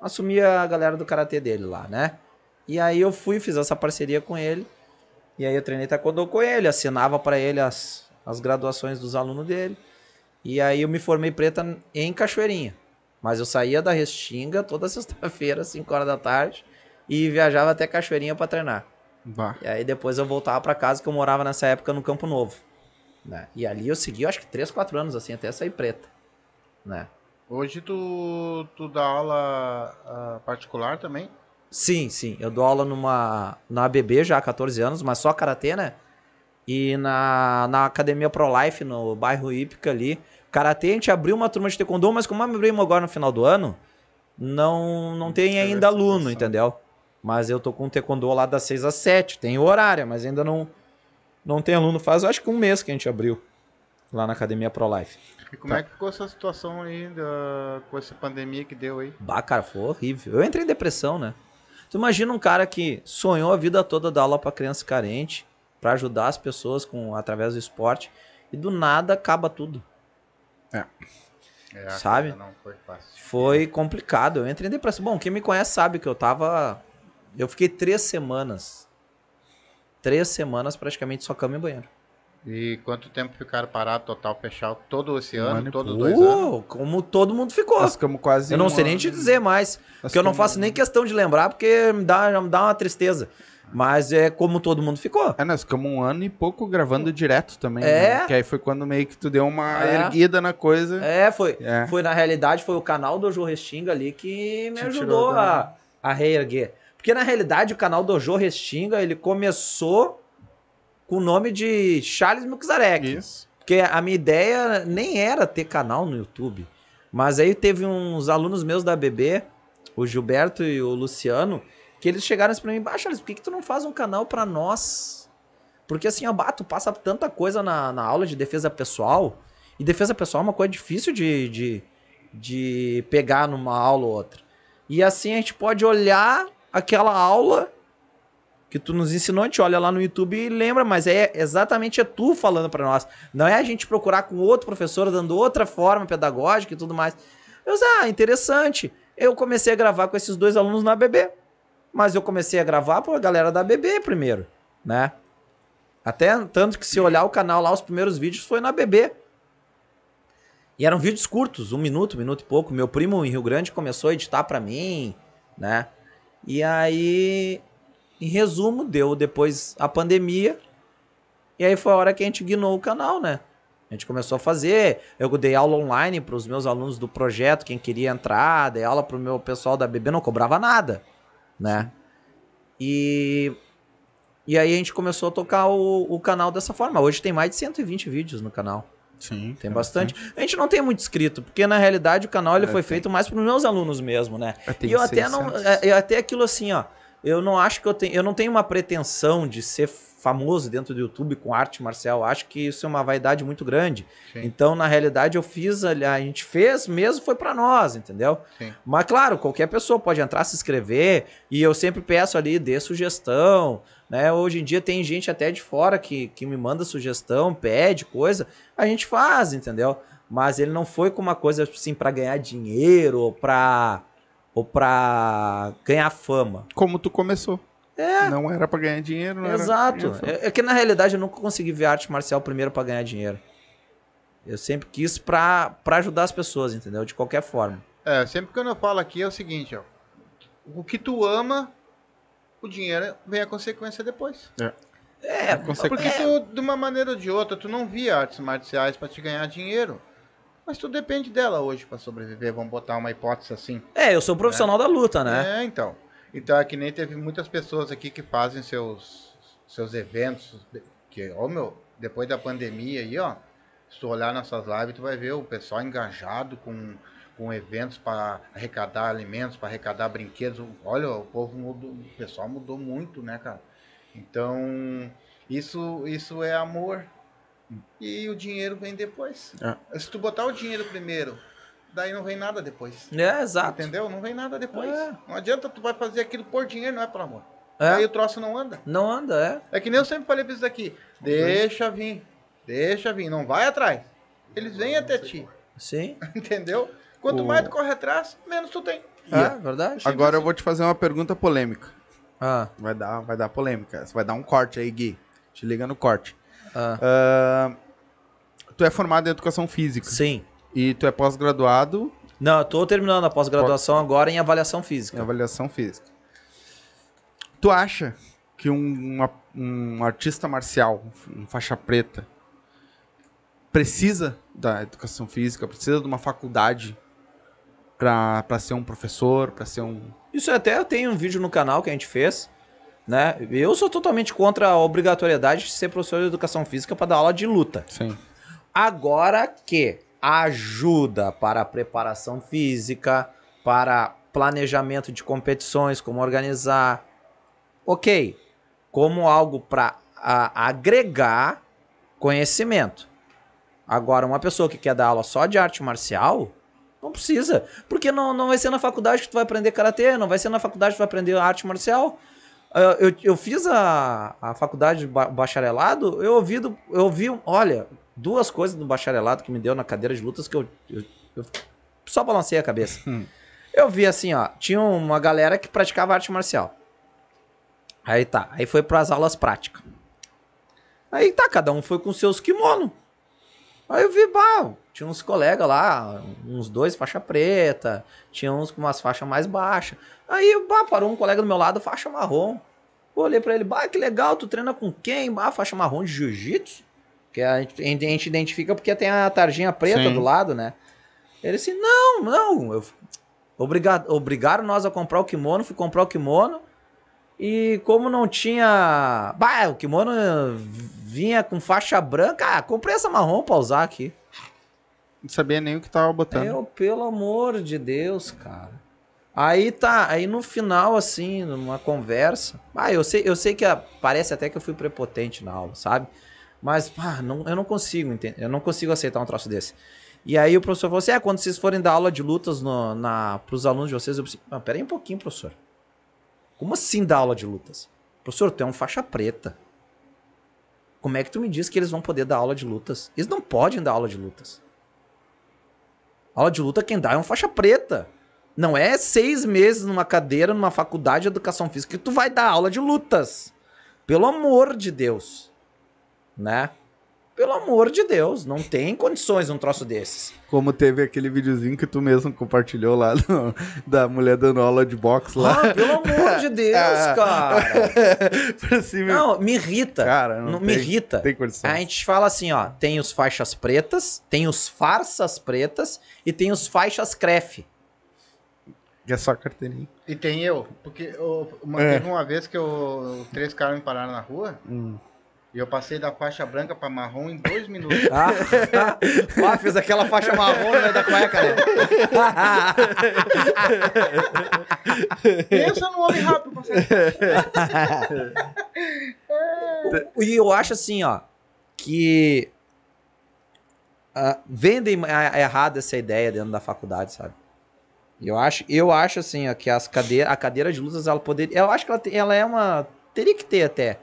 assumir a galera do Karatê dele lá, né? E aí eu fui, fiz essa parceria com ele, e aí eu treinei Taekwondo com ele, assinava pra ele as, as graduações dos alunos dele. E aí eu me formei preta em Cachoeirinha. Mas eu saía da Restinga toda sexta-feira, 5 horas da tarde, e viajava até Cachoeirinha pra treinar. Vá. E aí depois eu voltava pra casa, que eu morava nessa época no Campo Novo. Né? E ali eu segui, eu acho que 3, 4 anos, assim, até sair preta. Né? Hoje tu, tu dá aula ah, particular também? Sim, sim. Eu dou aula numa na ABB já há 14 anos, mas só karatê, né? E na, na Academia Pro Life, no bairro Ípica ali. Karatê, a gente abriu uma turma de taekwondo, mas como abrimos agora no final do ano, não, não tem ainda aluno, entendeu? Mas eu tô com taekwondo lá das 6 às 7, tem horário, mas ainda não, não tem aluno. Faz, eu acho que um mês que a gente abriu lá na Academia Pro Life. E como é que ficou essa situação aí da, com essa pandemia que deu aí? Bah, cara, foi horrível. Eu entrei em depressão, né? Tu imagina um cara que sonhou a vida toda dar aula pra criança carente, pra ajudar as pessoas com através do esporte, e do nada acaba tudo. É, a Sabe? Não foi fácil. Foi complicado. Eu entrei em depressão. Bom, quem me conhece sabe que eu tava. Eu fiquei três semanas. Três semanas praticamente só cama e banheiro. E quanto tempo ficaram parados total, fechado? Todo esse ano, ano todos pouco. dois anos? Como todo mundo ficou. Nós ficamos quase. Eu não um sei nem ano- te dizer mais. nós Porque eu não faço nem questão de lembrar, porque me dá, já me dá uma tristeza. Mas é como todo mundo ficou. É, nós ficamos um ano e pouco gravando direto também. É. né? Que aí foi quando meio que tu deu uma É. erguida na coisa. É, foi. É. Foi, na realidade, foi o canal do Jô Restinga ali que me Te ajudou tirou da- a, a reerguer. Porque, na realidade, o canal do Jô Restinga, ele começou com o nome de Charles Milkzarek. Isso. Porque a minha ideia nem era ter canal no YouTube. Mas aí teve uns alunos meus da BB, o Gilberto e o Luciano, que eles chegaram assim pra mim, bah, Charles, por que, que tu não faz um canal pra nós? Porque assim, ó, bah, tu passa tanta coisa na, na aula de defesa pessoal, e defesa pessoal é uma coisa difícil de, de, de pegar numa aula ou outra. E assim a gente pode olhar aquela aula que tu nos ensinou, a gente olha lá no YouTube e lembra, mas é exatamente é tu falando para nós. Não é a gente procurar com outro professor dando outra forma pedagógica e tudo mais. Eu disse, ah, interessante. Eu comecei a gravar com esses dois alunos na BB. Mas eu comecei a gravar para a galera da BB primeiro, né? Até tanto que se olhar o canal lá, os primeiros vídeos foi na BB. E eram vídeos curtos, um minuto, um minuto e pouco. Meu primo em Rio Grande começou a editar para mim, né? E aí, em resumo, deu depois a pandemia. E aí foi a hora que a gente guinou o canal, né? A gente começou a fazer. Eu dei aula online para os meus alunos do projeto, quem queria entrar, dei aula para o meu pessoal da BB, não cobrava nada, né? E, e aí a gente começou a tocar o, o canal dessa forma. Hoje tem mais de 120 vídeos no canal. Sim. Tem bastante. A gente não tem muito inscrito, porque na realidade o canal ele É, foi tem. feito mais para os meus alunos mesmo, né? É, tem e eu até não, 600. é, é até aquilo assim, ó. Eu não acho que eu tenho, eu não tenho uma pretensão de ser famoso dentro do YouTube com arte marcial. Eu acho que isso é uma vaidade muito grande. Sim. Então, na realidade, eu fiz, a gente fez mesmo foi para nós, entendeu? Sim. Mas claro, qualquer pessoa pode entrar, se inscrever, e eu sempre peço ali, dê sugestão, né? Hoje em dia tem gente até de fora que, que me manda sugestão, pede coisa, a gente faz, entendeu? Mas ele não foi com uma coisa assim para ganhar dinheiro ou pra, ou pra ganhar fama. Como tu começou. É, Não era pra ganhar dinheiro, não exato. era... É, é que na realidade eu nunca consegui ver arte marcial primeiro para ganhar dinheiro. Eu sempre quis pra, pra ajudar as pessoas, entendeu? De qualquer forma. É, sempre que eu falo aqui é o seguinte, ó. O que tu ama, o dinheiro vem a consequência depois. É, Consequência. Porque tu, de uma maneira ou de outra, tu não via artes marciais pra te ganhar dinheiro. Mas tu depende dela hoje pra sobreviver. Vamos botar uma hipótese assim. É, eu sou profissional da luta, né? É, então. Então é que nem teve muitas pessoas aqui que fazem seus, seus eventos. Que, ó, meu, depois da pandemia aí, ó. Se tu olhar nessas lives, tu vai ver o pessoal engajado com, com eventos para arrecadar alimentos, para arrecadar brinquedos. Olha, o povo mudou, o pessoal mudou muito, né, cara? Então, isso, isso é amor. E o dinheiro vem depois. Se tu botar o dinheiro primeiro, daí não vem nada depois. É, exato. Entendeu? Não vem nada depois. É. Não adianta tu vai fazer aquilo por dinheiro, não é por amor. É. Aí o troço não anda. Não anda, é. É que nem eu sempre falei pra isso aqui. Deixa vir. Deixa vir. Não vai atrás. Eles vêm até ti. Sim. Entendeu? Quanto O- mais tu corre atrás, menos tu tem. É, verdade. Agora eu vou te fazer uma pergunta polêmica. Ah, Vai dar, vai dar polêmica. Você vai dar um corte aí, Gui. Te liga no corte. ah. Ah, tu é formado em educação física Sim. e tu é pós-graduado Não, eu tô terminando a pós-graduação agora em avaliação em física. avaliação física. Tu acha que um, uma- um artista marcial, um faixa preta, precisa da educação física, precisa de uma faculdade pra pra ser um professor, pra ser um. Isso até tem um vídeo no canal que a gente fez, né? Eu sou totalmente contra a obrigatoriedade de ser professor de educação física para dar aula de luta. Sim. Agora que ajuda para preparação física, para planejamento de competições, como organizar, ok, como algo para agregar conhecimento. Agora, uma pessoa que quer dar aula só de arte marcial, não precisa. Porque não, não vai ser na faculdade que tu vai aprender karatê, não vai ser na faculdade que tu vai aprender arte marcial. Ah, Eu, eu fiz a, a faculdade de ba- bacharelado, eu ouvi, do- eu ouvi, olha, duas coisas do bacharelado que me deu na cadeira de lutas que eu, eu- eu só balancei a cabeça. Hum. Eu vi assim, ó, tinha uma galera que praticava arte marcial. Aí tá, aí foi pras aulas práticas. Aí tá, cada um foi com seus kimono. Aí eu vi, bah, tinha uns colegas lá, uns dois faixa preta, tinha uns com umas faixas mais baixas. Aí, bah, parou um colega do meu lado, faixa marrom. Eu olhei pra ele, bah, que legal, tu treina com quem? Bah, faixa marrom de jiu-jitsu. Que a gente, a gente identifica porque tem a tarjinha preta Sim. do lado, né? Ele disse, não, não, eu, obriga, obrigaram nós a comprar o kimono, fui comprar o kimono. E como não tinha. Bah, o kimono vinha com faixa branca. Ah, comprei essa marrom pra usar aqui. Não sabia nem o que tava botando. Eu, pelo amor de Deus, cara. Aí tá, aí no final, assim, numa conversa. Ah, eu sei, eu sei que a- parece até que eu fui prepotente na aula, sabe? Mas, pá, não, eu não consigo entender. Eu não consigo aceitar um troço desse. E aí o professor falou assim: é, quando vocês forem dar aula de lutas no, na, pros alunos de vocês, eu pensei, ah, pera aí um pouquinho, professor. Como assim dar aula de lutas? Professor, tu é um faixa preta. Como é que tu me diz que eles vão poder dar aula de lutas? Eles não podem dar aula de lutas. Aula de luta quem dá é um faixa preta. Não é seis meses numa cadeira, numa faculdade de educação física que tu vai dar aula de lutas. Pelo amor de Deus. Né? Pelo amor de Deus. Não tem condições um troço desses. Como teve aquele videozinho que tu mesmo compartilhou lá no- da mulher dando aula de boxe lá. Ah, pelo amor de Deus, cara. pra cima. Não, me irrita. Cara, não Não, tem- me irrita. Tem condição. A gente fala assim, ó, tem os faixas pretas, tem os farsas pretas e tem os faixas crefe. Que é só carteirinha. E tem eu, porque eu, uma, É. teve uma vez que eu, três caras me pararam na rua Hum. E eu passei da faixa branca pra marrom em dois minutos. Ah, ah, fez aquela faixa marrom meio da cueca, né? Pensa no homem rápido. parceiro. E eu acho assim, ó, que ah, vendem ah, errado essa ideia dentro da faculdade, sabe? Eu acho, eu acho assim, ó, que as cadeiras, a cadeira de lutas, ela poderia, eu acho que ela, ela é uma, teria que ter até.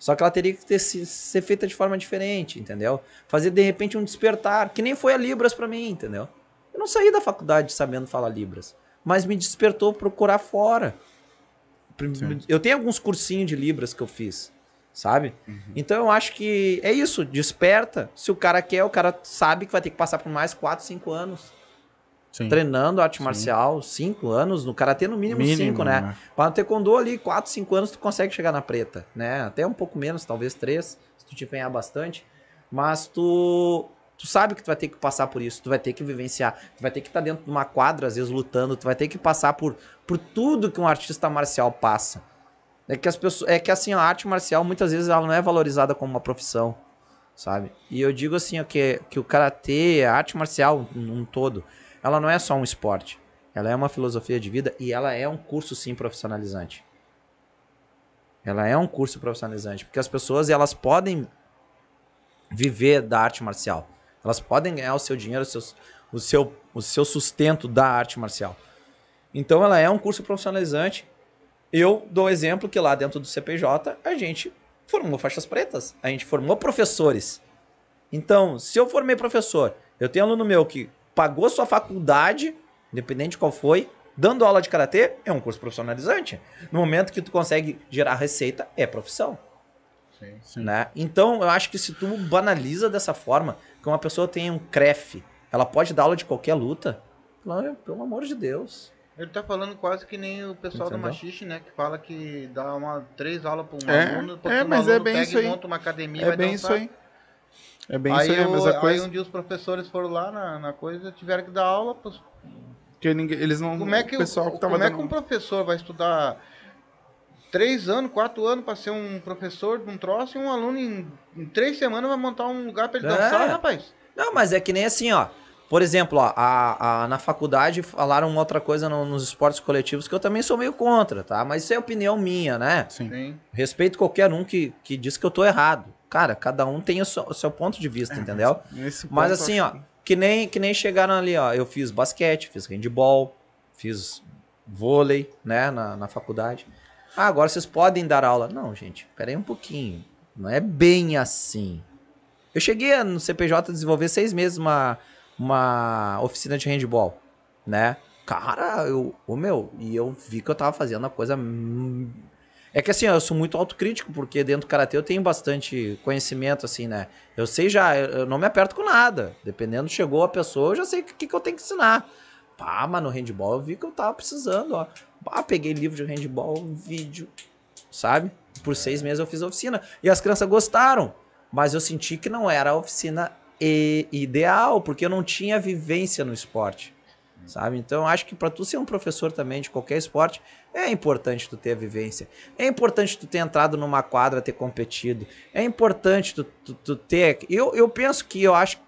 Só que ela teria que ter, se- ser feita de forma diferente, entendeu? Fazer de repente um despertar, que nem foi a Libras pra mim, entendeu? Eu não saí da faculdade sabendo falar Libras, mas me despertou procurar fora. Sim. Eu tenho alguns cursinhos de Libras que eu fiz, sabe? Então eu acho que é isso, desperta. Se o cara quer, o cara sabe que vai ter que passar por mais 4, 5 anos Sim. treinando arte marcial, 5 anos, no karatê no mínimo 5, né? Para no taekwondo ali, 4, 5 anos tu consegue chegar na preta, né? Até um pouco menos, talvez 3, se tu te empenhar bastante. Mas tu tu sabe que tu vai ter que passar por isso, tu vai ter que vivenciar, tu vai ter que estar dentro de uma quadra às vezes lutando, tu vai ter que passar por por tudo que um artista marcial passa. É que as pessoas, é que assim, a arte marcial muitas vezes ela não é valorizada como uma profissão, sabe? E eu digo assim, ó, que que o karatê, a arte marcial num todo, ela não é só um esporte. Ela é uma filosofia de vida e ela é um curso sim profissionalizante. Ela é um curso profissionalizante, porque as pessoas elas podem viver da arte marcial. Elas podem ganhar o seu dinheiro, o seu, o seu, o seu sustento da arte marcial. Então ela é um curso profissionalizante. Eu dou exemplo que lá dentro do CPJ a gente formou faixas pretas, a gente formou professores. Então, se eu formei professor, eu tenho aluno meu que pagou sua faculdade, independente de qual foi, dando aula de karatê, é um curso profissionalizante. No momento que tu consegue gerar receita, é profissão, Sim. Sim. né? Então, eu acho que se tu banaliza dessa forma, que uma pessoa tem um CREF, ela pode dar aula de qualquer luta, pelo, pelo amor de Deus. Ele tá falando quase que nem o pessoal do Entendeu? Machixe, né? Que fala que dá uma, três aulas para um É, aluno, é, um mas é aluno bem pega isso e aí. monta uma academia e É vai bem dançar. isso aí. É bem aí, isso aí, a o- mesma aí coisa. um dia os professores foram lá na, na coisa, tiveram que dar aula. pros- Porque ninguém, eles não. Como é que, o pessoal que tava como é dando- que um professor vai estudar três anos, quatro anos para ser um professor de um troço e um aluno em, em três semanas vai montar um lugar para ele É. dançar, rapaz? Não, mas é que nem assim, ó. Por exemplo, ó, a, a- na faculdade falaram outra coisa no- nos esportes coletivos que eu também sou meio contra, tá? Mas isso é opinião minha, né? Sim. Sim. Respeito qualquer um que, que diz que eu tô errado. Cara, cada um tem o seu, o seu ponto de vista, entendeu? Nesse Mas assim, ó, que nem, que nem chegaram ali, ó. Eu fiz basquete, fiz handball, fiz vôlei, né, na, na faculdade. Ah, agora vocês podem dar aula. Não, gente, pera aí um pouquinho. Não é bem assim. Eu cheguei no CPJ a desenvolver seis meses uma, uma oficina de handball, né? Cara, eu, ô meu, e eu vi que eu tava fazendo a coisa. É que assim, eu sou muito autocrítico, porque dentro do karatê eu tenho bastante conhecimento, assim, né? Eu sei já, eu não me aperto com nada. Dependendo, chegou a pessoa, eu já sei o que, que eu tenho que ensinar. Pá, mas no handball eu vi que eu tava precisando, ó. Pá, peguei livro de handball, vídeo, sabe? Por seis meses eu fiz a oficina. E as crianças gostaram. Mas eu senti que não era a oficina e- ideal, porque eu não tinha vivência no esporte. Sabe? Então, acho que para tu ser um professor também de qualquer esporte, é importante tu ter a vivência. É importante tu ter entrado numa quadra, ter competido. É importante tu, tu, tu ter... Eu, eu penso que eu acho...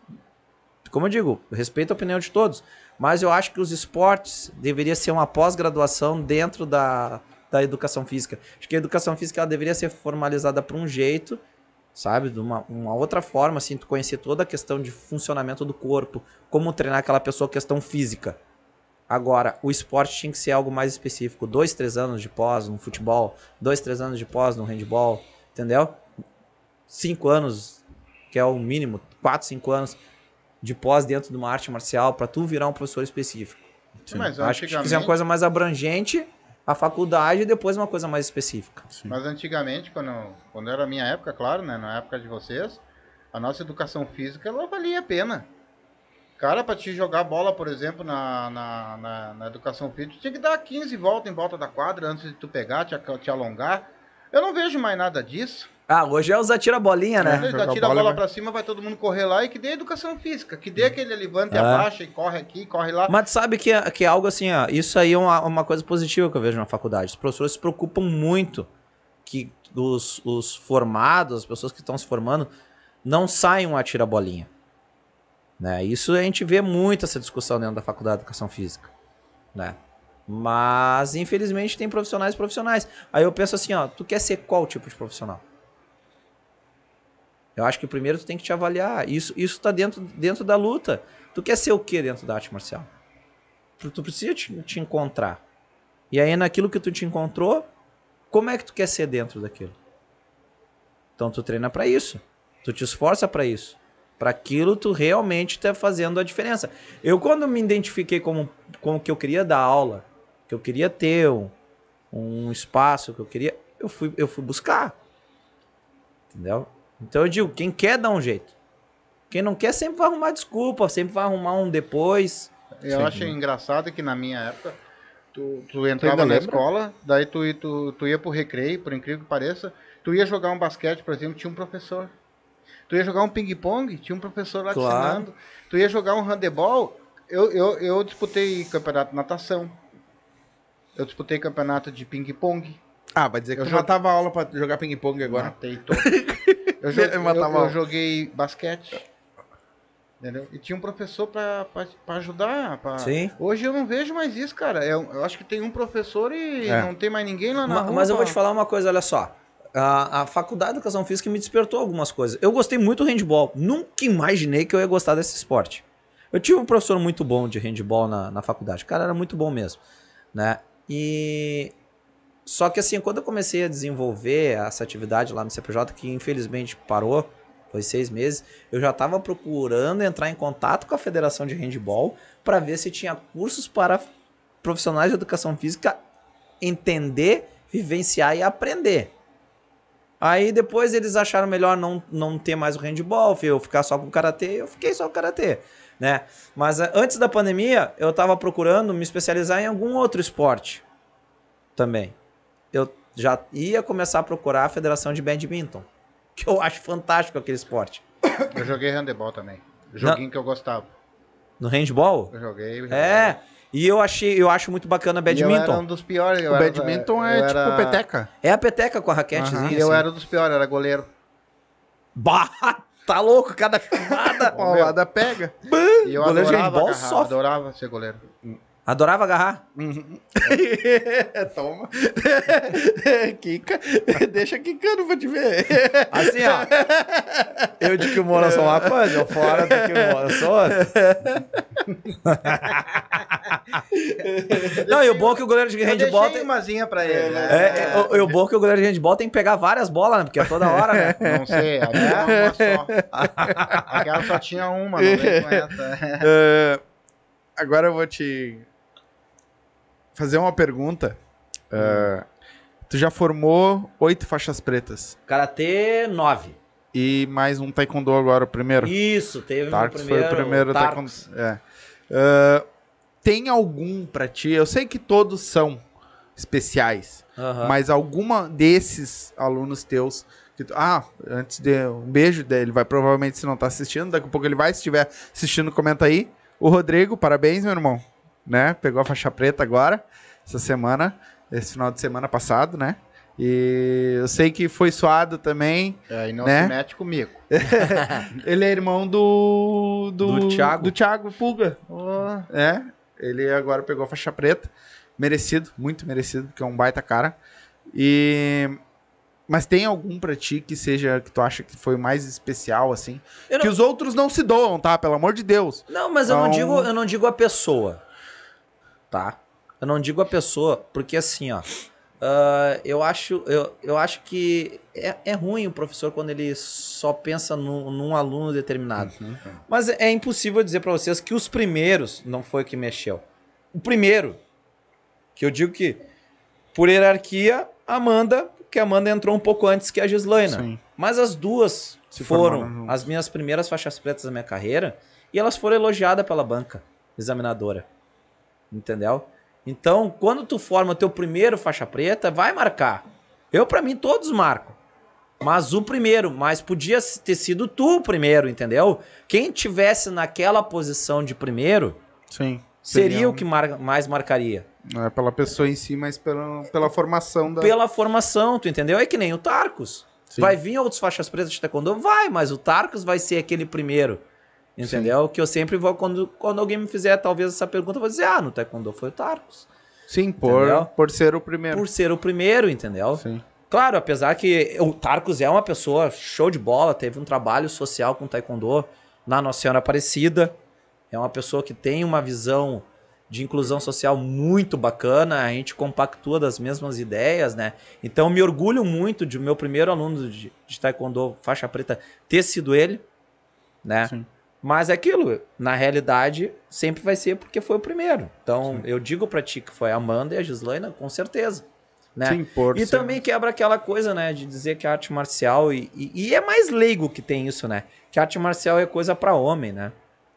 Como eu digo, respeito a opinião de todos, mas eu acho que os esportes deveria ser uma pós-graduação dentro da, da educação física. Acho que a educação física ela deveria ser formalizada por um jeito sabe? De uma, uma outra forma, assim, tu conhecer toda a questão de funcionamento do corpo, como treinar aquela pessoa, questão física. Agora, o esporte tinha que ser algo mais específico. Dois, três anos de pós no futebol, dois, três anos de pós no handball, entendeu? Cinco anos, que é o mínimo, quatro, cinco anos de pós dentro de uma arte marcial para tu virar um professor específico. Mas Acho que é uma coisa mais abrangente, a faculdade e depois uma coisa mais específica. mas antigamente, quando, quando era a minha época, claro, né? Na época de vocês, a nossa educação física ela valia a pena. Cara, pra te jogar bola, por exemplo, na, na, na, na educação física, tu tinha que dar 15 voltas em volta da quadra antes de tu pegar, te, te alongar. Eu não vejo mais nada disso. Ah, hoje é os atira-bolinha, né? Ele jogar tira a bola, bola vai- pra cima, vai todo mundo correr lá e que dê educação física. Que dê aquele levante e É. abaixa e corre aqui, corre lá. Mas tu sabe que, é- que é algo assim, ó, isso aí é uma, uma coisa positiva que eu vejo na faculdade. Os professores se preocupam muito que os, os formados, as pessoas que estão se formando, não saiam a tirar bolinha. Né? Isso a gente vê muito essa discussão dentro da faculdade de educação física. Né? Mas, infelizmente, tem profissionais e profissionais. Aí eu penso assim, ó, tu quer ser qual tipo de profissional? Eu acho que primeiro tu tem que te avaliar. Isso, isso tá dentro, dentro da luta. Tu quer ser o que dentro da arte marcial? Tu, precisa te, te encontrar. E aí, naquilo que tu te encontrou, como é que tu quer ser dentro daquilo? Então tu treina pra isso. Tu te esforça pra isso. Pra aquilo tu realmente tá fazendo a diferença. Eu quando me identifiquei como, como que eu queria dar aula, que eu queria ter um, um espaço que eu queria, eu fui, eu fui buscar. Entendeu? Então eu digo, quem quer dá um jeito. Quem não quer sempre vai arrumar desculpa, sempre vai arrumar um depois. Eu Sim. acho engraçado que na minha época, tu, tu entrava na lembra? escola, daí tu, tu, tu ia pro recreio, por incrível que pareça, tu ia jogar um basquete, por exemplo, tinha um professor. Tu ia jogar um ping-pong, tinha um professor lá te Claro. ensinando. Tu ia jogar um handebol, eu, eu, eu disputei campeonato de natação. Eu disputei campeonato de ping-pong. Ah, vai dizer que Eu tu jogo- matava aula pra jogar ping-pong agora. Matei todo. Eu, jo- Eu matava eu- joguei basquete. Entendeu? E tinha um professor pra, pra, pra ajudar. pra- Sim. Hoje eu não vejo mais isso, cara. Eu, eu acho que tem um professor e É. não tem mais ninguém lá na Ma- rua. Mas eu vou te falar uma coisa, olha só. A, a faculdade de educação física me despertou algumas coisas. Eu gostei muito do handball. Nunca imaginei que eu ia gostar desse esporte. Eu tive um professor muito bom de handball na, na faculdade. O cara era muito bom mesmo, né? E só que assim, quando eu comecei a desenvolver essa atividade lá no CPJ, que infelizmente parou, foi seis meses, eu já estava procurando entrar em contato com a Federação de Handball para ver se tinha cursos para profissionais de educação física entender, vivenciar e aprender. Aí depois eles acharam melhor não, não ter mais o handball, eu ficar só com o karatê, eu fiquei só com o karatê, né? Mas eh, antes da pandemia, eu tava procurando me especializar em algum outro esporte também. Eu já ia começar a procurar a Federação de Badminton, que eu acho fantástico aquele esporte. Eu joguei handebol também. Joguinho que eu gostava. No handball? Eu joguei. eu joguei. É, e eu achei, eu acho muito bacana E Eu era badminton. um dos piores. O era- badminton eu é tipo era- peteca. É a peteca com a raquetezinha. Aham. E eu assim. era um dos piores, era goleiro. Bah, tá louco, cada chamada. Paulada pega. E eu Goleiro de adorava handball agarrar, sofre. adorava ser goleiro. Adorava agarrar. Toma. Kika. Deixa quicando pra te ver. Assim, ó. Eu de que o Moura sou uma coisa, eu fora do que o Moura sou outra. Não, e o bom é que o goleiro de Eu handball deixei tem... umazinha pra ele, né? É, é, o, e o bom é que o goleiro de handball tem que pegar várias bolas, né? Porque é toda hora, né? Não sei, aquela uma só. Aquela só tinha uma, não com essa. É, agora eu vou te fazer uma pergunta. É, tu já formou oito faixas pretas. Karatê 9. E mais um taekwondo agora, o primeiro. Isso, teve Tarcos no foi primeiro. o primeiro taekwondo. É. É, tem algum pra ti? Eu sei que todos são especiais, mas alguma desses alunos teus que tu- ah, antes de um beijo dele, vai provavelmente se não tá assistindo, daqui a pouco ele vai, se estiver assistindo, comenta aí. O Rodrigo, parabéns, meu irmão. Né? Pegou a faixa preta agora, essa semana, esse final de semana passado, né? E eu sei que foi suado também. É, e não Né? se mete comigo. Ele é irmão do. Do, Do Thiago. Do Thiago Pulga. Ô, É. Ele agora pegou a faixa preta. Merecido, muito merecido, porque é um baita cara. E. Mas tem algum pra ti que seja, que tu acha que foi mais especial, assim? Eu Que não- os outros não se doam, tá? Pelo amor de Deus. Não, mas eu não Então- digo, eu não digo a pessoa. Tá? Eu não digo a pessoa, porque assim, ó. ah, eu, acho, eu, eu acho que é, é ruim o professor quando ele só pensa num, num aluno determinado. Mas é, impossível dizer pra vocês que os primeiros não foi o que mexeu. O primeiro, que eu digo que, por hierarquia, Amanda, que a Amanda entrou um pouco antes que a Gislaina. Sim. Mas as duas Se foram as minhas primeiras faixas pretas da minha carreira e elas foram elogiadas pela banca examinadora. Entendeu? Então, quando tu forma teu primeiro faixa preta, vai marcar. Eu, pra mim, todos marcam. Mas o primeiro, mas podia ter sido tu o primeiro, entendeu? Quem tivesse naquela posição de primeiro Sim. seria um- o que mar- mais marcaria. Não é pela pessoa em si, mas pela, pela formação da. Pela formação, tu entendeu? É que nem o Tarcos. Sim. Vai vir outros faixas pretas de taekwondo? Vai, mas o Tarcos vai ser aquele primeiro. Entendeu? Que eu sempre vou, quando, quando alguém me fizer talvez essa pergunta, eu vou dizer, ah, no taekwondo foi o Tarcos. Sim, por, Entendeu? por ser o primeiro. Por ser o primeiro, entendeu? Sim. Claro, apesar que o Tarcos é uma pessoa show de bola, teve um trabalho social com taekwondo na Nossa Senhora Aparecida. É uma pessoa que tem uma visão de inclusão social muito bacana, a gente compactua das mesmas ideias, né? Então me orgulho muito de o meu primeiro aluno de, de taekwondo faixa preta ter sido ele, né? Sim. Mas é aquilo, na realidade, sempre vai ser porque foi o primeiro. Então, eu digo pra ti que foi a Amanda e a Gislaina, com certeza. Né? Sim, por E ser- também quebra aquela coisa, né, de dizer que a arte marcial e, e- e é mais leigo que tem isso, né? Que a arte marcial é coisa pra homem, né?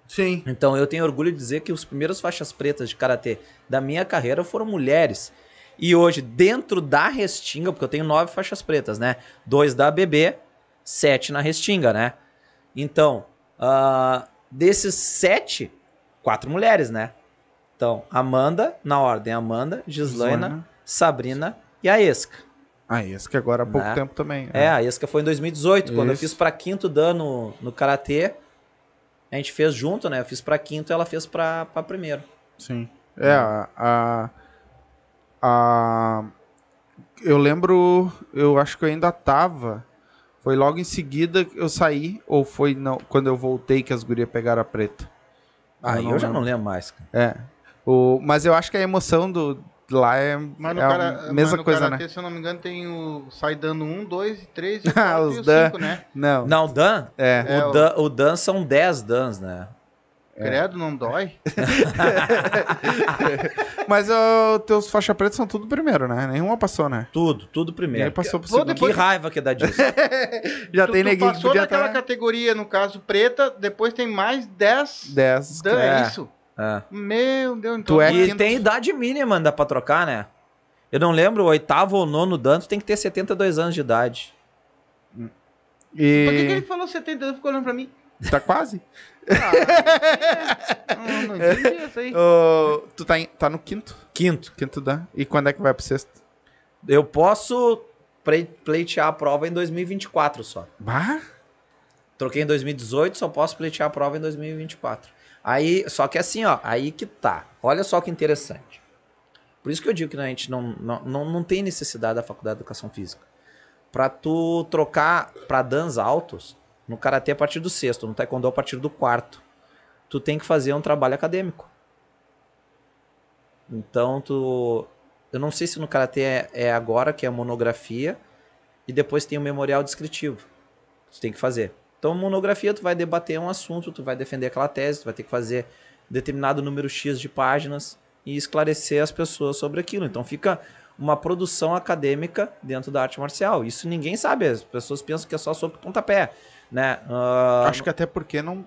Sim. Então eu tenho orgulho de dizer que os primeiros faixas pretas de karatê da minha carreira foram mulheres. E hoje, dentro da Restinga, porque eu tenho nove faixas pretas, né? Dois da ABB, sete na Restinga, né? Então, ah, desses sete, quatro mulheres, né? Então, Amanda, na ordem, Amanda, Gislaina. Sabrina e a Esca. Esse que agora há pouco Né? tempo também. É, a Esca foi em 2018, quando eu Isso. fiz pra quinto dan no, Karatê. A gente fez junto, né? Eu fiz pra quinto e ela fez pra, pra primeiro. Sim. É, a, a, a- Eu lembro, eu acho que eu ainda tava. Foi logo em seguida que eu saí, ou foi não, quando eu voltei que as gurias pegaram a preta. Aí não eu já lembro. não lembro mais. cara. É. O, mas eu acho que a emoção do lá é, Mas no, é cara, a mas mesma no coisa, karatê, né? se eu não me engano, tem o. Sai dando um, dois, três e Ah, quatro os e o dan. cinco, né? Não. Não, o Dan? É. É, o, o- Dan o Dan são 10 Dans, né? Credo, não dói. Mas os teus faixa preta são tudo primeiro, né? Nenhuma passou, né? Tudo, tudo primeiro. passou pro segundo. Que raiva que dá disso. Já tu, tem tu neguinho que passou podia naquela estar categoria, no caso, preta, depois tem mais 10 10. dan, é É. isso? É. Meu Deus, então. Tu é e quinto. tem idade mínima ainda pra trocar, né? Eu não lembro, o oitavo ou nono Dan, tu tem que ter 72 anos de idade. Por que, que ele falou 70 anos e ficou olhando pra mim? tá quase. Não, não entendi isso aí. Tu tá, em- tá no quinto. Quinto. Quinto dan. E quando é que vai pro sexto? Eu posso pleitear a prova em 2024 só. Bah? Troquei em 2018, só posso pleitear a prova em 2024. Aí, só que assim, ó, aí que tá. Olha só que interessante. Por isso que eu digo que a gente não, não, não, não tem necessidade da faculdade de educação física. Pra tu trocar pra dans altos, no karatê a partir do sexto, no taekwondo a partir do quarto, tu tem que fazer um trabalho acadêmico. Então tu, eu não sei se no karatê é, é agora que é a monografia e depois tem o memorial descritivo. Tu tem que fazer. Então, monografia, tu vai debater um assunto, tu vai defender aquela tese, tu vai ter que fazer determinado número X de páginas e esclarecer as pessoas sobre aquilo. Então, fica uma produção acadêmica dentro da arte marcial. Isso ninguém sabe, as pessoas pensam que é só sobre pontapé, né? Ah, acho que até porque não.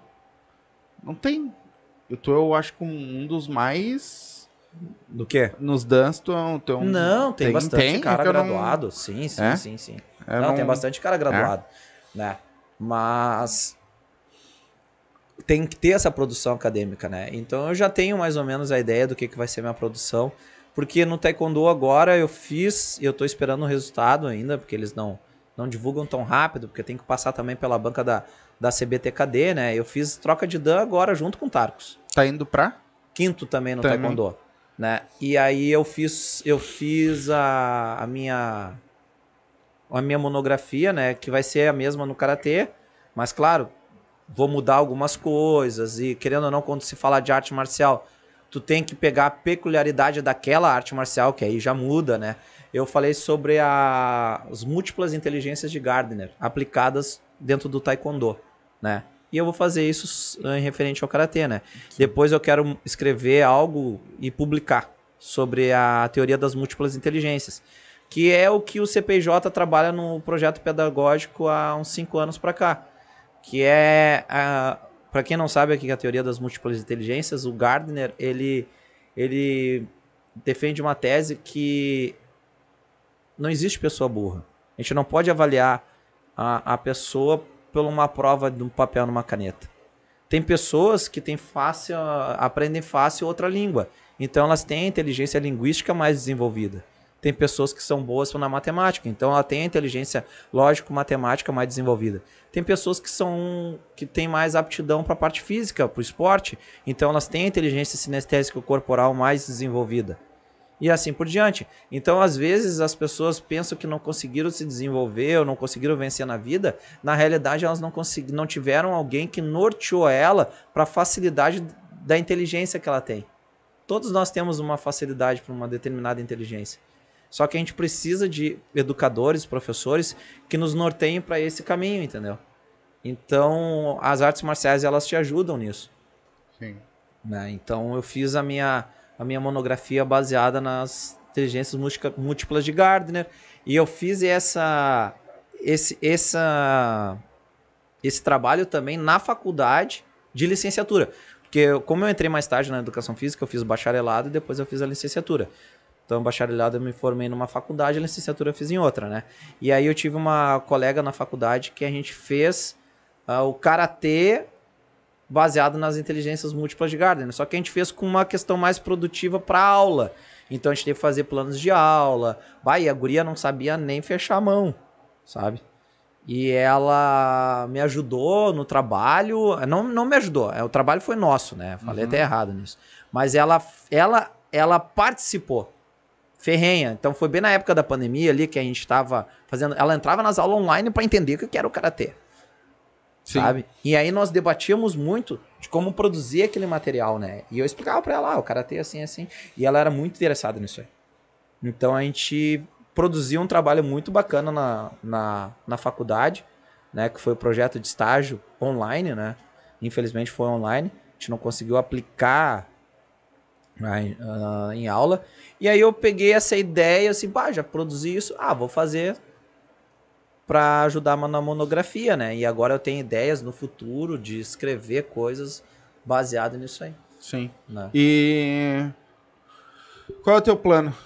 Não tem. Eu tô, eu acho, com um dos mais. Do quê? Nos dance, tu é um. Tu é um- Não, tem, bastante tem? cara É eu não- graduado. Sim, sim, É? sim, sim. eu não, tem bastante cara graduado, né? Mas tem que ter essa produção acadêmica, né? Então eu já tenho mais ou menos a ideia do que, que vai ser minha produção. Porque no Taekwondo agora eu fiz, e eu tô esperando o resultado ainda, porque eles não, não divulgam tão rápido, porque tem que passar também pela banca da, da CBTKD, né? Eu fiz troca de Dan agora junto com o Tarcos. Tá indo pra? Quinto também no Também. Taekwondo. Né? E aí eu fiz, eu fiz a, a minha a minha monografia, né, que vai ser a mesma no karatê, mas claro, vou mudar algumas coisas e querendo ou não quando se fala de arte marcial, tu tem que pegar a peculiaridade daquela arte marcial, que aí já muda, né? Eu falei sobre a, as múltiplas inteligências de Gardner aplicadas dentro do taekwondo, né? E eu vou fazer isso em referente ao karatê, né? Depois eu quero escrever algo e publicar sobre a teoria das múltiplas inteligências, que é o que o CPJ trabalha no projeto pedagógico há uns cinco anos para cá, que é para quem não sabe aqui a teoria das múltiplas inteligências, o Gardner ele ele defende uma tese que não existe pessoa burra. A gente não pode avaliar a, a pessoa por uma prova de um papel numa caneta. Tem pessoas que têm fácil, aprendem fácil outra língua. Então elas têm a inteligência linguística mais desenvolvida. Tem pessoas que são boas na matemática, então ela tem a inteligência lógico-matemática mais desenvolvida. Tem pessoas que são que têm mais aptidão para a parte física, para o esporte, então elas têm a inteligência sinestésica corporal mais desenvolvida. E assim por diante. Então, às vezes, as pessoas pensam que não conseguiram se desenvolver ou não conseguiram vencer na vida. Na realidade, elas não, não tiveram alguém que norteou ela para a facilidade da inteligência que ela tem. Todos nós temos uma facilidade para uma determinada inteligência. Só que a gente precisa de educadores, professores que nos norteiem para esse caminho, entendeu? Então, as artes marciais elas te ajudam nisso. Sim. Né? Então, eu fiz a minha a minha monografia baseada nas inteligências múltiplas de Gardner e eu fiz essa esse essa esse trabalho também na faculdade de licenciatura. Porque como eu entrei mais tarde na educação física, eu fiz bacharelado e depois eu fiz a licenciatura. Então, bacharelado eu me formei numa faculdade, a licenciatura eu fiz em outra, né? E aí eu tive uma colega na faculdade que a gente fez uh, o karatê baseado nas inteligências múltiplas de Gardner. Só que a gente fez com uma questão mais produtiva para aula. Então a gente teve que fazer planos de aula. E a guria não sabia nem fechar a mão, sabe? E ela me ajudou no trabalho. Não, não me ajudou, é, o trabalho foi nosso, né? Falei Uhum. até errado nisso. Mas ela, ela, ela participou. Ferrenha. Então foi bem na época da pandemia ali que a gente estava fazendo. Ela entrava nas aulas online para entender o que era o karatê Sim. sabe? E aí nós debatíamos muito de como produzir aquele material, né? E eu explicava pra ela, ah, o karatê assim, assim. E ela era muito interessada nisso aí. Então a gente produziu um trabalho muito bacana na, na, na faculdade, né? Que foi o projeto de estágio online, né? Infelizmente foi online. A gente não conseguiu aplicar né, ah, em aula. E aí eu peguei essa ideia, assim, pá, já produzi isso. Ah, vou fazer para ajudar na monografia, né? E agora eu tenho ideias no futuro de escrever coisas baseadas nisso aí. Sim. Né? E qual é o teu plano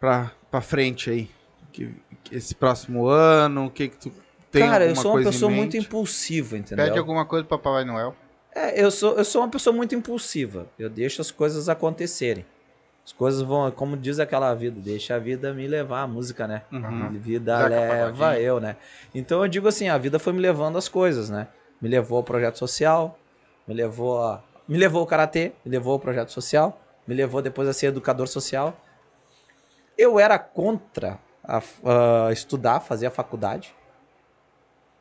pra, pra frente aí? Que, que esse próximo ano, o que que tu tem Cara, eu sou uma pessoa muito impulsiva, entendeu? Pede alguma coisa para Papai Noel. É, eu sou, eu sou uma pessoa muito impulsiva. Eu deixo as coisas acontecerem. As coisas vão, como diz aquela vida, deixa a vida me levar, a música, né? Uhum. Vida Zeca leva eu, né? Então eu digo assim, a vida foi me levando as coisas, né? Me levou ao projeto social, me levou a, me levou ao karatê, me levou ao projeto social, me levou depois a ser educador social. Eu era contra a, a estudar, fazer a faculdade.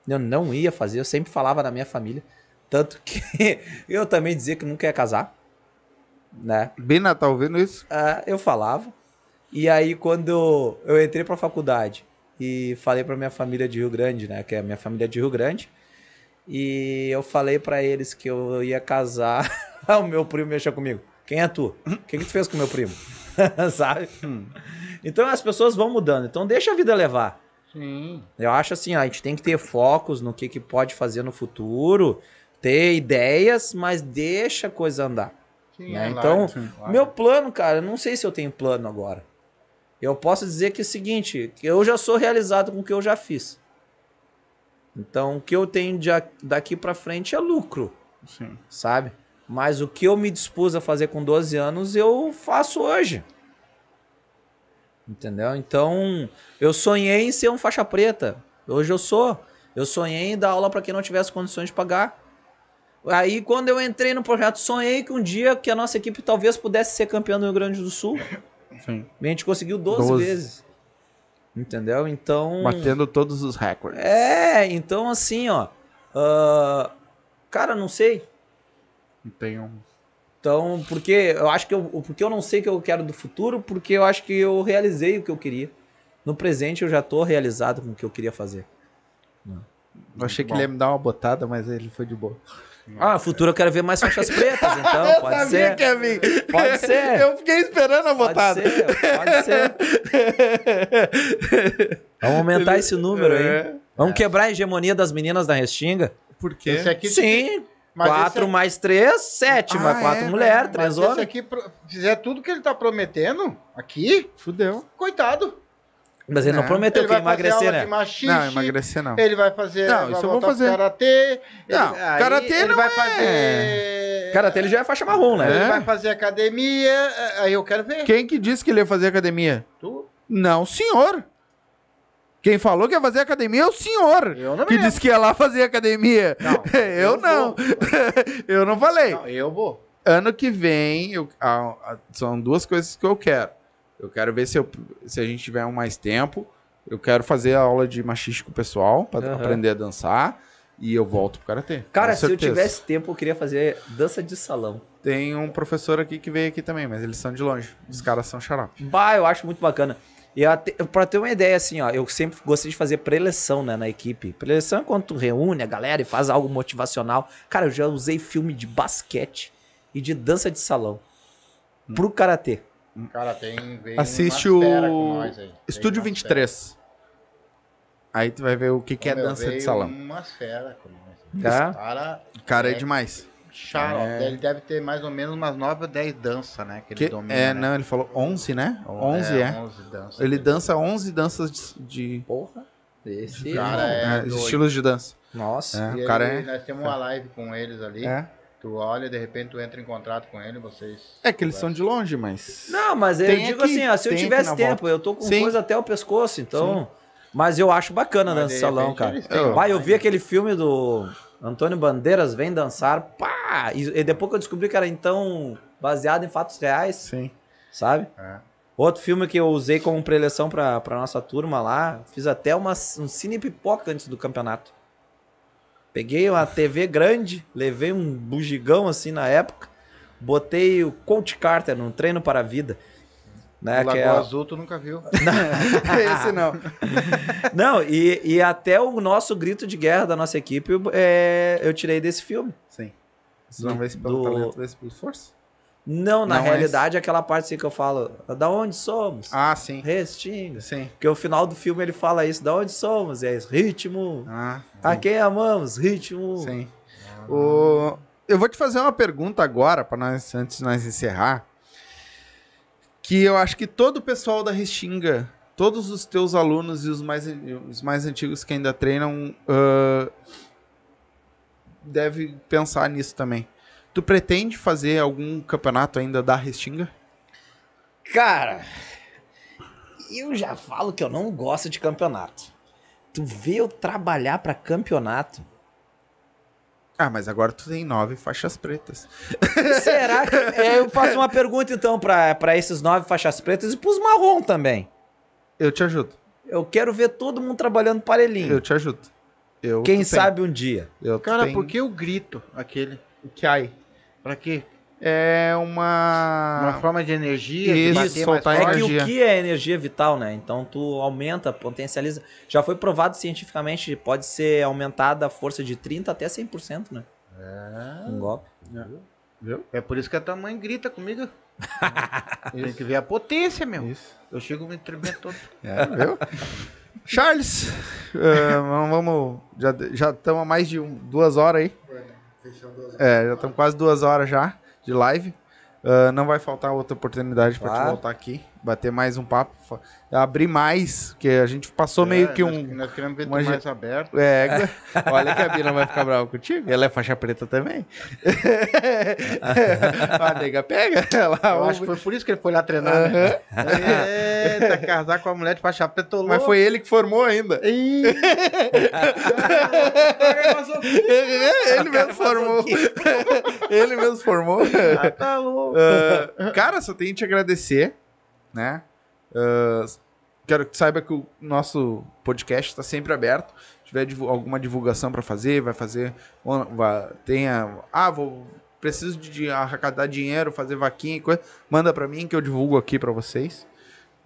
Eu não ia fazer, eu sempre falava na minha família, tanto que eu também dizia que nunca ia casar, né? Bina, tá ouvindo isso? Ah, eu falava. E aí, quando eu entrei pra faculdade e falei pra minha família de Rio Grande, né? Que é a minha família de Rio Grande. E eu falei pra eles que eu ia casar. o meu primo mexeu comigo. Quem é tu? O que, que tu fez com o meu primo? Sabe? Então as pessoas vão mudando. Então deixa a vida levar. Sim. Eu acho assim, ó, a gente tem que ter focos no que, que pode fazer no futuro, ter ideias, mas deixa a coisa andar. Sim, né? é Então, claro. meu plano, cara, eu não sei se eu tenho plano agora. Eu posso dizer que é o seguinte, que eu já sou realizado com o que eu já fiz. Então, o que eu tenho de daqui pra frente é lucro. Sim. sabe? Mas o que eu me dispus a fazer com 12 anos, eu faço hoje. Entendeu? Então, eu sonhei em ser um faixa preta. Hoje eu sou. Eu sonhei em dar aula para quem não tivesse condições de pagar. Aí, quando eu entrei no projeto, sonhei que um dia que a nossa equipe talvez pudesse ser campeã do Rio Grande do Sul. Sim. E a gente conseguiu 12, 12. vezes. Entendeu? Então. Batendo todos os recordes. É, então assim, ó. ah, cara, não sei. Tem um. Então, porque eu acho que eu. Porque eu não sei o que eu quero do futuro, porque eu acho que eu realizei o que eu queria. No presente eu já tô realizado com o que eu queria fazer. Eu achei que ele ia me dar uma botada, mas ele foi de boa. Ah, futuro eu quero ver mais faixas pretas, então, pode ser. que ia vir. Pode ser. Eu fiquei esperando a Pode botada. ser, pode ser. Vamos aumentar esse número aí. É. Vamos quebrar a hegemonia das meninas da Restinga? Por quê? Esse aqui Sim. Mas quatro esse- mais três, sete. Ah, vai quatro é, mulheres, Mas três esse homens. aqui pro- fizer tudo que ele tá prometendo aqui, Fudeu. coitado. Mas ele não É. prometeu ele que ia vai fazer emagrecer, aula né? de machixe, Não, emagrecer não. Ele vai fazer. Não, vai isso eu vou fazer. Karatê. Não, ele, aí karatê ele não vai é- fazer. Cara, até ele já é faixa marrom, né? Ele É. vai fazer academia. Aí eu quero ver. Quem que disse que ele ia fazer academia? Tu? Não, senhor. Quem falou que ia fazer academia é o senhor. Eu não que lembro. disse que ia lá fazer academia. Não, eu, eu não. eu não falei. Não, eu vou. Ano que vem, eu- a- a- são duas coisas que eu quero. Eu quero ver se, eu- se a gente tiver um mais tempo. Eu quero fazer a aula de machiste com o pessoal, para Aham. aprender a dançar. E eu volto pro karatê. Cara, se eu tivesse tempo, eu queria fazer dança de salão. Tem um professor aqui que veio aqui também, mas eles são de longe. Os caras são xarope. Bah, eu acho muito bacana. E até, pra ter uma ideia, assim, ó, eu sempre gostei de fazer preleção, né, na equipe. Preleção é quando tu reúne a galera e faz algo motivacional. Cara, eu já usei filme de basquete e de dança de salão. Pro karatê. Cara, tem. veio Assiste o fera com nós aí. Veio Estúdio umas 23. Aí tu vai ver o que, que é Meu, dança de salão. Umas feras com nós. Tá? Cara, Cara, é É. demais. xarope. É. Ele deve ter mais ou menos umas 9 ou 10 danças, né? Que ele Que- domina. é, né? não, ele falou 11, né? 11 é. 11 danças. Ele dança 11 danças de, de Porra. Esse. Cara, é é, doido. estilos de dança. Nossa. É, E o cara ele- é. Nós temos uma live com eles ali. É. Tu olha, de repente tu entra em contato com ele, vocês. É que eles são de longe, mas. Não, mas eu Tem digo aqui, assim, ó, se eu tivesse tempo, volta. eu tô com Sim. coisa até o pescoço, então. Mas eu acho bacana a Mas, dança de de salão, cara. Eu- Vai, eu vi aquele filme do Antônio Bandeiras, Vem Dançar, pá! E, e depois que eu descobri que era então baseado em fatos reais, Sim. sabe? É. Outro filme que eu usei como preleção pra, pra nossa turma lá, fiz até uma, um cine pipoca antes do campeonato. Peguei uma TV grande, levei um bugigão assim na época, botei o Coach Carter num treino para a vida. Né, o que é Azul tu nunca viu. Esse não. Não, e, e até o nosso grito de guerra da nossa equipe é, eu tirei desse filme. Sim. Vocês vão ver esse pelo Do- talento, ver esse pelo força? Não, na Não é realidade, é aquela parte assim que eu falo, da onde somos? Ah, sim. Restinga. Sim. Porque o final do filme ele fala isso, da onde somos? É isso, ritmo. Ah, A quem amamos? Ritmo. sim. O... Eu vou te fazer uma pergunta agora, para nós, antes de nós encerrar. Que eu acho que todo o pessoal da Restinga, todos os teus alunos e os mais, os mais antigos que ainda treinam, ah, deve pensar nisso também. Tu pretende fazer algum campeonato ainda da Restinga? Cara, eu já falo que eu não gosto de campeonato. Tu vê eu trabalhar pra campeonato. Ah, mas agora tu tem nove faixas pretas. Será que. É, eu faço uma pergunta então pra, pra esses nove faixas pretas e pros marrom também. Eu te ajudo. Eu quero ver todo mundo trabalhando parelhinho. Eu te ajudo. Eu, Quem sabe um dia. Eu, Cara, tem. por que o grito aquele? que aí? Pra quê? É uma. Uma forma de energia, Isso, de soltar É forte. que energia. o que é energia vital, né? Então tu aumenta, potencializa. Já foi provado cientificamente, pode ser aumentada a força de 30 até 100%, né? É. Um golpe. Viu? É por isso que a tua mãe grita comigo. Tem que ver a potência, meu. Isso. Eu chego me tremendo todo. É, viu? Charles, eh, vamos-. Já já estamos há mais de um- duas horas aí. É, já estamos quase duas horas já de live. Ah, não vai faltar outra oportunidade para te Claro. voltar aqui. Bater mais um papo, abrir mais, porque a gente passou meio É, que nós- um. Nós queremos ver uma mais aberto. É, olha que a Bina vai ficar brava contigo. Ela é faixa preta também. a nega pega. Ela Eu ouve. acho que foi por isso que ele foi lá treinar, né? Eita, casar com a mulher de faixa preta, tô Mas louco. foi ele que formou ainda. Ele mesmo formou. ele mesmo formou. tá louco. Ah, cara, só tenho que te agradecer, né? Ah, quero que saiba que o nosso podcast está sempre aberto. Se tiver divu- alguma divulgação para fazer, vai fazer. vai- tenha. Ah, vou. Preciso de, de arrecadar dinheiro, fazer vaquinha e coisa. Manda para mim que eu divulgo aqui para vocês.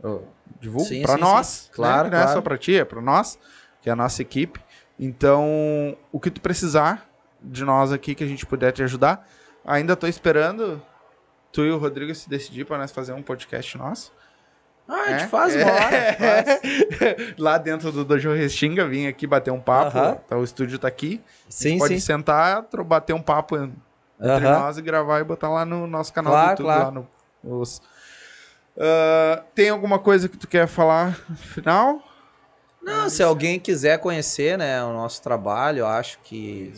Eu divulgo para nós. sim. Claro, né? Não é claro. só para ti, é para nós, que é a nossa equipe. Então, o que tu precisar de nós aqui que a gente puder te ajudar. Ainda tô esperando tu e o Rodrigo se decidir para nós fazer um podcast nosso. Ah, a gente É? faz uma hora. É. Lá dentro do Dojo Restinga, vim aqui bater um papo. Aham. Tá, o estúdio tá aqui. a Sim, gente pode sim. sentar, bater um papo entre Aham. nós e gravar e botar lá no nosso canal Claro, do YouTube. claro. Lá no, os- Ah, tem alguma coisa que tu quer falar no final? Não, se alguém quiser conhecer, né, o nosso trabalho, eu acho que.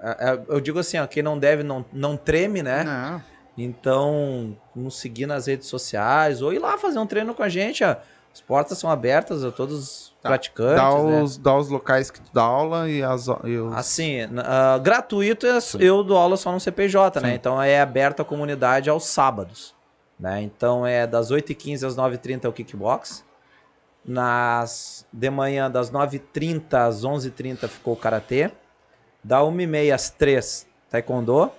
é- é- Eu digo assim, ó, quem não deve não, não treme, né? Não. Então, nos seguir nas redes sociais ou ir lá fazer um treino com a gente. ó. As portas são abertas a todos os Tá. praticantes. Dá né? os, dá os locais que tu dá aula e as. E os... Assim, ah, gratuito é eu dou aula só no CPJ, né? Sim. Então é aberto à comunidade aos sábados. Né? Então é das 8h15 às 9h30 é o kickbox. Nas de manhã, das 9h30 às 11h30 ficou o karatê. Da 1h30 às 3 taekwondo.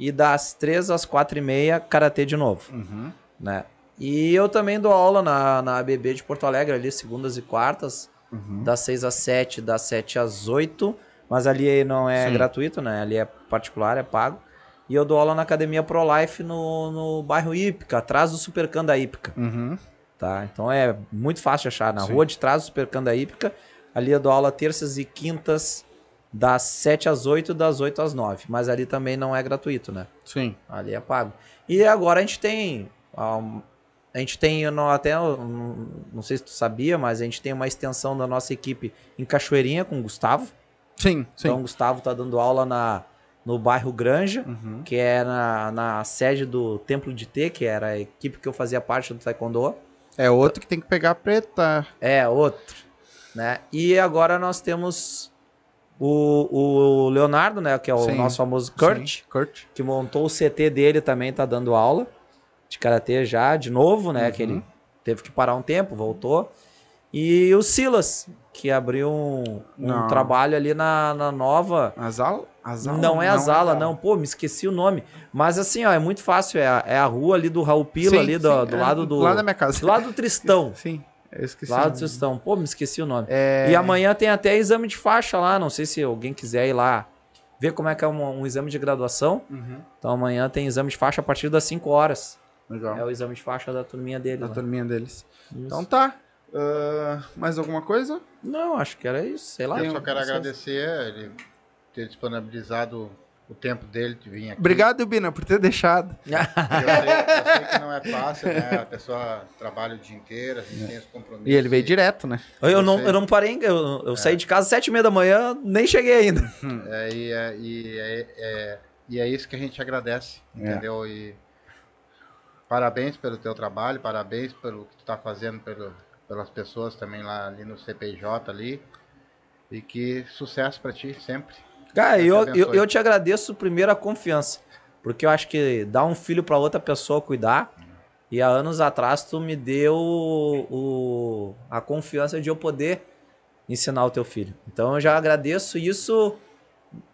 E das 3 às 4h30 karatê de novo Uhum. né? E eu também dou aula na, na ABB de Porto Alegre, ali, segundas e quartas, Uhum. das 6 às 7, das 7 às 8, mas ali não é Sim. gratuito, né? Ali é particular, é pago. E eu dou aula na Academia Pro Life no, no bairro Ípica, atrás do Supercan da Ípica, Uhum. tá? Então é muito fácil de achar, na Sim. rua de trás do Supercan da Ípica. Ali eu dou aula terças e quintas, das 7 às 8, das 8 às 9, mas ali também não é gratuito, né? Sim. Ali é pago. E agora a gente tem. um, a gente tem não, até. um, Não sei se tu sabia, mas a gente tem uma extensão da nossa equipe em Cachoeirinha com o Gustavo. Sim, sim. Então o Gustavo tá dando aula na, no bairro Granja, Uhum. que é na, na sede do Templo de T, que era a equipe que eu fazia parte do Taekwondo. É outro que tem que pegar preta. É, outro. Né? E agora nós temos o, o Leonardo, né? Que é o Sim. nosso famoso Kurt. Sim, Kurt. que montou o CT dele também, tá dando aula de karatê já, de novo, né? Uhum. Que ele teve que parar um tempo, voltou. E o Silas, que abriu um, um Não. trabalho ali na, na nova. Azala? Azala? Não é a Zala, não. Pô, me esqueci o nome. Mas assim, ó, é muito fácil. É a, é a rua ali do Raul Pila, Sim, ali do, sim, do é lado do. Lá da minha casa. Do lado do Tristão. Sim, eu esqueci. Lá do. Tristão. Pô, me esqueci o nome. É... E amanhã tem até exame de faixa lá. Não sei se alguém quiser ir lá ver como é que é um, um exame de graduação. Uhum. Então amanhã tem exame de faixa a partir das 5 horas. Legal. É o exame de faixa da turminha dele. Da lá. turminha deles. Isso. Então tá. Ah, mais alguma coisa? Não, acho que era isso. Sei lá. Eu só quero agradecer ele ter disponibilizado o tempo dele de vir aqui. Obrigado, Bina, por ter deixado. Eu sei, eu sei que não é fácil, né? A pessoa trabalha o dia inteiro, a gente tem os compromissos. E ele veio direto, né? Eu não, sei. eu não parei, eu, eu saí de casa às sete e meia da manhã, nem cheguei ainda. É, e, é, e, é, é- e é isso que a gente agradece, É. entendeu? E parabéns pelo teu trabalho, parabéns pelo que tu tá fazendo pelo, pelas pessoas também lá ali no CPJ ali. E que sucesso pra ti sempre. Cara, eu, eu, eu te agradeço primeiro a confiança. Porque eu acho que dar um filho pra outra pessoa cuidar. E há anos atrás tu me deu o, a confiança de eu poder ensinar o teu filho. Então eu já agradeço isso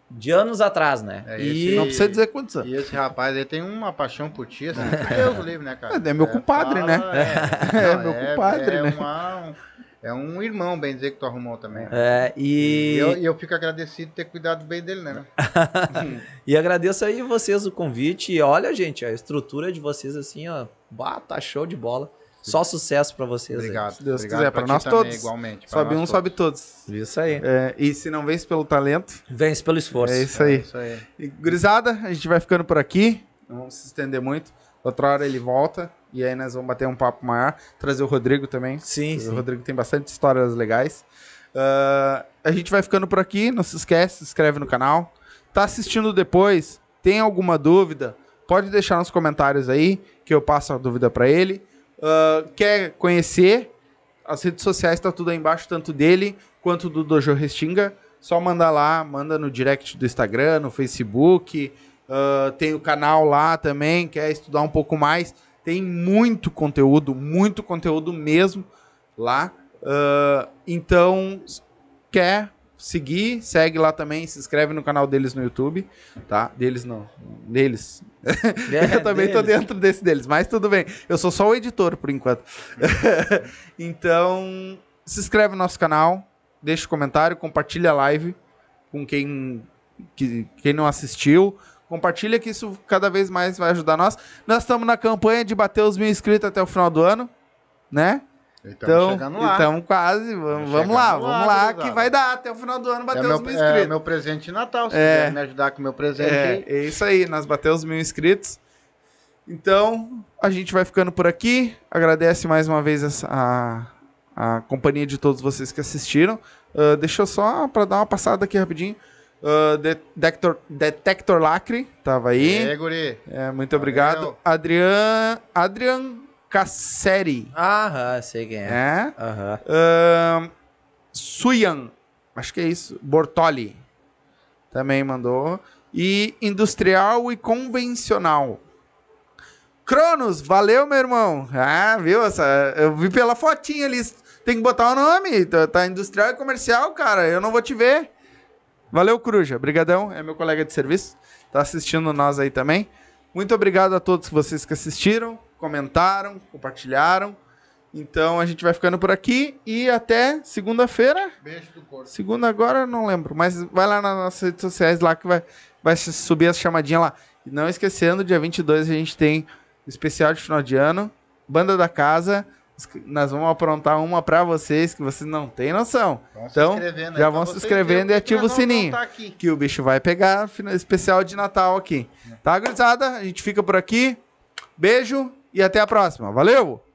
de anos atrás, né? É, e Não precisa dizer quantos anos. E esse rapaz aí tem uma paixão por ti, assim, Deus livre, né, cara? É, é meu compadre, né? É, É meu compadre, é né? Um- é um irmão, bem dizer, que tu arrumou também. É, E e, eu, eu fico agradecido de ter cuidado bem dele, né? e agradeço aí vocês o convite. E olha, gente, a estrutura de vocês assim, ó, bah, tá show de bola. Só sucesso pra vocês. aí. Obrigado. Se Deus Obrigado quiser, ti nós também, todos. Igualmente. Sobe um, todos. sobe todos. Isso aí. É, e se não vence pelo talento, Vence pelo esforço. é isso É aí. isso aí. E, gurizada, a gente vai ficando por aqui. Não vamos se estender muito. Outra hora ele volta E aí nós vamos bater um papo maior. Trazer o Rodrigo também. Sim, O sim. Rodrigo tem bastante histórias legais. Ah, a gente vai ficando por aqui. Não se esquece, se inscreve no canal. Tá assistindo depois? Tem alguma dúvida? Pode deixar nos comentários aí, que eu passo a dúvida para ele. Ah, quer conhecer? As redes sociais tá tudo aí embaixo, tanto dele quanto do Dojo Restinga. Só manda lá, manda no direct do Instagram, no Facebook. Ah, tem o canal lá também, quer estudar um pouco mais. Tem muito conteúdo, muito conteúdo mesmo lá. Ah, então, quer seguir, segue lá também, se inscreve no canal deles no YouTube, tá? Deles não, deles. É, eu também tô deles. dentro desse deles, mas tudo bem. Eu sou só o editor por enquanto. então, se inscreve no nosso canal, deixa um comentário, compartilha a live com quem, que, quem não assistiu. Compartilha que isso cada vez mais vai ajudar nós. Nós estamos na campanha de bater os mil inscritos até o final do ano, né? Então, lá. estamos quase. Vamos, vamos lá, lá, vamos lá, gurizada. que vai dar até o final do ano bater é os meu, mil é inscritos. meu presente de Natal. Se É. quiser me ajudar com o meu presente É, é isso aí, nós batemos os mil inscritos. Então, a gente vai ficando por aqui. Agradece mais uma vez a, a companhia de todos vocês que assistiram. Ah, deixa eu só para dar uma passada aqui rapidinho. Ah, Detector, Detector Lacre, tava aí. É, guri. É, muito obrigado. Valeu. Adrian, Adrian Casseri. Aham, sei quem é. É. Aham. Ahn, Suyan, acho que é isso. Bortoli também mandou. E industrial e convencional. Cronos, valeu, meu irmão. Ah, viu? Essa, eu vi pela fotinha ali. Tem que botar o nome. Tá, tá industrial e comercial, cara. Eu não vou te ver. Valeu, Coruja. Obrigadão. É meu colega de serviço. Tá assistindo nós aí também. Muito obrigado a todos vocês que assistiram, comentaram, compartilharam. Então a gente vai ficando por aqui e até segunda-feira. Beijo do corpo. Segunda agora eu não lembro, mas vai lá nas nossas redes sociais lá que vai, vai subir as chamadinhas lá. E não esquecendo, dia 22 a gente tem o especial de final de ano, Banda da Casa. Nós vamos aprontar uma pra vocês que vocês não têm noção. Vão Então, já vão se inscrevendo e ativa o sininho. Que o bicho vai pegar especial de Natal aqui. Tá, gurizada? A gente fica por aqui. Beijo e até a próxima. Valeu!